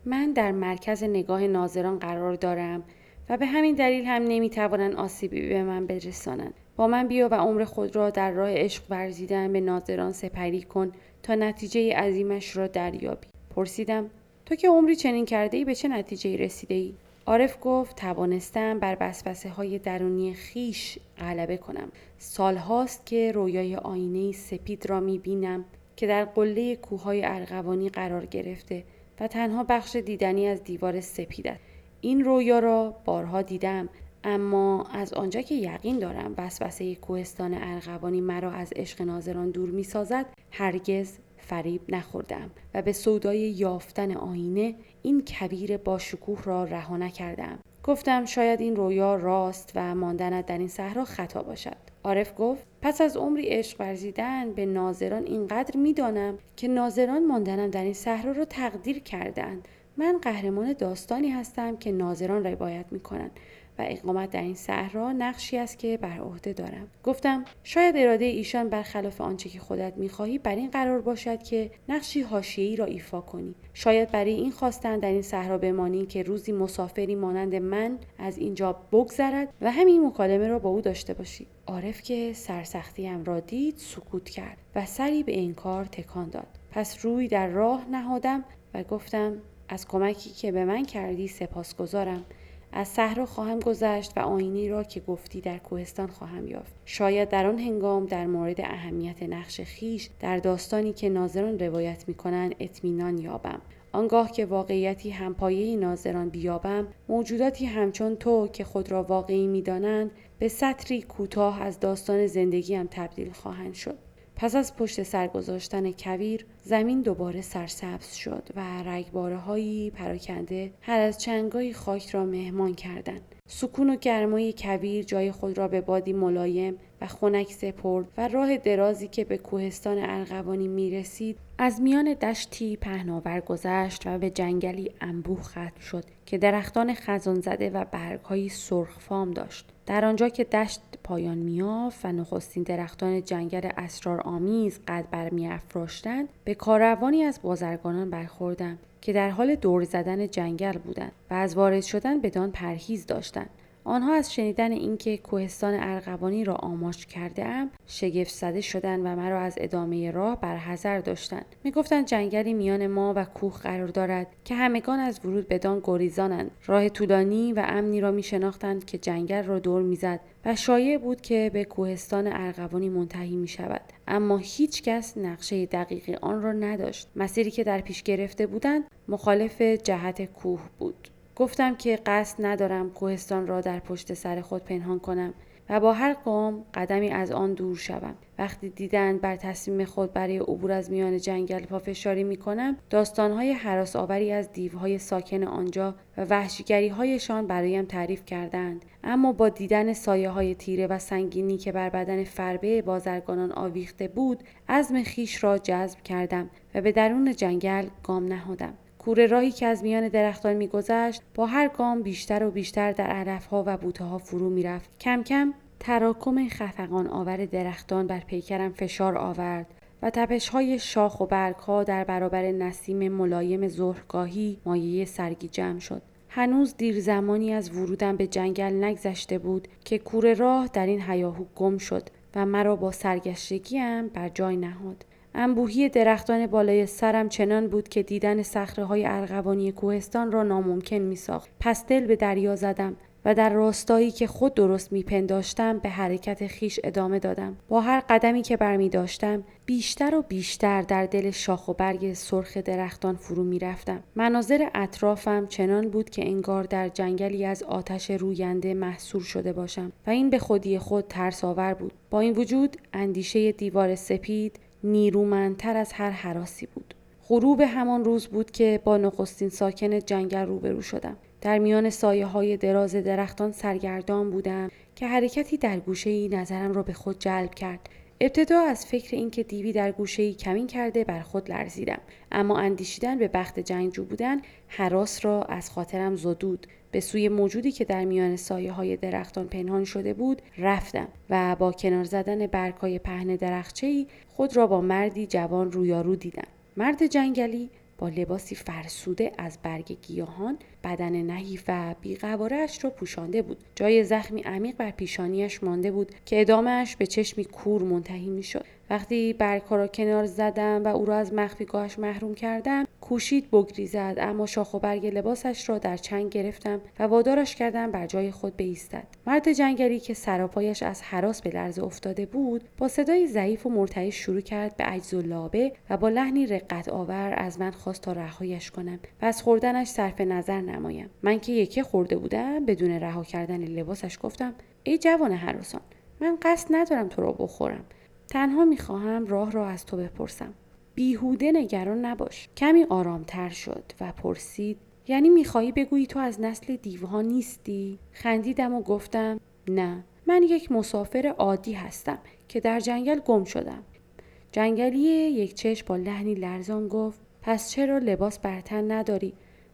من در مرکز نگاه ناظران قرار دارم و به همین دلیل هم نمی‌توانند آسیبی به من برسانند. با من بیا و عمر خود را در راه عشق ورزیدن به ناظران سپری کن تا نتیجه عظیمش را دریابی. پرسیدم تو که عمری چنین کرده ای به چه نتیجه رسیده ای؟ عارف گفت توانستم بر بسوسه های درونی خیش غلبه کنم. سالهاست که رویای آینه سپید را می بینم که در قله کوههای ارغوانی قرار گرفته و تنها بخش دیدنی از دیوار سپید است. این رویا را بارها دیدم اما از آنجا که یقین دارم وسوسه کوهستان ارغوانی مرا از عشق ناظران دور می سازد هرگز فریب نخوردم و به سودای یافتن آینه این کبیر با شکوه را رها نکردم گفتم شاید این رویا راست و ماندنت در این صحرا خطا باشد عارف گفت پس از عمری عشق ورزیدن به ناظران اینقدر می‌دانم که ناظران ماندنم در این صحرا را تقدیر کردند. من قهرمان داستانی هستم که ناظران روایت می کنند و اقامت در این صحرا نقشی است که بر عهده دارم. گفتم شاید اراده ایشان برخلاف آنچه که خودت می‌خواهی بر این قرار باشد که نقشی حاشیه‌ای را ایفا کنی. شاید برای این خواستن در این صحرا بمانی که روزی مسافری مانند من از اینجا بگذرد و همین مکالمه را با او داشته باشی. عارف که سرسختیم را دید سکوت کرد و سری به این کار تکان داد. پس روی در راه نهادم و گفتم از کمکی که به من کردی سپاسگزارم. از صحرا خواهم گذشت و آینی را که گفتی در کوهستان خواهم یافت. شاید در آن هنگام در مورد اهمیت نقش خیش در داستانی که ناظران روایت می کنند اطمینان یابم. آنگاه که واقعیتی همپایه ناظران بیابم موجوداتی همچون تو که خود را واقعی می‌دانند به سطری کوتاه از داستان زندگیم تبدیل خواهند شد. پس از پشت سر گذاشتن کویر زمین دوباره سرسبز شد و رگباره هایی پراکنده هر از چنگایی خاک را مهمان کردند. سکون و گرمای کویر جای خود را به بادی ملایم و خنک سپرد و راه درازی که به کوهستان ارغوانی می رسید از میان دشتی پهناور گذشت و به جنگلی انبوه ختم شد که درختان خزان زده و برگهایی سرخفام داشت. در آنجا که دشت پایان میافت و نخستین درختان جنگل اسرارآمیز قد برمیافراشتند به کاروانی از بازرگانان برخوردم که در حال دور زدن جنگل بودند و از وارد شدن بدان پرهیز داشتند. آنها از شنیدن اینکه کوهستان ارغوانی را آماج کرده ام شگفت زده شدند و مرا از ادامه راه برحذر داشتند. می‌گفتند جنگلی میان ما و کوه قرار دارد که همگان از ورود بدان گریزانند. راه طولانی و امنی را میشناختند که جنگل را دور می‌زد و شایع بود که به کوهستان ارغوانی منتهی می شود اما هیچ کس نقشه دقیقی آن را نداشت. مسیری که در پیش گرفته بودند مخالف جهت کوه بود. گفتم که قصد ندارم کوهستان را در پشت سر خود پنهان کنم و با هر قوم قدمی از آن دور شوم. وقتی دیدند بر تصمیم خود برای عبور از میان جنگل پافشاری می کنم داستانهای حراس آوری از دیوهای ساکن آنجا و وحشیگری هایشان برایم تعریف کردند. اما با دیدن سایه های تیره و سنگینی که بر بدن فربه بازرگانان آویخته بود عزم خیش را جذب کردم و به درون جنگل گام نهادم. کوره راهی که از میان درختان میگذشت با هر گام بیشتر و بیشتر در علفها و بوته ها فرو می‌رفت کم کم تراکم خفقان آور درختان بر پیکرم فشار آورد و تپش های شاخ و برگ ها در برابر نسیم ملایم ظهرگاهی مایه سرگی جمع شد. هنوز دیر زمانی از ورودم به جنگل نگذشته بود که کوره راه در این حیاهو گم شد و مرا با سرگشتگیم بر جای نهاد. انبوهی درختان بالای سرم چنان بود که دیدن سخره های ارغوانی کوهستان را ناممکن می ساخت. پس دل به دریا زدم و در راستایی که خود درست میپنداشتم به حرکت خیش ادامه دادم. با هر قدمی که برمی داشتم بیشتر و بیشتر در دل شاخ و برگ سرخ درختان فرو می‌رفتم مناظر اطرافم چنان بود که انگار در جنگلی از آتش روینده محصور شده باشم و این به خودی خود ترس آور بود. با این وجود اندیشه دیوار سپید نیرومندتر از هر حراسی بود. غروب همان روز بود که با نخستین ساکن جنگل روبرو شدم. در میان سایه های دراز درختان سرگردان بودم که حرکتی در گوشه ای نظرم را به خود جلب کرد. ابتدا از فکر اینکه دیوی در گوشه ای کمین کرده بر خود لرزیدم. اما اندیشیدن به بخت جنگجو بودن حراس را از خاطرم زدود. به سوی موجودی که در میان سایه های درختان پنهان شده بود رفتم و با کنار زدن برگهای پهن درخچه خود را با مردی جوان رویارو دیدم. مرد جنگلی با لباسی فرسوده از برگ گیاهان بدن نحیف و بیقوارش را پوشانده بود. جای زخمی عمیق بر پیشانیش مانده بود که ادامهش به چشمی کور منتهی می‌شد. وقتی برگها را کنار زدم و او را از مخفیگاهش محروم کردم کوشید بگریزد اما شاخ و برگ لباسش را در چنگ گرفتم و وادارش کردم بر جای خود بایستد. مرد جنگلی که سراپایش از حراس به لرزه افتاده بود با صدای ضعیف و مرتعش شروع کرد به عجز و لابه و با لحنی رقت آور از من خواست تا رهایش کنم و از خوردنش صرف نظر نمایم. من که یکی خورده بودم بدون رها کردن لباسش گفتم ای جوان حراسان من قصد ندارم تو را بخورم. تنها می‌خواهم راه را از تو بپرسم بیهوده نگران نباش کمی آرامتر شد و پرسید یعنی می‌خواهی بگویی تو از نسل دیوها نیستی خندیدم و گفتم نه من یک مسافر عادی هستم که در جنگل گم شدم. جنگلی یک چشم با لحنی لرزان گفت پس چرا لباس برتن نداری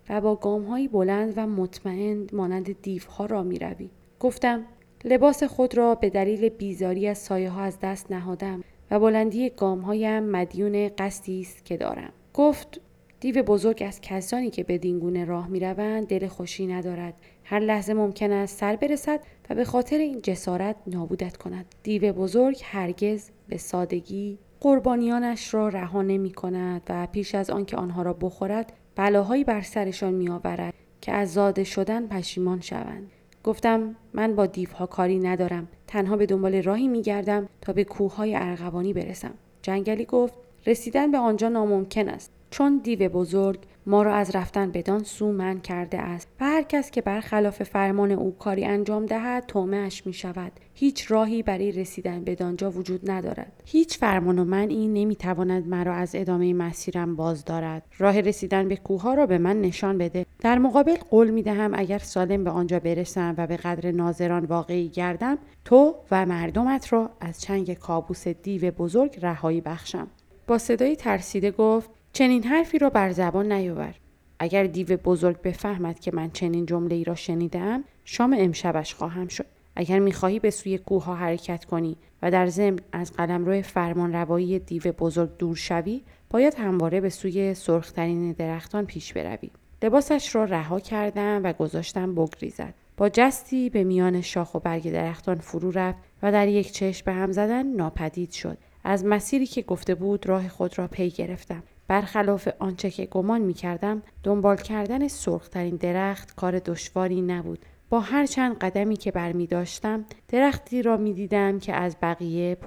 و با گامهایی بلند و مطمئن مانند دیوها را می روی؟ گفتم لباس خود را به دلیل بیزاری از سایه ها از دست نهادم و بلندی گامهایم مدیون قصدی است که دارم. گفت دیو بزرگ از کسانی که به دینگونه راه می روند دل خوشی ندارد. هر لحظه ممکن است سر برسد و به خاطر این جسارت نابودت کند. دیو بزرگ هرگز به سادگی قربانیانش را رها نمی کند و پیش از آنکه آنها را بخورد بلاهایی بر سرشان می آورد که از زاده شدن پشیمان شوند. گفتم من با دیوها کاری ندارم تنها به دنبال راهی می گردم تا به کوههای ارغوانی برسم. جنگلی گفت رسیدن به آنجا ناممکن است. چون دیو بزرگ ما را از رفتن بدان سو من کرده است. و هر کس که برخلاف فرمان او کاری انجام دهد اش می شود. هیچ راهی برای رسیدن بدانجا وجود ندارد. هیچ فرمان و من این نمی تواند مرا از ادامه مسیرم باز دارد. راه رسیدن به کوه را به من نشان بده. در مقابل قول می دهم اگر سالم به آنجا برسم و به قدر ناظران واقعی گردم تو و مردمت را از چنگ کابوس دیو بزرگ رهایی بخشم. با صدایی ترسیده گفت چنین حرفی را بر زبان نیاور اگر دیو بزرگ بفهمد که من چنین جمله ای را شنیدم شام امشبش خواهم شد. اگر می‌خواهی به سوی کوه ها حرکت کنی و در ضمن از قلمرو فرمان روایی دیو بزرگ دور شوی باید همواره به سوی سرخترین درختان پیش بروی. لباسش را رها کردم و گذاشتم بگریزد. با جستی به میان شاخ و برگ درختان فرو رفت و در یک چشم به هم زدن ناپدید شد. از مسیری که گفته بود راه خود را پی گرفتم. برخلاف آنچه که گمان می کردم دنبال کردن سرخترین درخت کار دشواری نبود. با هر چند قدمی که برمی داشتم درختی را می دیدم که از بقیه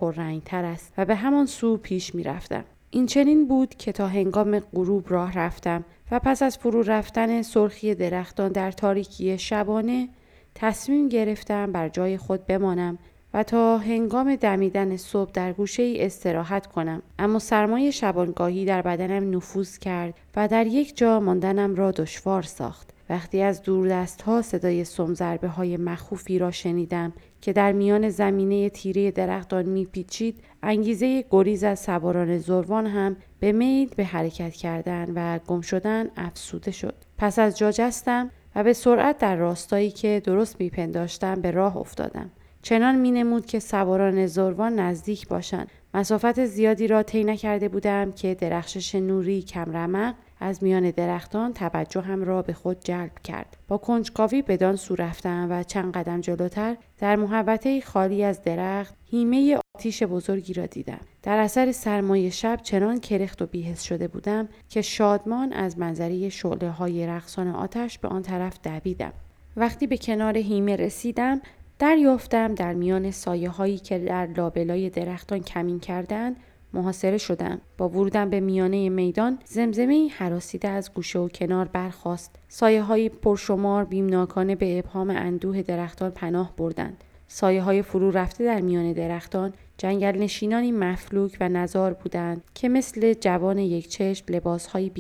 تر است و به همان سو پیش می رفتم. این چنین بود که تا هنگام غروب راه رفتم و پس از فرو رفتن سرخی درختان در تاریکی شبانه تصمیم گرفتم بر جای خود بمانم و تا هنگام دمیدن صبح در گوشه ای استراحت کنم. اما سرمایه شبانگاهی در بدنم نفوذ کرد و در یک جا ماندنم را دشوار ساخت. وقتی از دور دست ها صدای سمزربه های مخوفی را شنیدم که در میان زمینه تیره درختان میپیچید انگیزه گریز از سواران زروان هم به میل به حرکت کردن و گم شدن افسوده شد. پس از جا جستم و به سرعت در راستایی که درست میپنداشتم به راه افتادم. چنان می نمود که سواران زروان نزدیک باشند. مسافت زیادی را طی نکرده بودم که درخشش نوری کمرمق از میان درختان توجهم را به خود جلب کرد. با کنجکاوی بدان سو رفتم و چند قدم جلوتر در محوطه خالی از درخت هیمه آتیش بزرگی را دیدم. در اثر سرمایه شب چنان کرخت و بیهس شده بودم که شادمان از منظری شعله های رقصان آتش به آن طرف دویدم. وقتی به کنار هیمه رسیدم دریافتم در میان سایه هایی که در لابلای درختان کمین کردند محاصره شدم. با ورودم به میانه میدان زمزمه حراسیده از گوشه و کنار برخاست. سایه های پرشمار بیمناکانه به ابهام اندوه درختان پناه بردند. سایه های فرو رفته در میان درختان جنگل نشینانی مفلوک و نزار بودند که مثل جوان یک چشم لباس های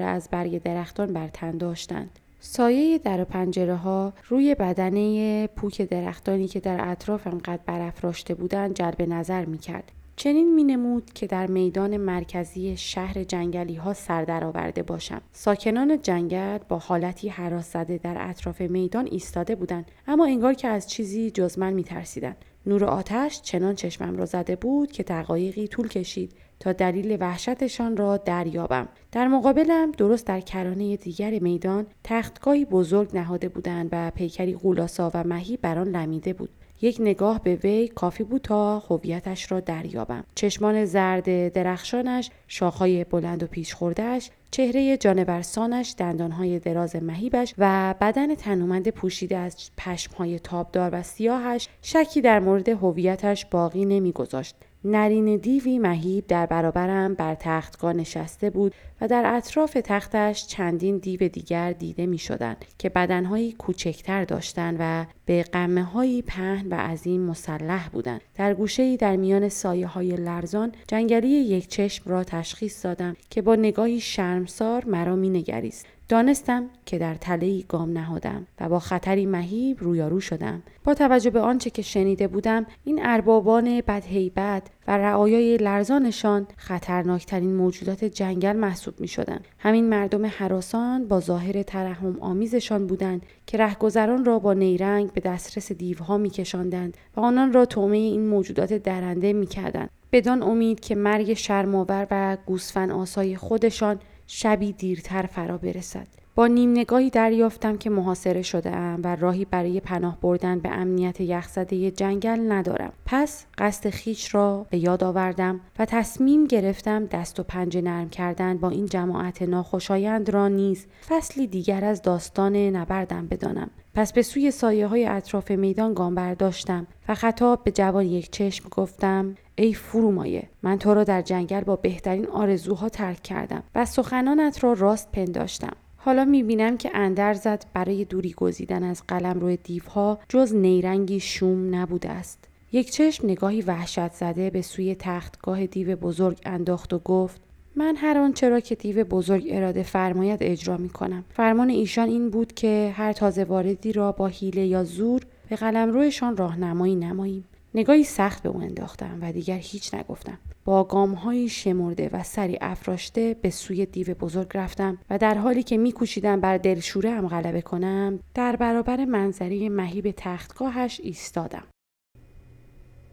از برگ درختان بر تن داشتند. سایه در پنجره ها روی بدنه پوک درختانی که در اطرافم قد برافراشته بودند جلب نظر می کرد. چنین می نمود که در میدان مرکزی شهر جنگلی ها سر آورده باشم. ساکنان جنگل با حالتی حراس زده در اطراف میدان ایستاده بودند اما انگار که از چیزی جز من می ترسیدن. نور آتش چنان چشمم را زده بود که دقایقی طول کشید تا دلیل وحشتشان را دریابم. در مقابلم درست در کرانه دیگر میدان تختگاهی بزرگ نهاده بودند و پیکری غولاسا و مهی بر آن لمیده بود. یک نگاه به وی کافی بود تا هویتش را دریابم. چشمان زرد درخشانش شاخهای بلند و پیش خوردهش چهره جانورسانش دندانهای دراز مهیبش و بدن تنومند پوشیده از پشمهای تابدار و سیاهش شکی در مورد هویتش باقی نمیگذاشت. نرین دیوی مهیب در برابرم بر تختگاه نشسته بود و در اطراف تختش چندین دیو دیگر دیده می شدن که بدنهایی کوچکتر داشتند و به قمه هایی پهن و عظیم مسلح بودند. در گوشه در میان سایه های لرزان جنگلی یک چشم را تشخیص دادم که با نگاهی شرمسار مرا می نگریست. دانستم که در تله گام نهادم و با خطری مهیب رویارو شدم با توجه به آنچه که شنیده بودم این اربابان بدهیبت و رعایای لرزانشان خطرناکترین موجودات جنگل محسوب می شدن. همین مردم حراسان با ظاهر ترحم آمیزشان بودند که رهگذران را با نیرنگ به دسترس دیوها می کشندند و آنان را تومه این موجودات درنده می کردند. بدان امید که مرگ شرماور و گوسفن آسای خودشان شبی دیرتر فرا برسد. با نیم نگاهی دریافتم که محاصره شده ام و راهی برای پناه بردن به امنیت یخزده جنگل ندارم. پس قصد خیش را به یاد آوردم و تصمیم گرفتم دست و پنجه نرم کردن با این جماعت ناخوشایند را نیز فصلی دیگر از داستان نبردم بدانم. پس به سوی سایه های اطراف میدان گام برداشتم و خطاب به جوان یک چشم گفتم ای فرومایه من تو را در جنگل با بهترین آرزوها ترک کردم و سخنانت را راست پنداشتم حالا می‌بینم که اندرزت برای دوری گزیدن از قلم روی دیوها جز نیرنگی شوم نبوده است. یک چشم نگاهی وحشت زده به سوی تختگاه دیو بزرگ انداخت و گفت من هر آنچه را که دیو بزرگ اراده فرماید اجرا می کنم. فرمان ایشان این بود که هر تازه واردی را با حیله یا زور به قلم رویشان راهنمایی نماییم. نگاهی سخت به او انداختم و دیگر هیچ نگفتم. با گامهایی شمرده و سری افراشته به سوی دیو بزرگ رفتم و در حالی که میکوشیدم بر دلشوره هم غلبه کنم در برابر منظری مهیب تختگاهش ایستادم.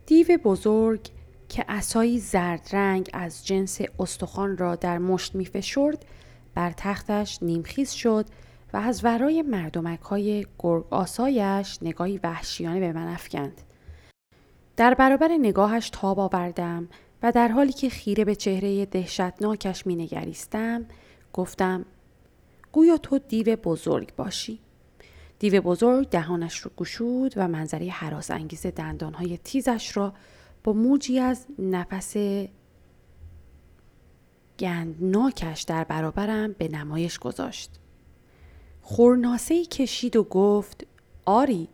دیو بزرگ که اسایی زرد رنگ از جنس استخوان را در مشت میفشرد بر تختش نیمخیز شد و از ورای مردمک های گرگ آسایش نگاهی وحشیانه به من افکند. در برابر نگاهش تاب آوردم و در حالی که خیره به چهره دهشتناکش می نگریستم گفتم گویا تو دیو بزرگ باشی. دیو بزرگ دهانش رو گشود و منظره حراس انگیز دندانهای تیزش را با موجی از نفس گندناکش در برابرم به نمایش گذاشت. خورناسه کشید و گفت آری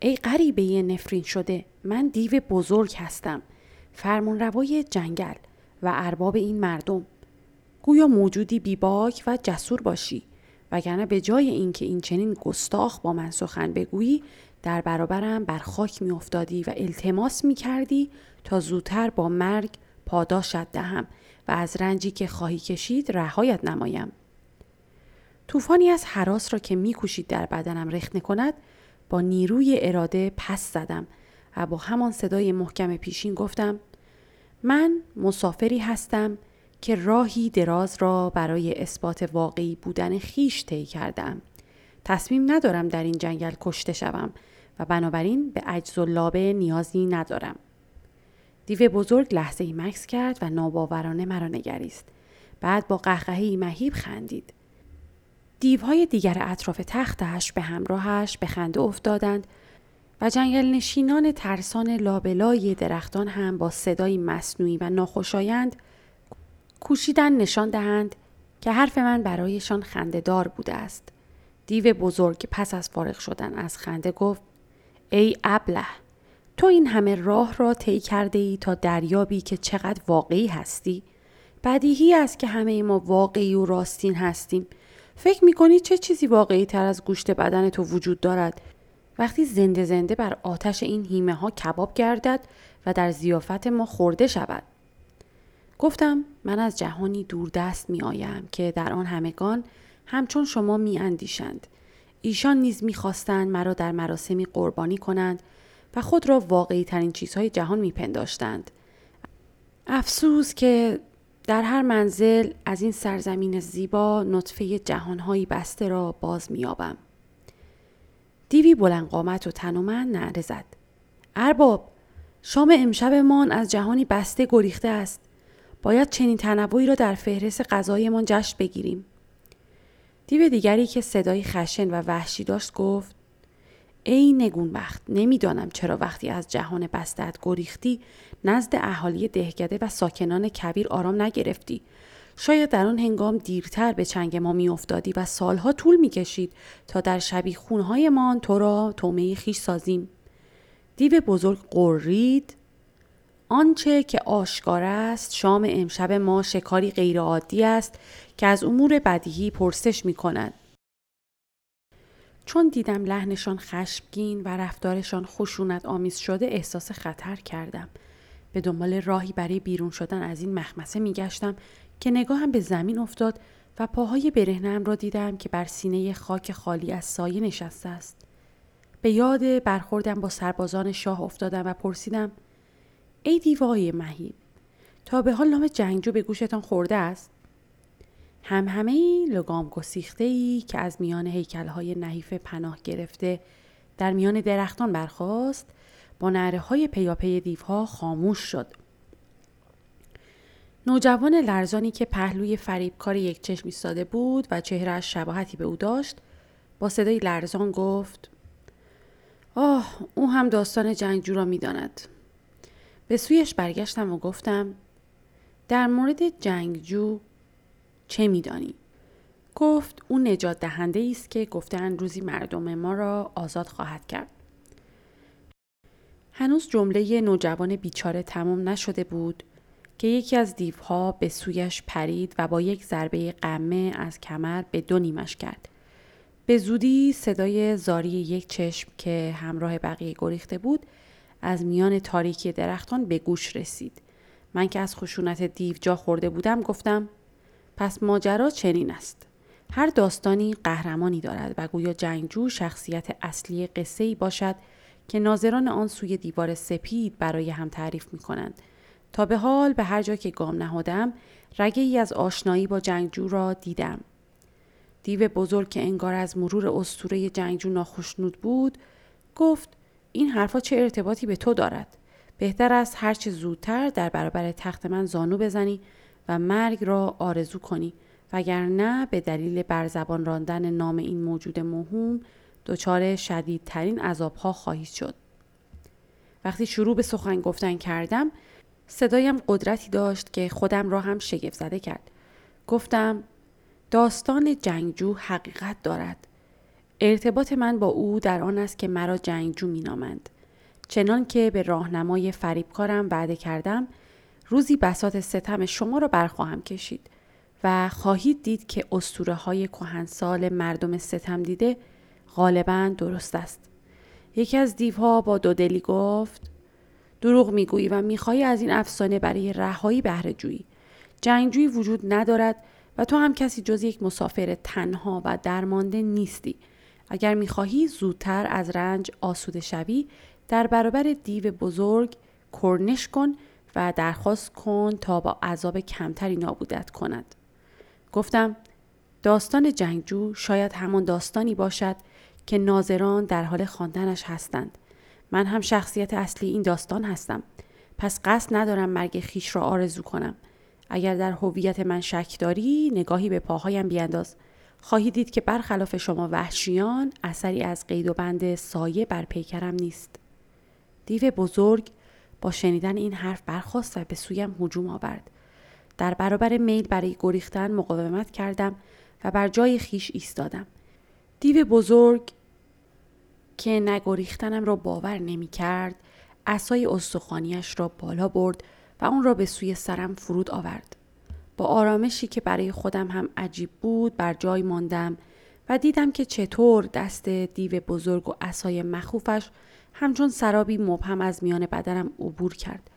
ای غریبه نفرین شده من دیو بزرگ هستم. فرمانروای جنگل و ارباب این مردم. گویا موجودی بیباک و جسور باشی. وگرنه به جای اینکه این چنین گستاخ با من سخن بگویی در برابرم بر خاک میافتادی و التماس می‌کردی تا زودتر با مرگ پاداشت دهم و از رنجی که خواهی کشید رهایت نمایم. طوفانی از حراس را که میکوشید در بدنم رخنه کند با نیروی اراده پس زدم و با همان صدای محکم پیشین گفتم من مسافری هستم که راهی دراز را برای اثبات واقعی بودن خیش طی کردم. تصمیم ندارم در این جنگل کشته شوم و بنابراین به عجز و لابه نیازی ندارم. دیو بزرگ لحظه ای مکس کرد و ناباورانه مرا نگریست. بعد با قهقهی مهیب خندید. دیوهای دیگر اطراف تختش به همراهش به خنده افتادند و جنگل نشینان ترسان لابلای درختان هم با صدایی مصنوعی و ناخوشایند کوشیدن نشان دهند که حرف من برایشان خندهدار بوده است. دیو بزرگ پس از فارغ شدن از خنده گفت ای ابله تو این همه راه را طی کرده ای تا دریابی که چقدر واقعی هستی بدیهی است که همه ما واقعی و راستین هستیم فکر می‌کنی چه چیزی واقعی تر از گوشت بدن تو وجود دارد وقتی زنده زنده بر آتش این هیمه ها کباب گردد و در زیافت ما خورده شود. گفتم من از جهانی دوردست می آیم که در آن همگان همچون شما می اندیشند. ایشان نیز می خواستند مرا در مراسمی قربانی کنند و خود را واقعی ترین چیزهای جهان می پنداشتند. افسوس که در هر منزل از این سرزمین زیبا نطفه جهانهایی بسته را باز میابم. دیوی بلند قامت و تنومند نعره زد. ارباب شام امشبمان از جهانی بسته گریخته است. باید چنین تنوعی را در فهرست غذایمان جشن بگیریم. دیو دیگری که صدایی خشن و وحشی داشت گفت ای نگونبخت نمی‌دانم چرا وقتی از جهان بستت گریختی نزد اهالی دهگده و ساکنان کبیر آرام نگرفتی شاید در آن هنگام دیرتر به چنگ ما میافتادی و سالها طول می‌کشید تا در شبی خونهایمان تو را تومه خیش سازیم دیو بزرگ قرید آنچه که آشکار است شام امشب ما شکاری غیرعادی است که از امور بدیهی پرسش می کند. چون دیدم لحنشان خشمگین و رفتارشان خشونت آمیز شده احساس خطر کردم. به دنبال راهی برای بیرون شدن از این مخمسه میگشتم که نگاهم به زمین افتاد و پاهای برهنم را دیدم که بر سینه خاک خالی از سایه نشسته است. به یاد برخوردم با سربازان شاه افتادم و پرسیدم ای دیوای مهیب تا به حال نام جنگجو به گوشتان خورده است؟ هم همه لگام گسیخته ای که از میان هیکلهای نحیف پناه گرفته در میان درختان برخاست با نعره های پیاپی دیوها خاموش شد. نوجوان لرزانی که پهلوی فریبکار یک چشم ایستاده بود و چهرهش شباهتی به او داشت با صدای لرزان گفت آه او هم داستان جنگجو را می‌داند به سویش برگشتم و گفتم در مورد جنگجو چه میدانی؟ گفت او نجات دهنده است که گفتن روزی مردم ما را آزاد خواهد کرد. هنوز جمله نوجوان بیچاره تمام نشده بود که یکی از دیوها به سویش پرید و با یک ضربه قمه از کمر به دو نیمش کرد. به زودی صدای زاری یک چشم که همراه بقیه گریخته بود از میان تاریکی درختان به گوش رسید. من که از خشونت دیو جا خورده بودم گفتم پس ماجرا چنین است. هر داستانی قهرمانی دارد و گویا جنگجو شخصیت اصلی قصه ای باشد که ناظران آن سوی دیوار سپید برای هم تعریف می کنند. تا به حال به هر جا که گام نهادم رگه ای از آشنایی با جنگجو را دیدم. دیو بزرگ که انگار از مرور استوره جنگجو ناخشنود بود گفت این حرفا چه ارتباطی به تو دارد؟ بهتر است هرچه زودتر در برابر تخت من زانو بزنی و مرگ را آرزو کنی وگرنه به دلیل برزبان راندن نام این موجود مهم دچار شدیدترین عذابها خواهید شد. وقتی شروع به سخن گفتن کردم صدایم قدرتی داشت که خودم را هم شگفت زده کرد. گفتم داستان جنگجو حقیقت دارد. ارتباط من با او در آن است که مرا جنگجو مینامند. چنان که به راهنمای فریبکارم وعده کردم روزی بسات ستم شما را برخواهم کشید و خواهید دید که اسطوره های کهنسال مردم ستم دیده غالبا درست است. یکی از دیوها با دودلی گفت دروغ می‌گویی و می‌خواهی از این افسانه برای رهایی بهره جویی. جنگجویی وجود ندارد و تو هم کسی جز یک مسافر تنها و درمانده نیستی. اگر می‌خواهی زودتر از رنج آسوده شوی در برابر دیو بزرگ کرنش کن و درخواست کن تا با عذاب کمتری نابودت کند. گفتم داستان جنگجو شاید همان داستانی باشد که ناظران در حال خواندنش هستند. من هم شخصیت اصلی این داستان هستم. پس قصد ندارم مرگ خیش را آرزو کنم. اگر در هویت من شک داری نگاهی به پاهایم بیانداز. خواهی دید که برخلاف شما وحشیان اثری از قید و بند سایه بر پیکرم نیست. دیو بزرگ با شنیدن این حرف برخواست و به سویم هجوم آورد. در برابر میل برای گریختن مقاومت کردم و بر جای خیش ایستادم. دیو بزرگ که نگریختنم را باور نمی کرد اسای استخوانیش را بالا برد و اون را به سوی سرم فرود آورد. با آرامشی که برای خودم هم عجیب بود بر جای ماندم و دیدم که چطور دست دیو بزرگ و اسای مخوفش همچون سرابی مبهم از میان بدنم عبور کرد.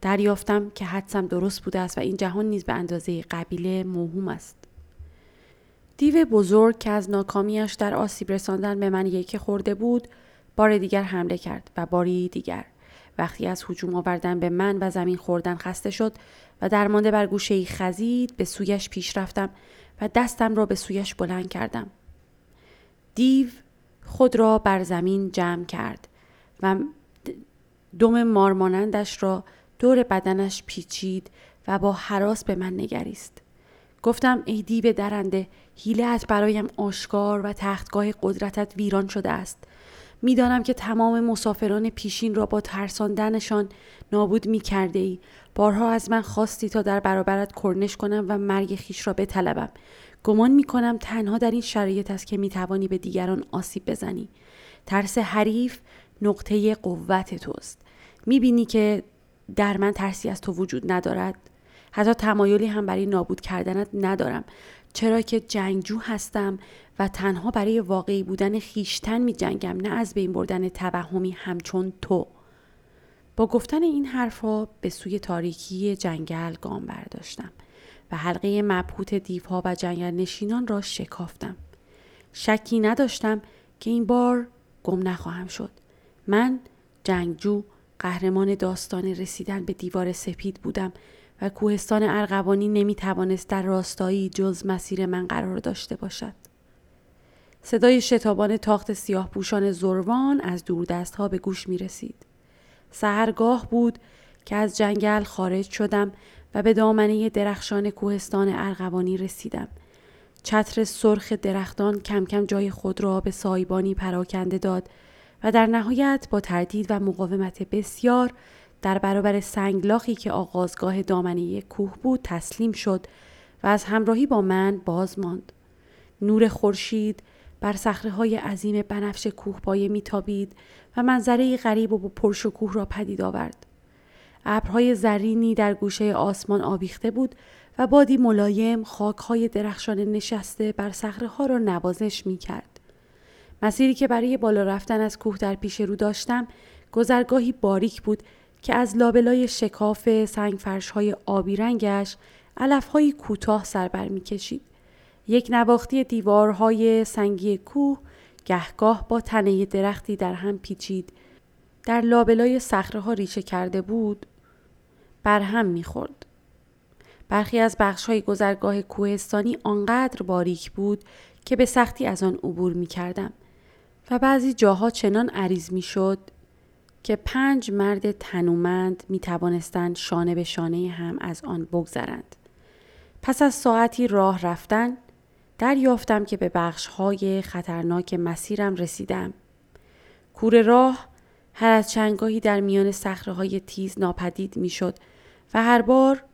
دریافتم که حدسم درست بوده است و این جهان نیز به اندازه قبیله موهوم است. دیو بزرگ که از ناکامیش در آسیب رساندن به من یکی خورده بود بار دیگر حمله کرد و باری دیگر وقتی از هجوم آوردن به من و زمین خوردن خسته شد و درمانده بر گوشه ای خزید به سویش پیش رفتم و دستم را به سویش بلند کردم. دیو خود را بر زمین جمع کرد و دم مارمانندش را دور بدنش پیچید و با حراس به من نگریست. گفتم ای دیو درنده هیلت برایم آشکار و تختگاه قدرتت ویران شده است. می‌دانم که تمام مسافران پیشین را با ترساندنشان نابود می کرده ای. بارها از من خواستی تا در برابرت کرنش کنم و مرگ خیش را بطلبم. گمان می کنم تنها در این شرایط است که می توانی به دیگران آسیب بزنی. ترس حریف نقطه قوت توست. می بینی که در من ترسی از تو وجود ندارد؟ حتی تمایلی هم برای نابود کردنت ندارم چرا که جنگجو هستم و تنها برای واقعی بودن خیشتن می جنگم نه از بین بردن توهمی همچون تو با گفتن این حرفها به سوی تاریکی جنگل گام برداشتم و حلقه مبهوت دیوها و جنگل نشینان را شکافتم شکی نداشتم که این بار گم نخواهم شد من جنگجو قهرمان داستان رسیدن به دیوار سپید بودم و کوهستان ارغوانی نمی توانست در راستایی جز مسیر من قرار داشته باشد. صدای شتابان تاخت سیاه پوشان زروان از دوردست ها به گوش می رسید. سهرگاه بود که از جنگل خارج شدم و به دامنه درخشان کوهستان ارغوانی رسیدم. چتر سرخ درختان کم کم جای خود را به سایبانی پراکنده داد و در نهایت با تردید و مقاومت بسیار در برابر سنگلاخی که آغازگاه دامنه کوه بود تسلیم شد و از همراهی با من باز ماند. نور خورشید بر صخره های عظیم بنفش کوه پایه میتابید و منظره غریب و پرشکوه را پدید آورد. ابرهای زرینی در گوشه آسمان آویخته بود و بادی ملایم خاکهای درخشان نشسته بر صخره ها را نوازش می کرد. مسیری که برای بالا رفتن از کوه در پیش رو داشتم گذرگاهی باریک بود که از لابلای شکاف سنگفرش های آبی رنگش علف های کوتاه سر بر می کشید. یک نواختی دیوارهای سنگی کوه گهگاه با تنه درختی در هم پیچید در لابلای صخره ها ریشه کرده بود بر هم می‌خورد. برخی از بخش های گذرگاه کوهستانی آنقدر باریک بود که به سختی از آن عبور می کردم و بعضی جاها چنان عریض می شد که پنج مرد تنومند می توانستند شانه به شانه هم از آن بگذرند. پس از ساعتی راه رفتن دریافتم که به بخش های خطرناک مسیرم رسیدم. کور راه هر از چنگاهی در میان سخره های تیز ناپدید می شد و هر بار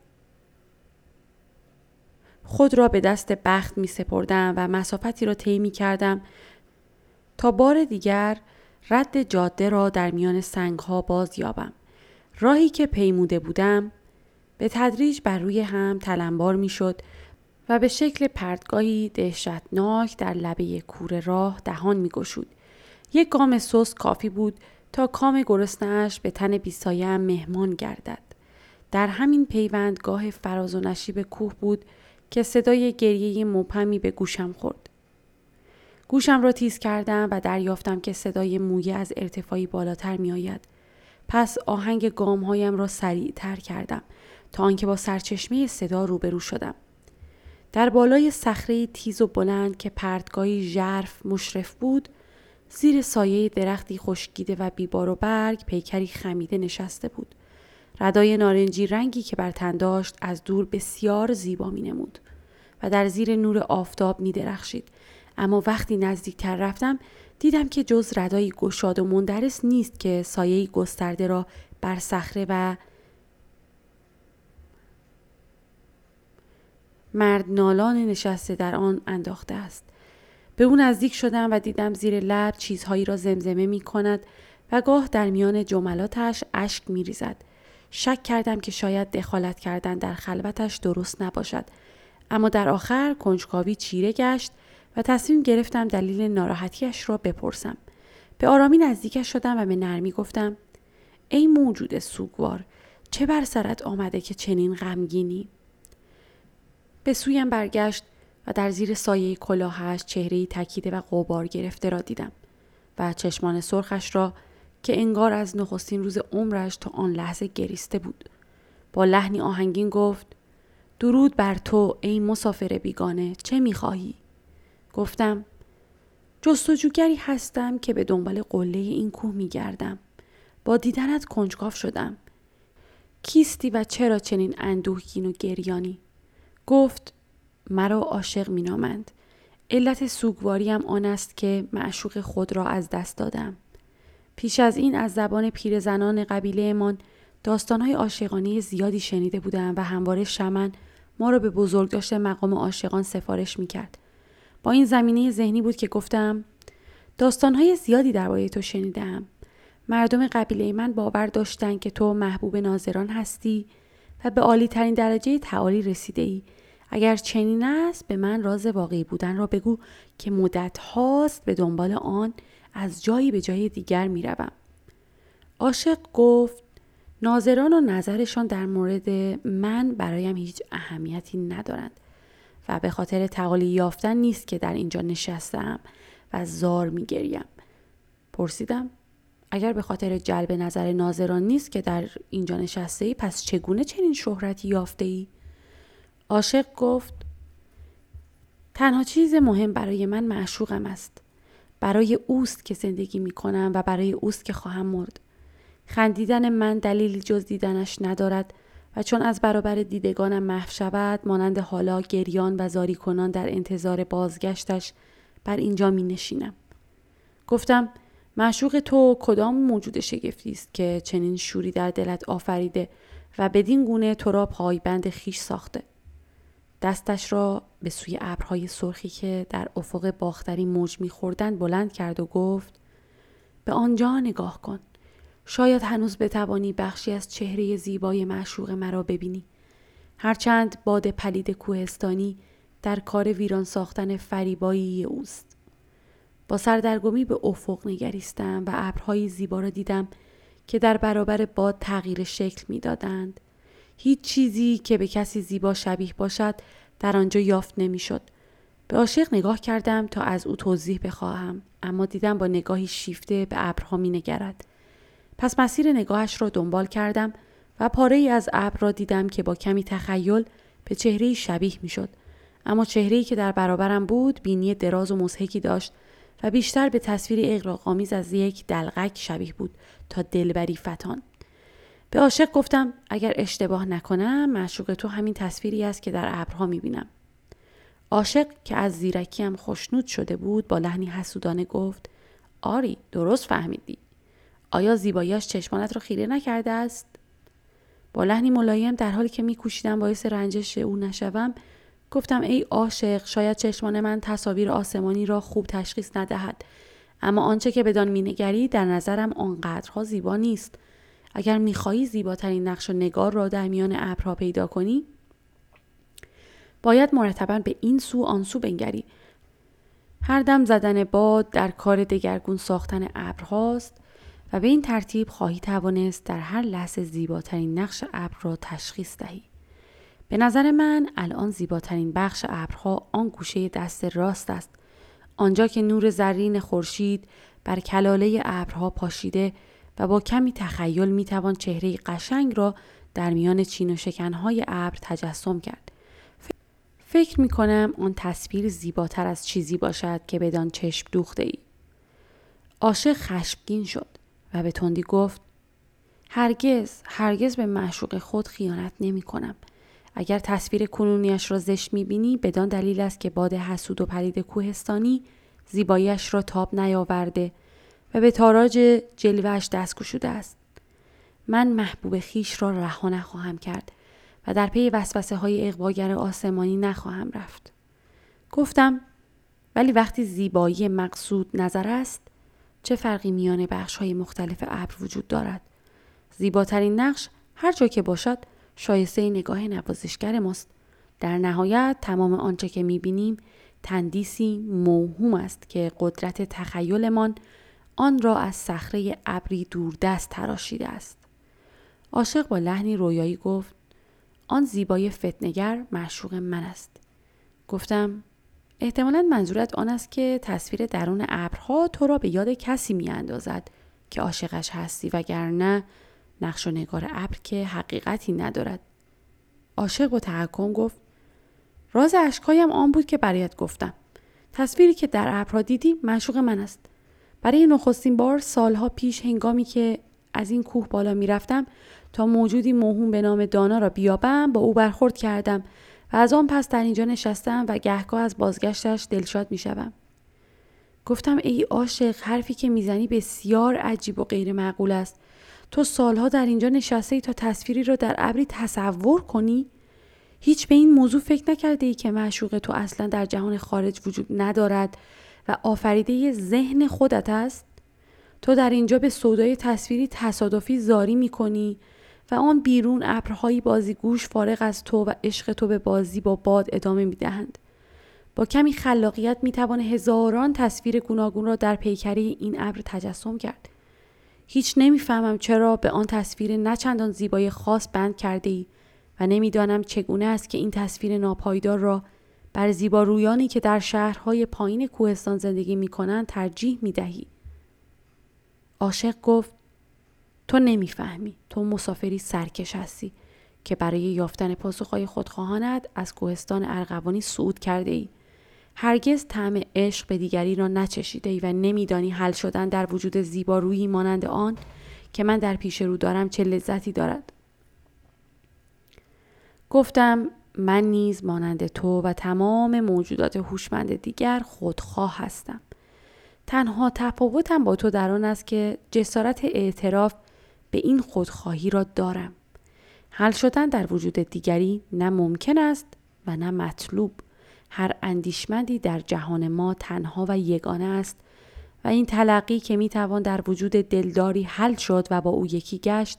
خود را به دست بخت می سپردم و مسافتی را طی می کردم تا بار دیگر رد جاده را در میان سنگ ها باز یابم. راهی که پیموده بودم به تدریج بر روی هم تلمبار می شد و به شکل پرتگاهی دهشتناک در لبه کور راه دهان می گشود. یک گام سست کافی بود تا کام گرسنه‌اش به تن بیسایم مهمان گردد. در همین پیوندگاه فراز و نشیب کوه بود که صدای گریه مبهمی به گوشم خورد. گوشم را تیز کردم و دریافتم که صدای مویه از ارتفاعی بالاتر می آید. پس آهنگ گام هایم را سریع تر کردم تا آنکه با سرچشمه صدا روبرو شدم. در بالای صخره تیز و بلند که پرتگاهی ژرف مشرف بود زیر سایه درختی خشکیده و بیبار و برگ پیکری خمیده نشسته بود ردای نارنجی رنگی که بر تن داشت از دور بسیار زیبا می نمود و در زیر نور آفتاب می درخشید. اما وقتی نزدیکتر رفتم دیدم که جز ردایی گشاد و مندرس نیست که سایه گسترده را بر صخره و مرد نالان نشسته در آن انداخته است. به او نزدیک شدم و دیدم زیر لب چیزهایی را زمزمه می کند و گاه در میان جملاتش اشک می ریزد. شک کردم که شاید دخالت کردن در خلوتش درست نباشد. اما در آخر کنجکاوی چیره گشت و تصمیم گرفتم دلیل ناراحتیش را بپرسم. به آرامی نزدیکش شدم و به نرمی گفتم ای موجود سوگوار چه بر سرت آمده که چنین غمگینی؟ به سویم برگشت و در زیر سایه کلاهش چهره تکیده و قوبار گرفته را دیدم و چشمان سرخش را که انگار از نخستین روز عمرش تا آن لحظه گریسته بود. با لحنی آهنگین گفت درود بر تو ای مسافر بیگانه چه می‌خواهی؟ گفتم جستجوگری هستم که به دنبال قله این کوه میگردم. با دیدنت کنجکاو شدم. کیستی و چرا چنین اندوهگین و گریانی؟ گفت مرا عاشق مینامند علت سوگواریم آن است که معشوق خود را از دست دادم پیش از این از زبان پیرزنان قبیلهمان داستانهای عاشقانه زیادی شنیده بودم و همواره شمن ما را به بزرگ داشته مقام عاشقان سفارش می‌کرد با این زمینه ذهنی بود که گفتم داستانهای زیادی درباره تو شنیدم. مردم قبیله من باور داشتند که تو محبوب ناظران هستی و به عالی ترین درجه تعالی رسیده ای اگر چنین است به من راز واقعی بودن را بگو که مدت هاست به دنبال آن از جایی به جای دیگر می روم. عاشق گفت ناظران و نظرشان در مورد من برایم هیچ اهمیتی ندارند. و به خاطر تقالی یافتن نیست که در اینجا نشستم و زار می گریم. پرسیدم اگر به خاطر جلب نظر ناظران نیست که در اینجا نشسته ای پس چگونه چنین شهرتی یافته ای؟ عاشق گفت تنها چیز مهم برای من معشوقم است. برای اوست که زندگی می کنم و برای اوست که خواهم مرد. خندیدن من دلیلی جز دیدنش ندارد و چون از برابر دیدگانم محو شود مانند حالا گریان و زاری کنان در انتظار بازگشتش بر اینجا می نشینم. گفتم معشوق تو کدام موجود شگفتی است که چنین شوری در دلت آفریده و بدین گونه تو را پایبند خیش ساخته دستش را به سوی ابرهای سرخی که در افق باختری موج میخوردند بلند کرد و گفت به آنجا نگاه کن شاید هنوز بتوانی بخشی از چهره زیبای معشوق مرا ببینی هرچند باد پلید کوهستانی در کار ویران ساختن فریبایی اوست با سردرگمی به افق نگریستم و ابرهای زیبا را دیدم که در برابر باد تغییر شکل می‌دادند هیچ چیزی که به کسی زیبا شبیه باشد در آنجا یافت نمی‌شد. به عاشق نگاه کردم تا از او توضیح بخواهم اما دیدم با نگاهی شیفته به ابرها می نگرد. پس مسیر نگاهش را دنبال کردم و پاره ای از ابر را دیدم که با کمی تخیل به چهره شبیه می شد. اما چهره که در برابرم بود بینی دراز و مزهکی داشت و بیشتر به تصویری اغراقآمیز از یک دلغک شبیه بود تا دلبری فتان. به عاشق گفتم اگر اشتباه نکنم معشوق تو همین تصویری است که در ابرها می‌بینم عاشق که از زیرکیم خوشنود شده بود با لحنی حسودانه گفت آری درست فهمیدی آیا زیباییش چشمانت را خیره نکرده است؟ با لحنی ملایم در حالی که میکوشیدم باعث رنجش او نشوم گفتم ای عاشق شاید چشمان من تصاویر آسمانی را خوب تشخیص ندهد. اما آنچه که بدان مینگری در نظرم آنقدرها زیبا نیست. اگر می‌خواهی زیباترین نقش و نگار را در میان ابرها پیدا کنی باید مرتبا به این سو آن سو بنگری. هر دم زدن باد در کار دگرگون ساختن ابرهاست. و به این ترتیب خواهی توانست در هر لحظه زیباترین نقش ابر را تشخیص دهی به نظر من الان زیباترین بخش ابرها آن گوشه دست راست است آنجا که نور زرین خورشید بر کلاله ابرها پاشیده و با کمی تخیل می توان چهره قشنگ را در میان چین و شکنهای ابر تجسم کرد. فکر می کنم آن تصویر زیباتر از چیزی باشد که بدان چشم دوخته ای. عاشق خشمگین شد و به تندی گفت هرگز هرگز به معشوق خود خیانت نمی کنم. اگر تصویر کنونیش را زشت می بینی بدان دلیل است که باد حسود و پرید کوهستانی زیباییش را تاب نیاورده و به تاراج جلوهش دست گشوده است. من محبوب خیش را رها نخواهم کرد و در پی وسوسه های اقواگر آسمانی نخواهم رفت. گفتم ولی وقتی زیبایی مقصود نظر است چه فرقی میان بخش های مختلف ابر وجود دارد؟ زیباترین نقش هر جا که باشد شایسته نگاه نوازشگر ماست. در نهایت تمام آنچه که می‌بینیم تندیسی موهوم است که قدرت تخیلمان آن را از صخره ابری دوردست تراشیده است. عاشق با لحنی رویایی گفت آن زیبای فتنگر معشوق من است. گفتم احتمالا منظورت آن است که تصویر درون ابرها تو را به یاد کسی می اندازد که عاشقش هستی وگرنه نقش و نگار ابر که حقیقتی ندارد. عاشق با تحکم گفت راز اشکایم آن بود که برایت گفتم. تصویری که در ابرها دیدی معشوق من است. برای نخستین بار سالها پیش هنگامی که از این کوه بالا می‌رفتم تا موجودی موهوم به نام دانا را بیابم با او برخورد کردم و از آن پس در اینجا نشستم و گهگاه از بازگشتش دلشاد می‌شوم. گفتم ای عاشق حرفی که می‌زنی بسیار عجیب و غیر معقول است. تو سالها در اینجا نشسته ای تا تصویری را در ابری تصور کنی؟ هیچ به این موضوع فکر نکرده ای که معشوق تو اصلا در جهان خارج وجود ندارد و آفریده ذهن خودت است؟ تو در اینجا به سودای تصویری تصادفی زاری می کنی و آن بیرون ابرهایی بازیگوش فارغ از تو و عشق تو به بازی با باد ادامه می‌دهند با کمی خلاقیت می‌توان هزاران تصویر گوناگون را در پیکری این ابر تجسم کرد هیچ نمی‌فهمم چرا به آن تصویر نچندان زیبای خاص بند کرده ای و نمی‌دانم چگونه است که این تصویر ناپایدار را بر زیبارویانی که در شهرهای پایین کوهستان زندگی می کنند ترجیح می دهی. عاشق گفت تو نمی‌فهمی تو مسافری سرکش هستی که برای یافتن پاسخهای خودخواهانت از کوهستان ارغوانی صعود کرده ای. هرگز طعم عشق به دیگری را نچشیده ای و نمیدانی حل شدن در وجود زیبارویی مانند آن که من در پیش رو دارم چه لذتی دارد. گفتم من نیز مانند تو و تمام موجودات هوشمند دیگر خودخواه هستم. تنها تفاوتم با تو در آن است که جسارت اعتراف به این خودخواهی را دارم. حل شدن در وجود دیگری نه ممکن است و نه مطلوب. هر اندیشمندی در جهان ما تنها و یگانه است و این تلقی که می توان در وجود دلداری حل شد و با او یکی گشت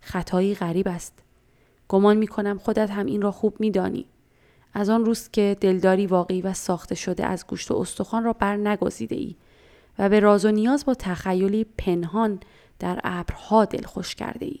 خطایی غریب است. گمان می کنم خودت هم این را خوب می دانی. از آن روز که دلداری واقعی و ساخته شده از گوشت و استخوان را بر نگزیده ای و به راز و نیاز با تخیلی پنهان در ابرها خوش کرده ای.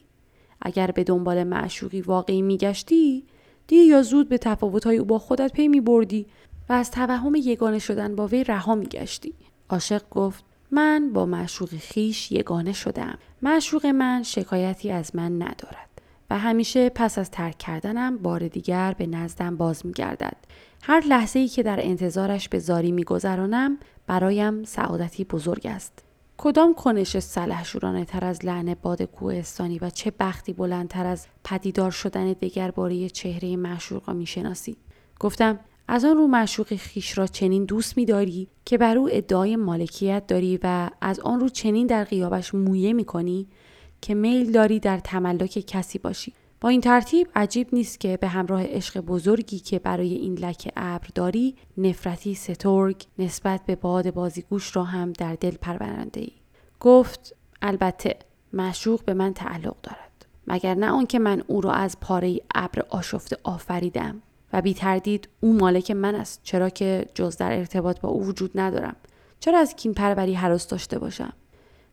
اگر به دنبال معشوقی واقعی میگشتی دیر یا زود به تفاوتهای او با خودت پی می بردی و از توهم یگانه شدن با وی رها می گشتی. عاشق گفت من با معشوق خیش یگانه شدم. معشوق من شکایتی از من ندارد. و همیشه پس از ترک کردنم بار دیگر به نزدم باز می گردد. هر لحظه ای که در انتظارش به زاری می گذرانم برایم سعادتی بزرگ است. کدام کنش سلحشورانه تر از لعن باد کوهستانی و چه بختی بلندتر از پدیدار شدن دگر باره چهره معشوق را می‌شناسی؟ گفتم از آن رو معشوق خیش را چنین دوست میداری که بر او ادعای مالکیت داری و از آن رو چنین در قیابش مویه می‌کنی که میل داری در تملک کسی باشی. با این ترتیب عجیب نیست که به همراه عشق بزرگی که برای این لکه ابر داری نفرتی سترگ نسبت به باد بازیگوش را هم در دل پرورنده ای. گفت البته معشوق به من تعلق دارد مگر نه آنکه من او را از پاره ابر آشفته آفریدم و بی تردید او مالک من است چرا که جز در ارتباط با او وجود ندارم چرا از کین پروری حراس داشته باشم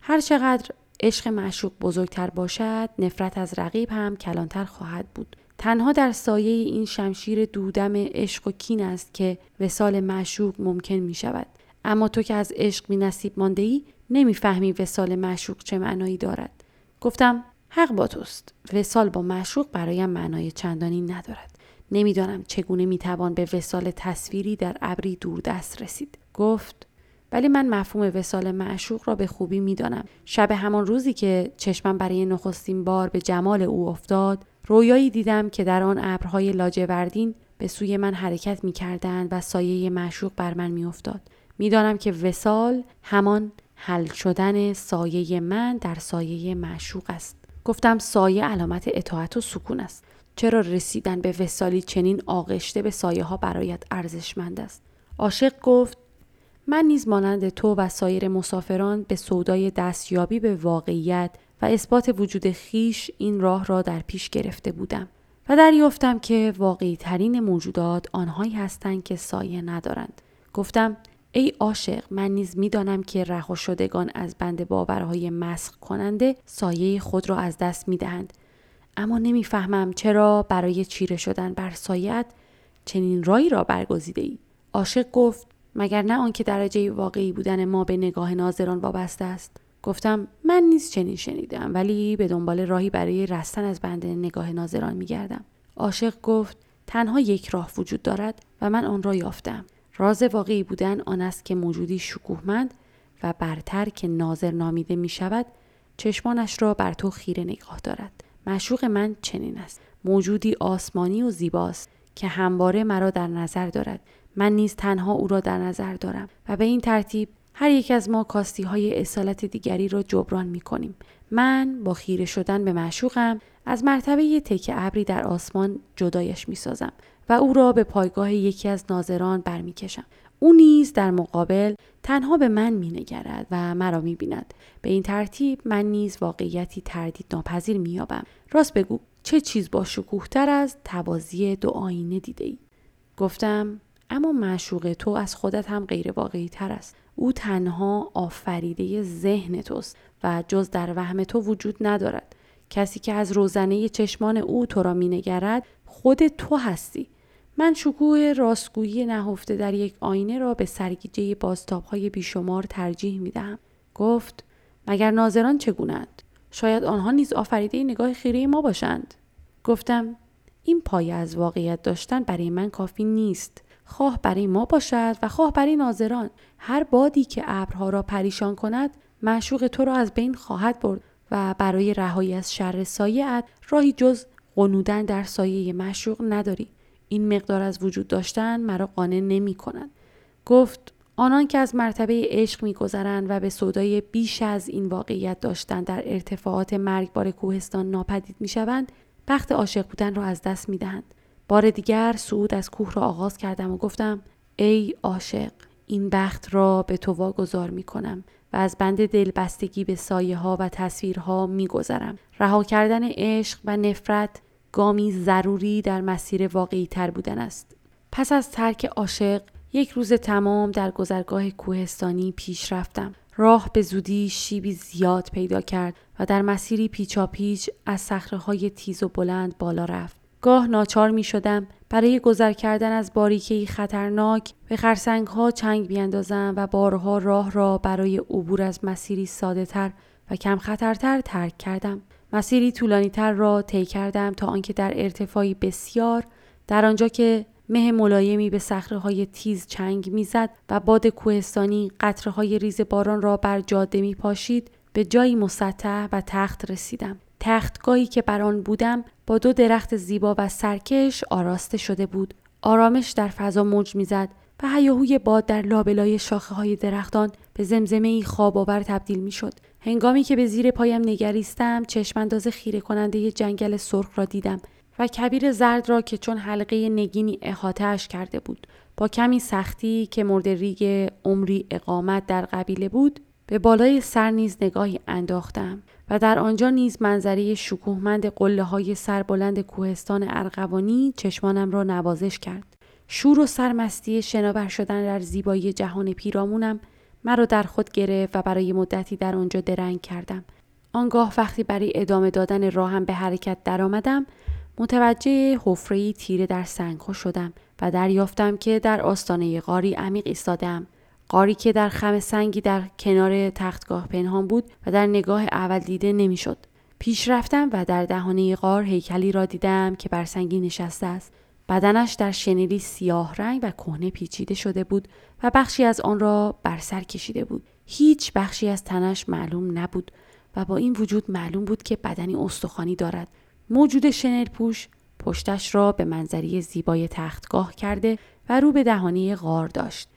هر چقدر عشق معشوق بزرگتر باشد نفرت از رقیب هم کلانتر خواهد بود. تنها در سایه این شمشیر دودم عشق و کین است که وسال معشوق ممکن می شود اما تو که از عشق می نصیب مانده ای نمی‌فهمی وسال معشوق چه معنایی دارد. گفتم حق با توست. وسال با معشوق برایم معنای چندانی ندارد. نمی‌دانم چگونه می‌توان به وسال تصویری در ابری دوردست رسید. گفت ولی من مفهوم وسال معشوق را به خوبی می‌دانم شب همان روزی که چشمم برای نخستین بار به جمال او افتاد رویایی دیدم که در آن ابرهای لاجوردین به سوی من حرکت می کردند و سایه معشوق بر من می افتاد. که وسال همان حل شدن سایه من در سایه معشوق است. گفتم سایه علامت اطاعت و سکون است. چرا رسیدن به وسالی چنین آغشته به سایه ها برایت ارزشمند است؟ عاشق گفت من نیز مانند تو و سایر مسافران به سودای دستیابی به واقعیت و اثبات وجود خیش این راه را در پیش گرفته بودم و دریافتم که واقعی ترین موجودات آنهایی هستند که سایه ندارند. گفتم ای عاشق من نیز می‌دانم که رها شدگان از بند باورهای مسخ کننده سایه خود را از دست می‌دهند اما نمی‌فهمم چرا برای چیره شدن بر سایت چنین رایی را برگزیده ای عاشق گفت مگر نه آنکه درجه واقعی بودن ما به نگاه ناظران وابسته است؟ گفتم من نیز چنین شنیدم ولی به دنبال راهی برای رستن از بند نگاه ناظران میگردم. عاشق گفت تنها یک راه وجود دارد و من آن را یافتم. راز واقعی بودن آن است که موجودی شکوهمند و برتر که ناظر نامیده می شود چشمانش را بر تو خیره نگاه دارد. مشوق من چنین است. موجودی آسمانی و زیباست که همواره مرا در نظر دارد. من نیز تنها او را در نظر دارم و به این ترتیب هر یک از ما کاستی های اصالت دیگری را جبران می کنیم. من با خیره شدن به معشوقم از مرتبه تک ابری در آسمان جدایش می سازم و او را به پایگاه یکی از ناظران برمیکشم. او نیز در مقابل تنها به من مینگرد و مرا می‌بیند به این ترتیب من نیز واقعیتی تردید ناپذیر مییابم راست بگو چه چیز با شکوهتر از توازی دو آینه دیده ای؟ گفتم اما معشوق تو از خودت هم غیر واقعی تر است. او تنها آفریده ذهن توست و جز در وهم تو وجود ندارد. کسی که از روزنه چشمان او تو را مینگرد خود تو هستی. من شکوه راستگویی نهفته در یک آینه را به سرگیجه های بیشمار ترجیح می دهم. گفت مگر ناظران چگونند؟ شاید آنها نیز آفریده نگاه خیره ما باشند. گفتم این پایه از واقعیت داشتن برای من کافی نیست. خواه برای ما باشد و خواه برای ناظران. هر بادی که ابرها را پریشان کند معشوق تو را از بین خواهد برد و برای رهایی از شر سایه راهی جز قنودن در سایه معشوق نداری. این مقدار از وجود داشتن مرا قانع نمی کنند. گفت آنان که از مرتبه عشق میگذرند و به صدای بیش از این واقعیت داشتن در ارتفاعات مرگبار کوهستان ناپدید می‌شوند بخت عاشق بودن را از دست می‌دهند بار دیگر سعود از کوه را آغاز کردم و گفتم ای عاشق این بخت را به تو واگذار می کنم و از بند دلبستگی به سایه ها و تصویرها می گذرم. رها کردن عشق و نفرت گامی ضروری در مسیر واقعی تر بودن است. پس از ترک عاشق یک روز تمام در گذرگاه کوهستانی پیش رفتم. راه به زودی شیبی زیاد پیدا کرد و در مسیری پیچاپیچ از صخره تیز و بلند بالا رفت. گاه ناچار می شدم برای گذر کردن از باریکی خطرناک به خرسنگ ها چنگ بیاندازم و بارها راه را برای عبور از مسیری ساده تر و کم خطرتر ترک کردم. مسیری طولانی تر را طی کردم تا آنکه در ارتفاعی بسیار در آنجا که مه ملایمی به صخره های تیز چنگ می‌زد و باد کوهستانی قطره های ریز باران را بر جاده می پاشید به جایی مسطح و تخت رسیدم. تختگاهی که بر آن بودم با دو درخت زیبا و سرکش آراسته شده بود. آرامش در فضا موج می‌زد و هیاهوی باد در لابلای شاخه های درختان به زمزمه ای خواب آور تبدیل می شد. هنگامی که به زیر پایم نگریستم چشمانداز خیره کننده جنگل سرخ را دیدم و کبیر زرد را که چون حلقه نگینی احاتهاش کرده بود با کمی سختی که مورد ریگ عمری اقامت در قبیله بود به بالای سر نیز نگاهی انداختم و در آنجا نیز منظره شکوهمند قله های سربلند کوهستان ارغوانی چشمانم را نوازش کرد. شور و سرمستی شناور شدن در زیبایی جهان پیرامونم مرا در خود گرفت و برای مدتی در آنجا درنگ کردم. آنگاه وقتی برای ادامه دادن راهم به حرکت درآمدم متوجه حفره تیره در سنگها شدم و دریافتم که در آستانه غاری عمیق ایستادم قاری که در خم سنگی در کنار تختگاه پنهان بود و در نگاه اول دیده نمی‌شد. پیش رفتم و در دهانه غار هیکلی را دیدم که بر سنگی نشسته است. بدنش در شنیلی سیاه رنگ و کهنه پیچیده شده بود و بخشی از آن را بر سر کشیده بود. هیچ بخشی از تنش معلوم نبود و با این وجود معلوم بود که بدنی استخوانی دارد. موجود شنل پوش پشتش را به منظری زیبای تختگاه کرده و رو به دهانه غار داشت.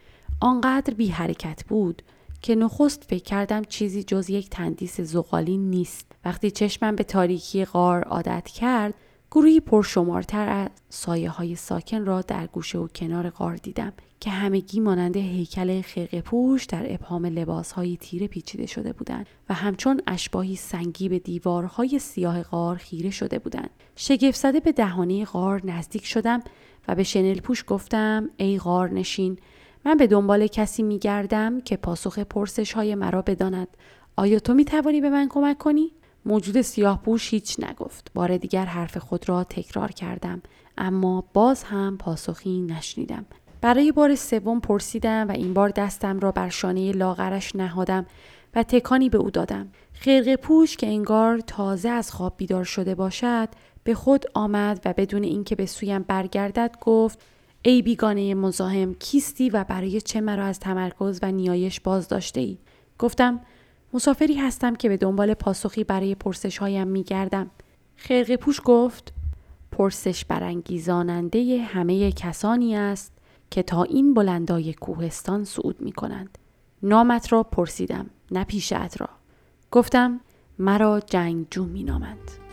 آنقدر بی حرکت بود که نخست فکر کردم چیزی جز یک تندیس زغالی نیست. وقتی چشمم به تاریکی غار عادت کرد گروهی پرشمارتر از سایه های ساکن را در گوشه و کنار غار دیدم که همگی مانند هیکل خرقه پوش در ابهام لباس های تیره پیچیده شده بودند و همچون اشباهی سنگی به دیوارهای سیاه غار خیره شده بودند. شگفت زده به دهانه غار نزدیک شدم و به شنل پوش گفتم ای غار نشین من به دنبال کسی می گردم که پاسخ پرسش های مرا بداند. آیا تو می توانی به من کمک کنی؟ موجود سیاه پوش هیچ نگفت. بار دیگر حرف خود را تکرار کردم اما باز هم پاسخی نشنیدم. برای بار سوم پرسیدم و این بار دستم را بر شانه لاغرش نهادم و تکانی به او دادم. خرق پوش که انگار تازه از خواب بیدار شده باشد به خود آمد و بدون اینکه به سویم برگردد گفت ای بیگانه مزاحم کیستی و برای چه مرا از تمرکز و نیایش باز داشته ای؟ گفتم مسافری هستم که به دنبال پاسخی برای پرسش هایم می گردم. خرق پوش گفت پرسش برانگیزاننده همه کسانی است که تا این بلندای کوهستان صعود می کنند. نامت را پرسیدم نه پیشت را. گفتم مرا جنگجو می نامند.